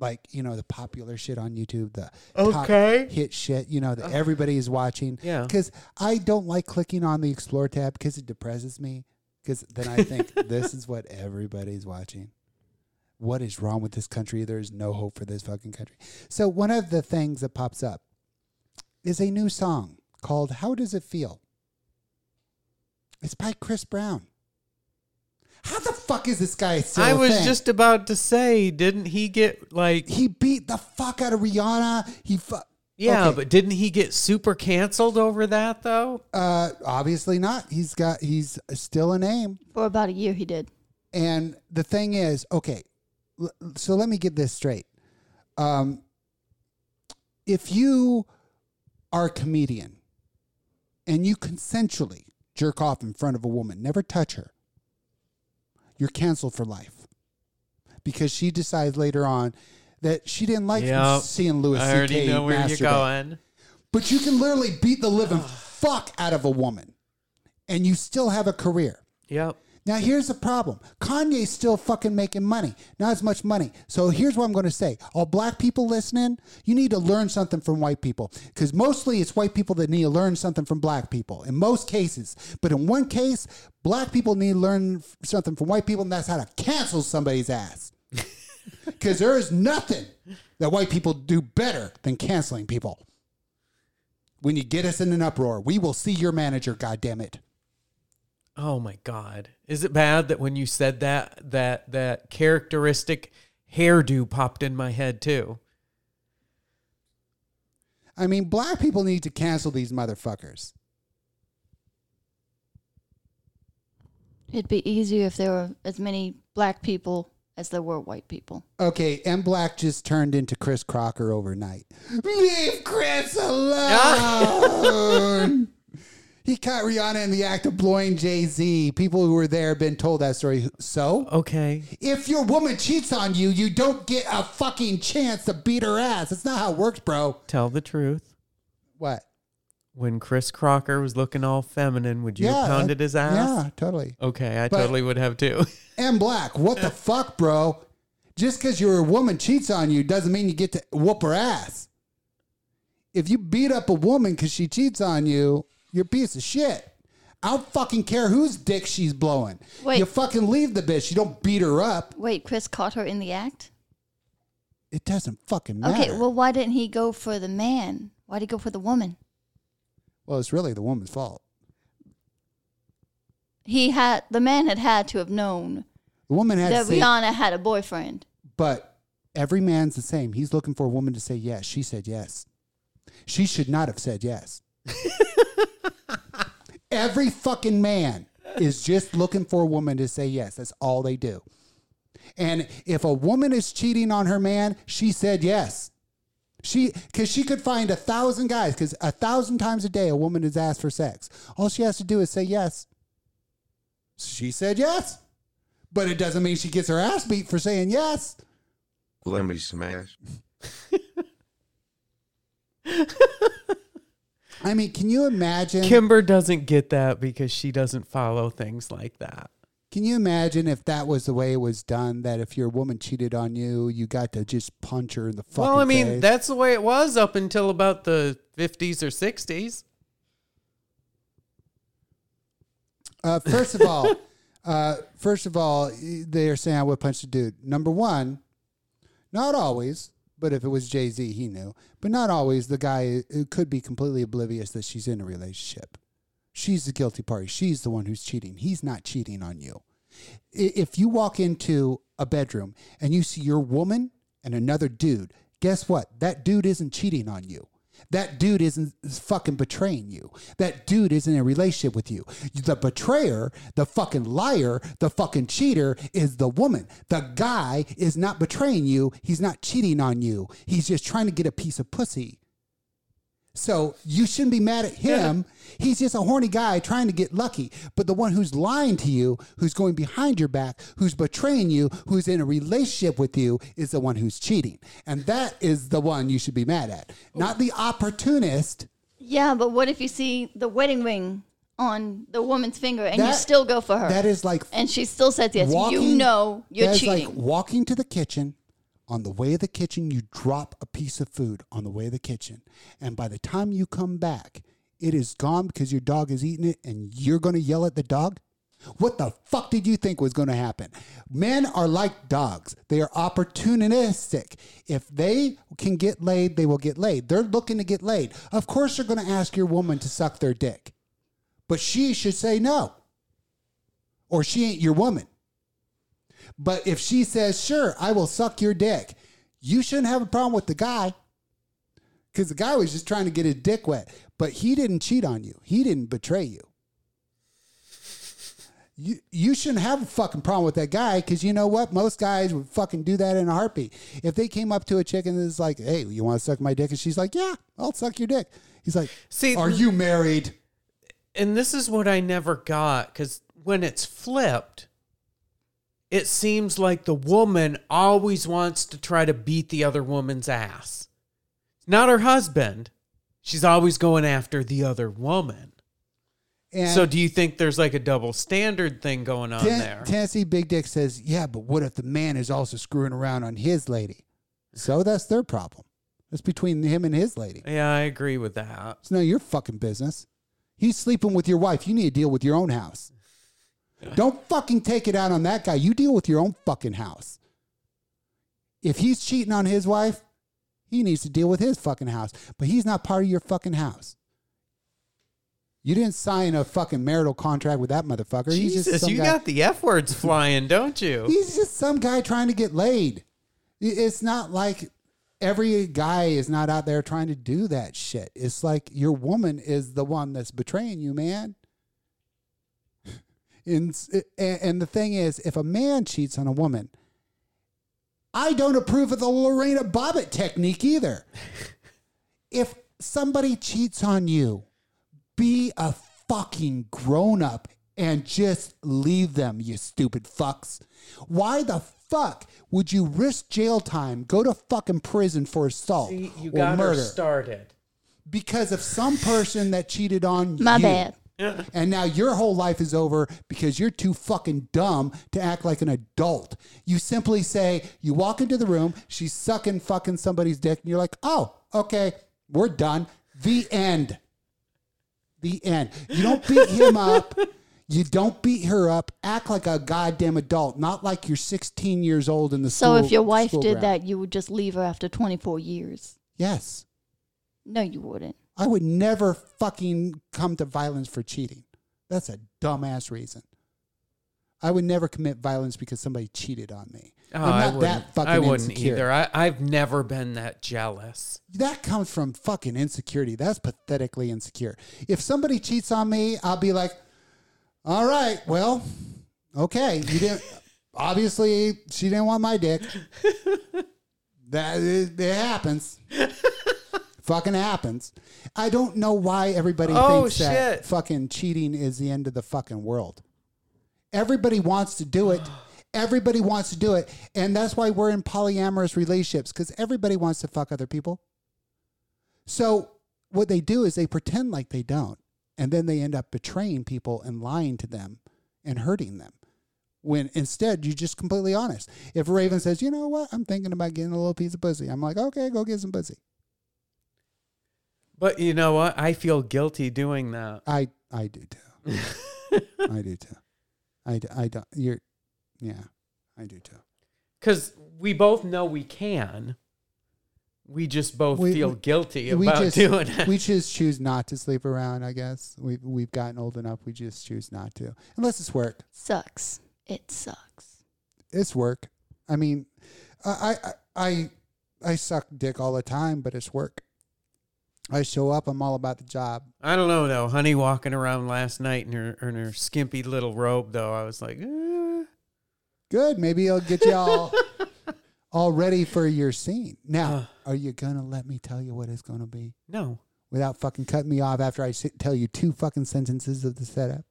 like you know the popular shit on YouTube, the Okay. hit shit, you know that everybody is watching. Yeah. Because I don't like clicking on the explore tab because it depresses me. Because then I think (laughs) this is what everybody's watching. What is wrong with this country? There is no hope for this fucking country. So one of the things that pops up is a new song called "How Does It Feel." It's by Chris Brown. How the fuck is this guy still? I was thing? just about to say, didn't he get like? he beat the fuck out of Rihanna. He fu- Yeah, Okay. but didn't he get super canceled over that though? uh obviously not. He's got he's still a name. For about a year, he did. And the thing is, okay, l- so let me get this straight. Um, if you are a comedian and you consensually jerk off in front of a woman, never touch her, you're canceled for life because she decides later on that she didn't like Yep. seeing Louis I already C.K. know where you're masturbate. going. But you can literally beat the living (sighs) fuck out of a woman and you still have a career. Yep. Now here's the problem. Kanye's still fucking making money. Not as much money. So here's what I'm going to say. All black people listening, you need to learn something from white people cuz mostly it's white people that need to learn something from black people in most cases. But in one case, black people need to learn f- something from white people and that's how to cancel somebody's ass. (laughs) Cuz there is nothing that white people do better than canceling people. When you get us in an uproar, we will see your manager, god damn it. Oh my god. Is it bad that when you said that that that characteristic hairdo popped in my head too? I mean, black people need to cancel these motherfuckers. It'd be easier if there were as many black people as there were white people. Okay, M Black just turned into Chris Crocker overnight. Leave Chris alone. (laughs) he caught Rihanna in the act of blowing Jay Z. People who were there have been told that story. So, Okay. if your woman cheats on you, you don't get a fucking chance to beat her ass. That's not how it works, bro. Tell the truth. What? When Chris Crocker was looking all feminine, would you have pounded his ass? Yeah, totally. Okay, I But- totally would have too. (laughs) and Black, what the fuck, bro? Just because your woman cheats on you doesn't mean you get to whoop her ass. If you beat up a woman because she cheats on you, you're a piece of shit. I don't fucking care whose dick she's blowing. Wait. You fucking leave the bitch. You don't beat her up. Wait, Chris caught her in the act? It doesn't fucking matter. Okay, well, why didn't he go for the man? Why did he go for the woman? Well, it's really the woman's fault. He had the man had had to have known The woman had that to say, Rihanna had a boyfriend. but every man's the same. He's looking for a woman to say yes. She said yes. She should not have said yes. (laughs) every fucking man is just looking for a woman to say yes. That's all they do. And if a woman is cheating on her man, she said yes. She, because she could find a thousand guys, because a thousand times a day a woman is asked for sex. All she has to do is say yes. She said yes. But it doesn't mean she gets her ass beat for saying yes. Let me smash. I mean, can you imagine? Kimber doesn't get that because she doesn't follow things like that. Can you imagine if that was the way it was done? That if your woman cheated on you, you got to just punch her in the fucking well, I mean, face? that's the way it was up until about the 50s or 60s. Uh, first of all, (laughs) uh, first of all, they are saying I would punch the dude. Number one, not always, but if it was Jay Z, he knew. But not always. The guy could be completely oblivious that she's in a relationship. She's the guilty party. She's the one who's cheating. He's not cheating on you. If you walk into a bedroom and you see your woman and another dude, guess what? That dude isn't cheating on you. That dude isn't fucking betraying you. That dude isn't in a relationship with you. The betrayer, the fucking liar, the fucking cheater is the woman. The guy is not betraying you. He's not cheating on you. He's just trying to get a piece of pussy. So you shouldn't be mad at him. He's just a horny guy trying to get lucky. But the one who's lying to you, who's going behind your back, who's betraying you, who's in a relationship with you, is the one who's cheating. And that is the one you should be mad at, not the opportunist. Yeah, but what if you see the wedding ring on the woman's finger and you That- still go for her? That is like and she still says yes. you walking- know you're that is cheating. like walking to the kitchen On the way to the kitchen, you drop a piece of food on the way to the kitchen. And by the time you come back, it is gone because your dog is eating it and you're going to yell at the dog? What the fuck did you think was going to happen? Men are like dogs. They are opportunistic. If they can get laid, they will get laid. They're looking to get laid. Of course, they're going to ask your woman to suck their dick. But she should say no. Or she ain't your woman. But if she says, sure, I will suck your dick, you shouldn't have a problem with the guy. Because the guy was just trying to get his dick wet. But he didn't cheat on you, he didn't betray you. You, you shouldn't have a fucking problem with that guy because you know what? Most guys would fucking do that in a heartbeat. If they came up to a chick and is like, hey, you want to suck my dick? And she's like, yeah, I'll suck your dick. He's like, See, are you married? and this is what I never got because when it's flipped, it seems like the woman always wants to try to beat the other woman's ass. Not her husband. She's always going after the other woman. And so do you think there's like a double standard thing going on Ten- there? Tennessee Big Dick says, yeah, but what if the man is also screwing around on his lady? So that's their problem. That's between him and his lady. yeah, I agree with that. It's none of your fucking business. He's sleeping with your wife. You need to deal with your own house. Don't fucking take it out on that guy. You deal with your own fucking house. If he's cheating on his wife, he needs to deal with his fucking house. But he's not part of your fucking house. You didn't sign a fucking marital contract with that motherfucker. he's just Jesus, you guy. got the F words flying, don't you? He's just some guy trying to get laid. It's not like every guy is not out there trying to do that shit. It's like your woman is the one that's betraying you, man. And, and and the thing is, if a man cheats on a woman, I don't approve of the Lorena Bobbitt technique either. (laughs) if somebody cheats on you, be a fucking grown up and just leave them, you stupid fucks. Why the fuck would you risk jail time, go to fucking prison for assault See, you or got her murder started. because of some person that cheated on My you? bad. And now your whole life is over because you're too fucking dumb to act like an adult. You simply say, you walk into the room, she's sucking fucking somebody's dick, and you're like, oh, okay, we're done. The end. The end. You don't beat him up. You don't beat her up. Act like a goddamn adult, not like you're 16 years old in the So school. if your wife school did ground. that, you would just leave her after 24 years. yes. No, you wouldn't. I would never fucking come to violence for cheating. That's a dumbass reason. I would never commit violence because somebody cheated on me. Oh, I'm I not wouldn't, that fucking I wouldn't insecure. either. I, I've never been that jealous. That comes from fucking insecurity. That's pathetically insecure. If somebody cheats on me, I'll be like, all right, well, okay. You didn't, (laughs) obviously, she didn't want my dick. (laughs) That it, it happens. Fucking happens. I don't know why everybody Oh, thinks that fucking cheating is the end of the fucking world. Everybody wants to do it. Everybody wants to do it. And that's why we're in polyamorous relationships because everybody wants to fuck other people. So what they do is they pretend like they don't. And then they end up betraying people and lying to them and hurting them. When instead you're just completely honest. If Raven says, you know what, I'm thinking about getting a little piece of pussy, I'm like, okay, go get some pussy. But you know what? I feel guilty doing that. I I do too. (laughs) I do too. I do, I don't. You're, yeah, I do too. Because we both know we can. We just both We- feel guilty we about just, doing it. We just choose not to sleep around. I guess we've we've gotten old enough. We just choose not to, unless it's work. Sucks. It sucks. It's work. I mean, I I I, I suck dick all the time, but it's work. I show up. I'm all about the job. I don't know though. Honey walking around last night in her in her skimpy little robe though. I was like, eh. Good. Maybe I'll get you all (laughs) all ready for your scene. Now, are you gonna let me tell you what it's gonna be? no. without fucking cutting me off after I sit, tell you two fucking sentences of the setup.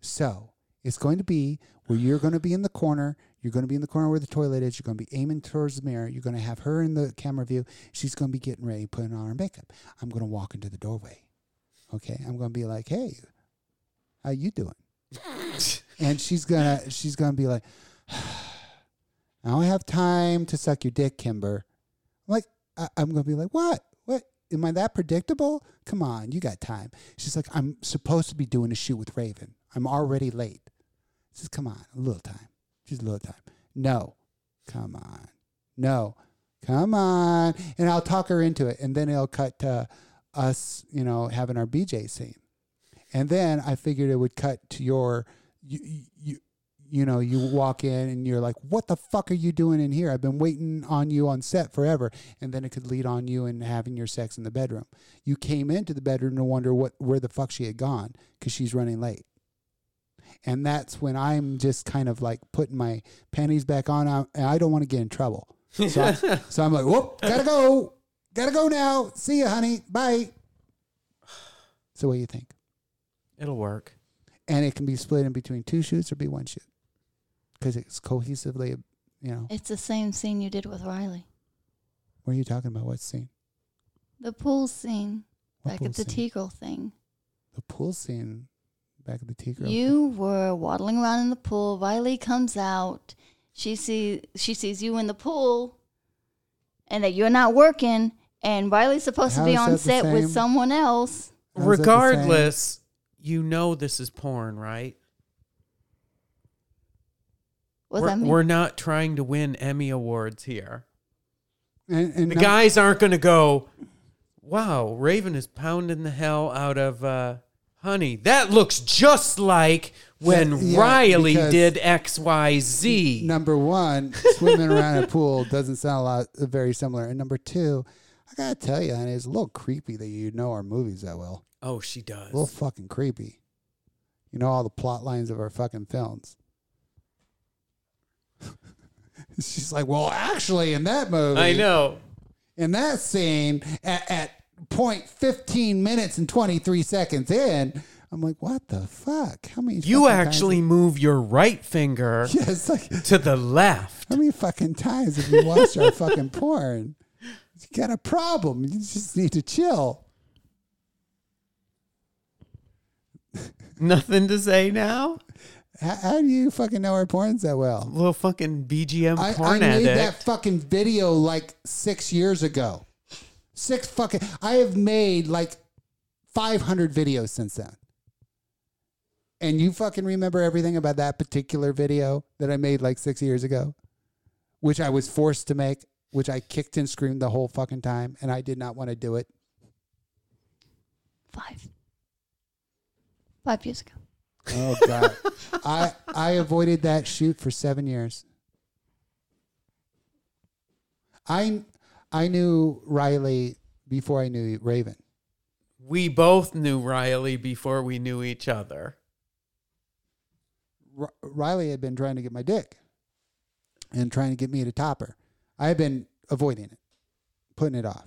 So it's going to be where you're going to be in the corner. You're going to be in the corner where the toilet is. You're going to be aiming towards the mirror. You're going to have her in the camera view. She's going to be getting ready, putting on her makeup. I'm going to walk into the doorway. Okay, I'm going to be like, "Hey, how you doing?" (laughs) and she's gonna she's gonna be like, I don't have time to suck your dick, Kimber. I'm like, I, I'm going to be like, what? What? Am I that predictable? Come on, you got time. She's like, I'm supposed to be doing a shoot with Raven. I'm already late. Says, come on, a little time. Just a little time. No, come on. No, come on. And I'll talk her into it. And then it'll cut to us, you know, having our BJ scene. And then I figured it would cut to your, you, you, you know, you walk in and you're like, what the fuck are you doing in here? I've been waiting on you on set forever. And then it could lead on you and having your sex in the bedroom. You came into the bedroom to wonder what, where the fuck she had gone because she's running late. And that's when I'm just kind of like putting my panties back on. I, and I don't want to get in trouble. So, I, (laughs) so I'm like, whoop, gotta go. Gotta go now. See you, honey. Bye. So what do you think? It'll work. And it can be split in between two shoots or be one shoot. Because it's cohesively, you know. It's the same scene you did with Riley. What are you talking about? What scene? The pool scene What back pool at the scene? Tea Girl thing. The pool scene back at the tea girl. You were waddling around in the pool. Riley comes out. She sees she sees you in the pool, and that you're not working. And Riley's supposed How to be on set with someone else. How's that the same? Regardless, you know this is porn, right? What we're, that mean? we're not trying to win Emmy awards here. And, and The no- guys aren't going to go, wow, Raven is pounding the hell out of uh, Honey. That looks just like when Yeah, Riley did XYZ. number one, swimming around a pool doesn't sound a lot uh, very similar. And number two, I gotta tell you, honey, it's a little creepy that you know our movies that well. Oh, she does. A little fucking creepy. You know all the plot lines of our fucking films. (laughs) She's like, well, actually, in that movie, I know. in that scene at, at point 15 minutes and 23 seconds in, I'm like, what the fuck? How many? You fucking times- actually move your right finger (laughs) Yeah, it's like, to the left. how many fucking times have you watched our fucking (laughs) porn? You got a problem. You just need to chill. Nothing to say now? How, how do you fucking know our porns that well? Little fucking BGM I, I porn made that fucking video like six years ago. Six fucking. I have made like 500 videos since then. And you fucking remember everything about that particular video that I made like six years ago, which I was forced to make, which I kicked and screamed the whole fucking time, and I did not want to do it. Five. Five years ago. Oh god, (laughs) I I avoided that shoot for seven years. I I knew Riley before I knew Raven. we both knew Riley before we knew each other. R- Riley had been trying to get my dick and trying to get me to top her. I had been avoiding it, putting it off.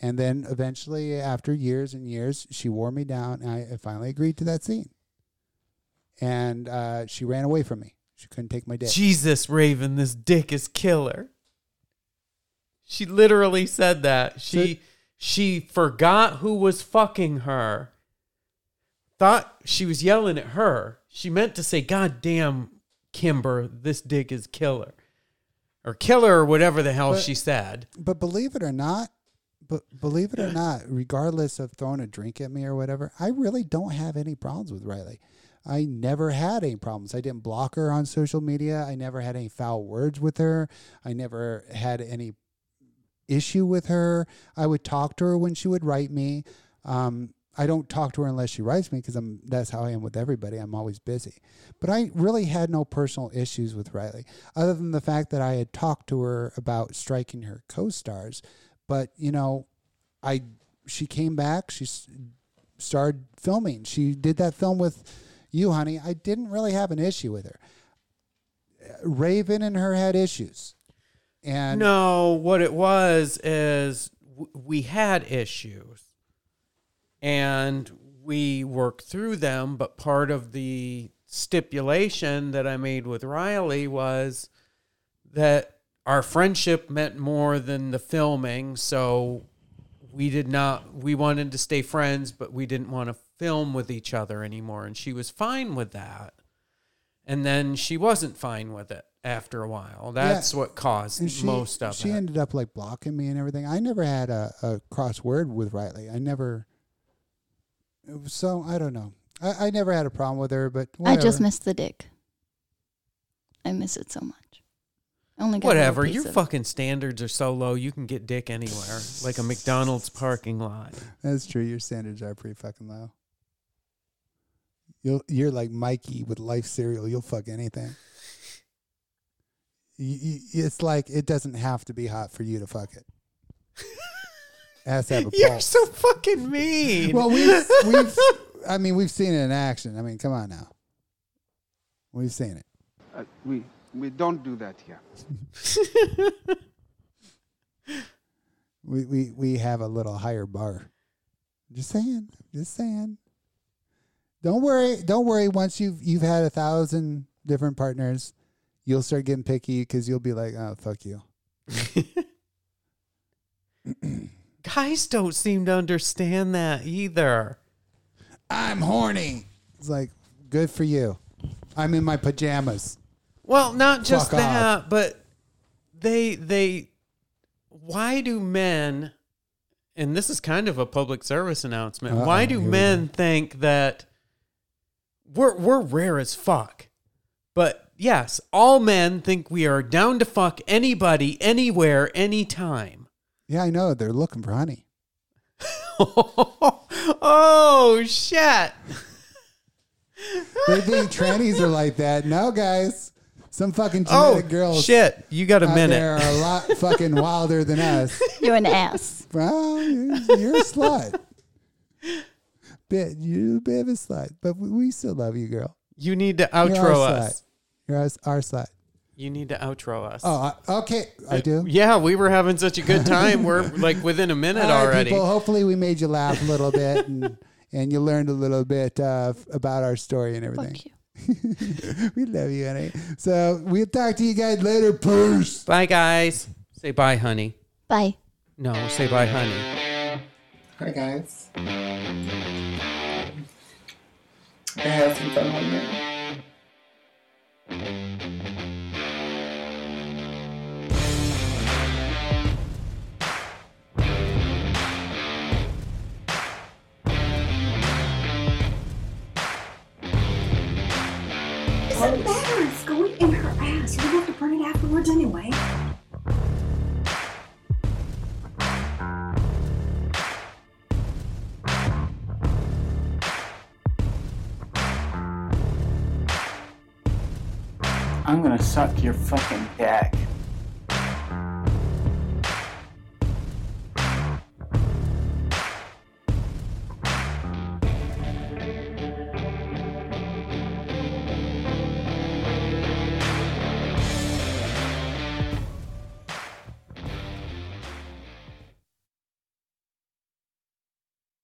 And then eventually, after years and years, she wore me down, and I finally agreed to that scene. And uh, she ran away from me. She couldn't take my dick. Jesus, Raven, this dick is killer. She literally said that. She she forgot who was fucking her. Thought she was yelling at her. She meant to say, God damn, Kimber, this dick is killer. Or killer or whatever the hell But- she said. But believe it or not, but believe it or not, regardless of throwing a drink at me or whatever, I really don't have any problems with Riley. I never had any problems. I didn't block her on social media. I never had any foul words with her. I never had any issue with her. I would talk to her when she would write me. Um, I don't talk to her unless she writes me because I'm that's how I am with everybody. I'm always busy. But I really had no personal issues with Riley, other than the fact that I had talked to her about striking her co-stars. But you know, I she came back. She started filming. She did that film with you, honey. I didn't really have an issue with her. Raven and her had issues, and no, what it was is we had issues and we worked through them. But part of the stipulation that I made with Riley was that our friendship meant more than the filming. So we did not, we wanted to stay friends, but we didn't want to film with each other anymore. And she was fine with that. And then she wasn't fine with it after a while. That's what caused And she, most of she it. She ended up like blocking me and everything. I never had a, a cross word with Riley. I never. So I don't know. I, I never had a problem with her, but I just whatever. miss the dick. I miss it so much. I only got Whatever. Your of it. fucking standards are so low, you can get dick anywhere, like a McDonald's parking lot. That's true. Your standards are pretty fucking low. You'll, you're like Mikey with life cereal. You'll fuck anything. You, you, it's like it doesn't have to be hot for you to fuck it. It has to have a (laughs) You're pulse. so fucking mean. well, we've, (laughs) we've, I mean, we've seen it in action. I mean, come on now. We've seen it. Uh, we we don't do that here. (laughs) We, we, we have a little higher bar. Just saying. Just saying. Don't worry. Don't worry. Once you've you've had a thousand different partners, you'll start getting picky because you'll be like, oh fuck you. (laughs) Guys don't seem to understand that either. I'm horny. It's like good for you. I'm in my pajamas. Well, not just Fuck off. that, but they they why do men and this is kind of a public service announcement. Uh-oh, why do men think that we're we're rare as fuck? But yes, all men think we are down to fuck anybody, anywhere, anytime. Yeah, I know. They're looking for honey. (laughs) oh shit. They think trannies are like that. No, guys. Some fucking Oh girls shit. You got a out minute. there are a lot (laughs) fucking wilder than us. You're an ass. Well, you're, you're a slut. Bit you're a bit of a slut, but we, we still love you, girl. You need to You're our outro slut. us. You're our, our slut. You need to outro us. Oh, I, okay, I do. Yeah, we were having such a good time. We're (laughs) like within a minute All right, already. people. Hopefully, we made you laugh a little bit, and (laughs) and you learned a little bit uh, about our story and everything. Fuck you. (laughs) we love you, honey. So we'll talk to you guys later. Peace. Bye, guys. Say bye, honey. Bye. No, say bye, honey. Hi guys. I had some fun. Doesn't matter. It's going in her ass. You have to burn it afterwards anyway. I'm gonna suck your fucking dick.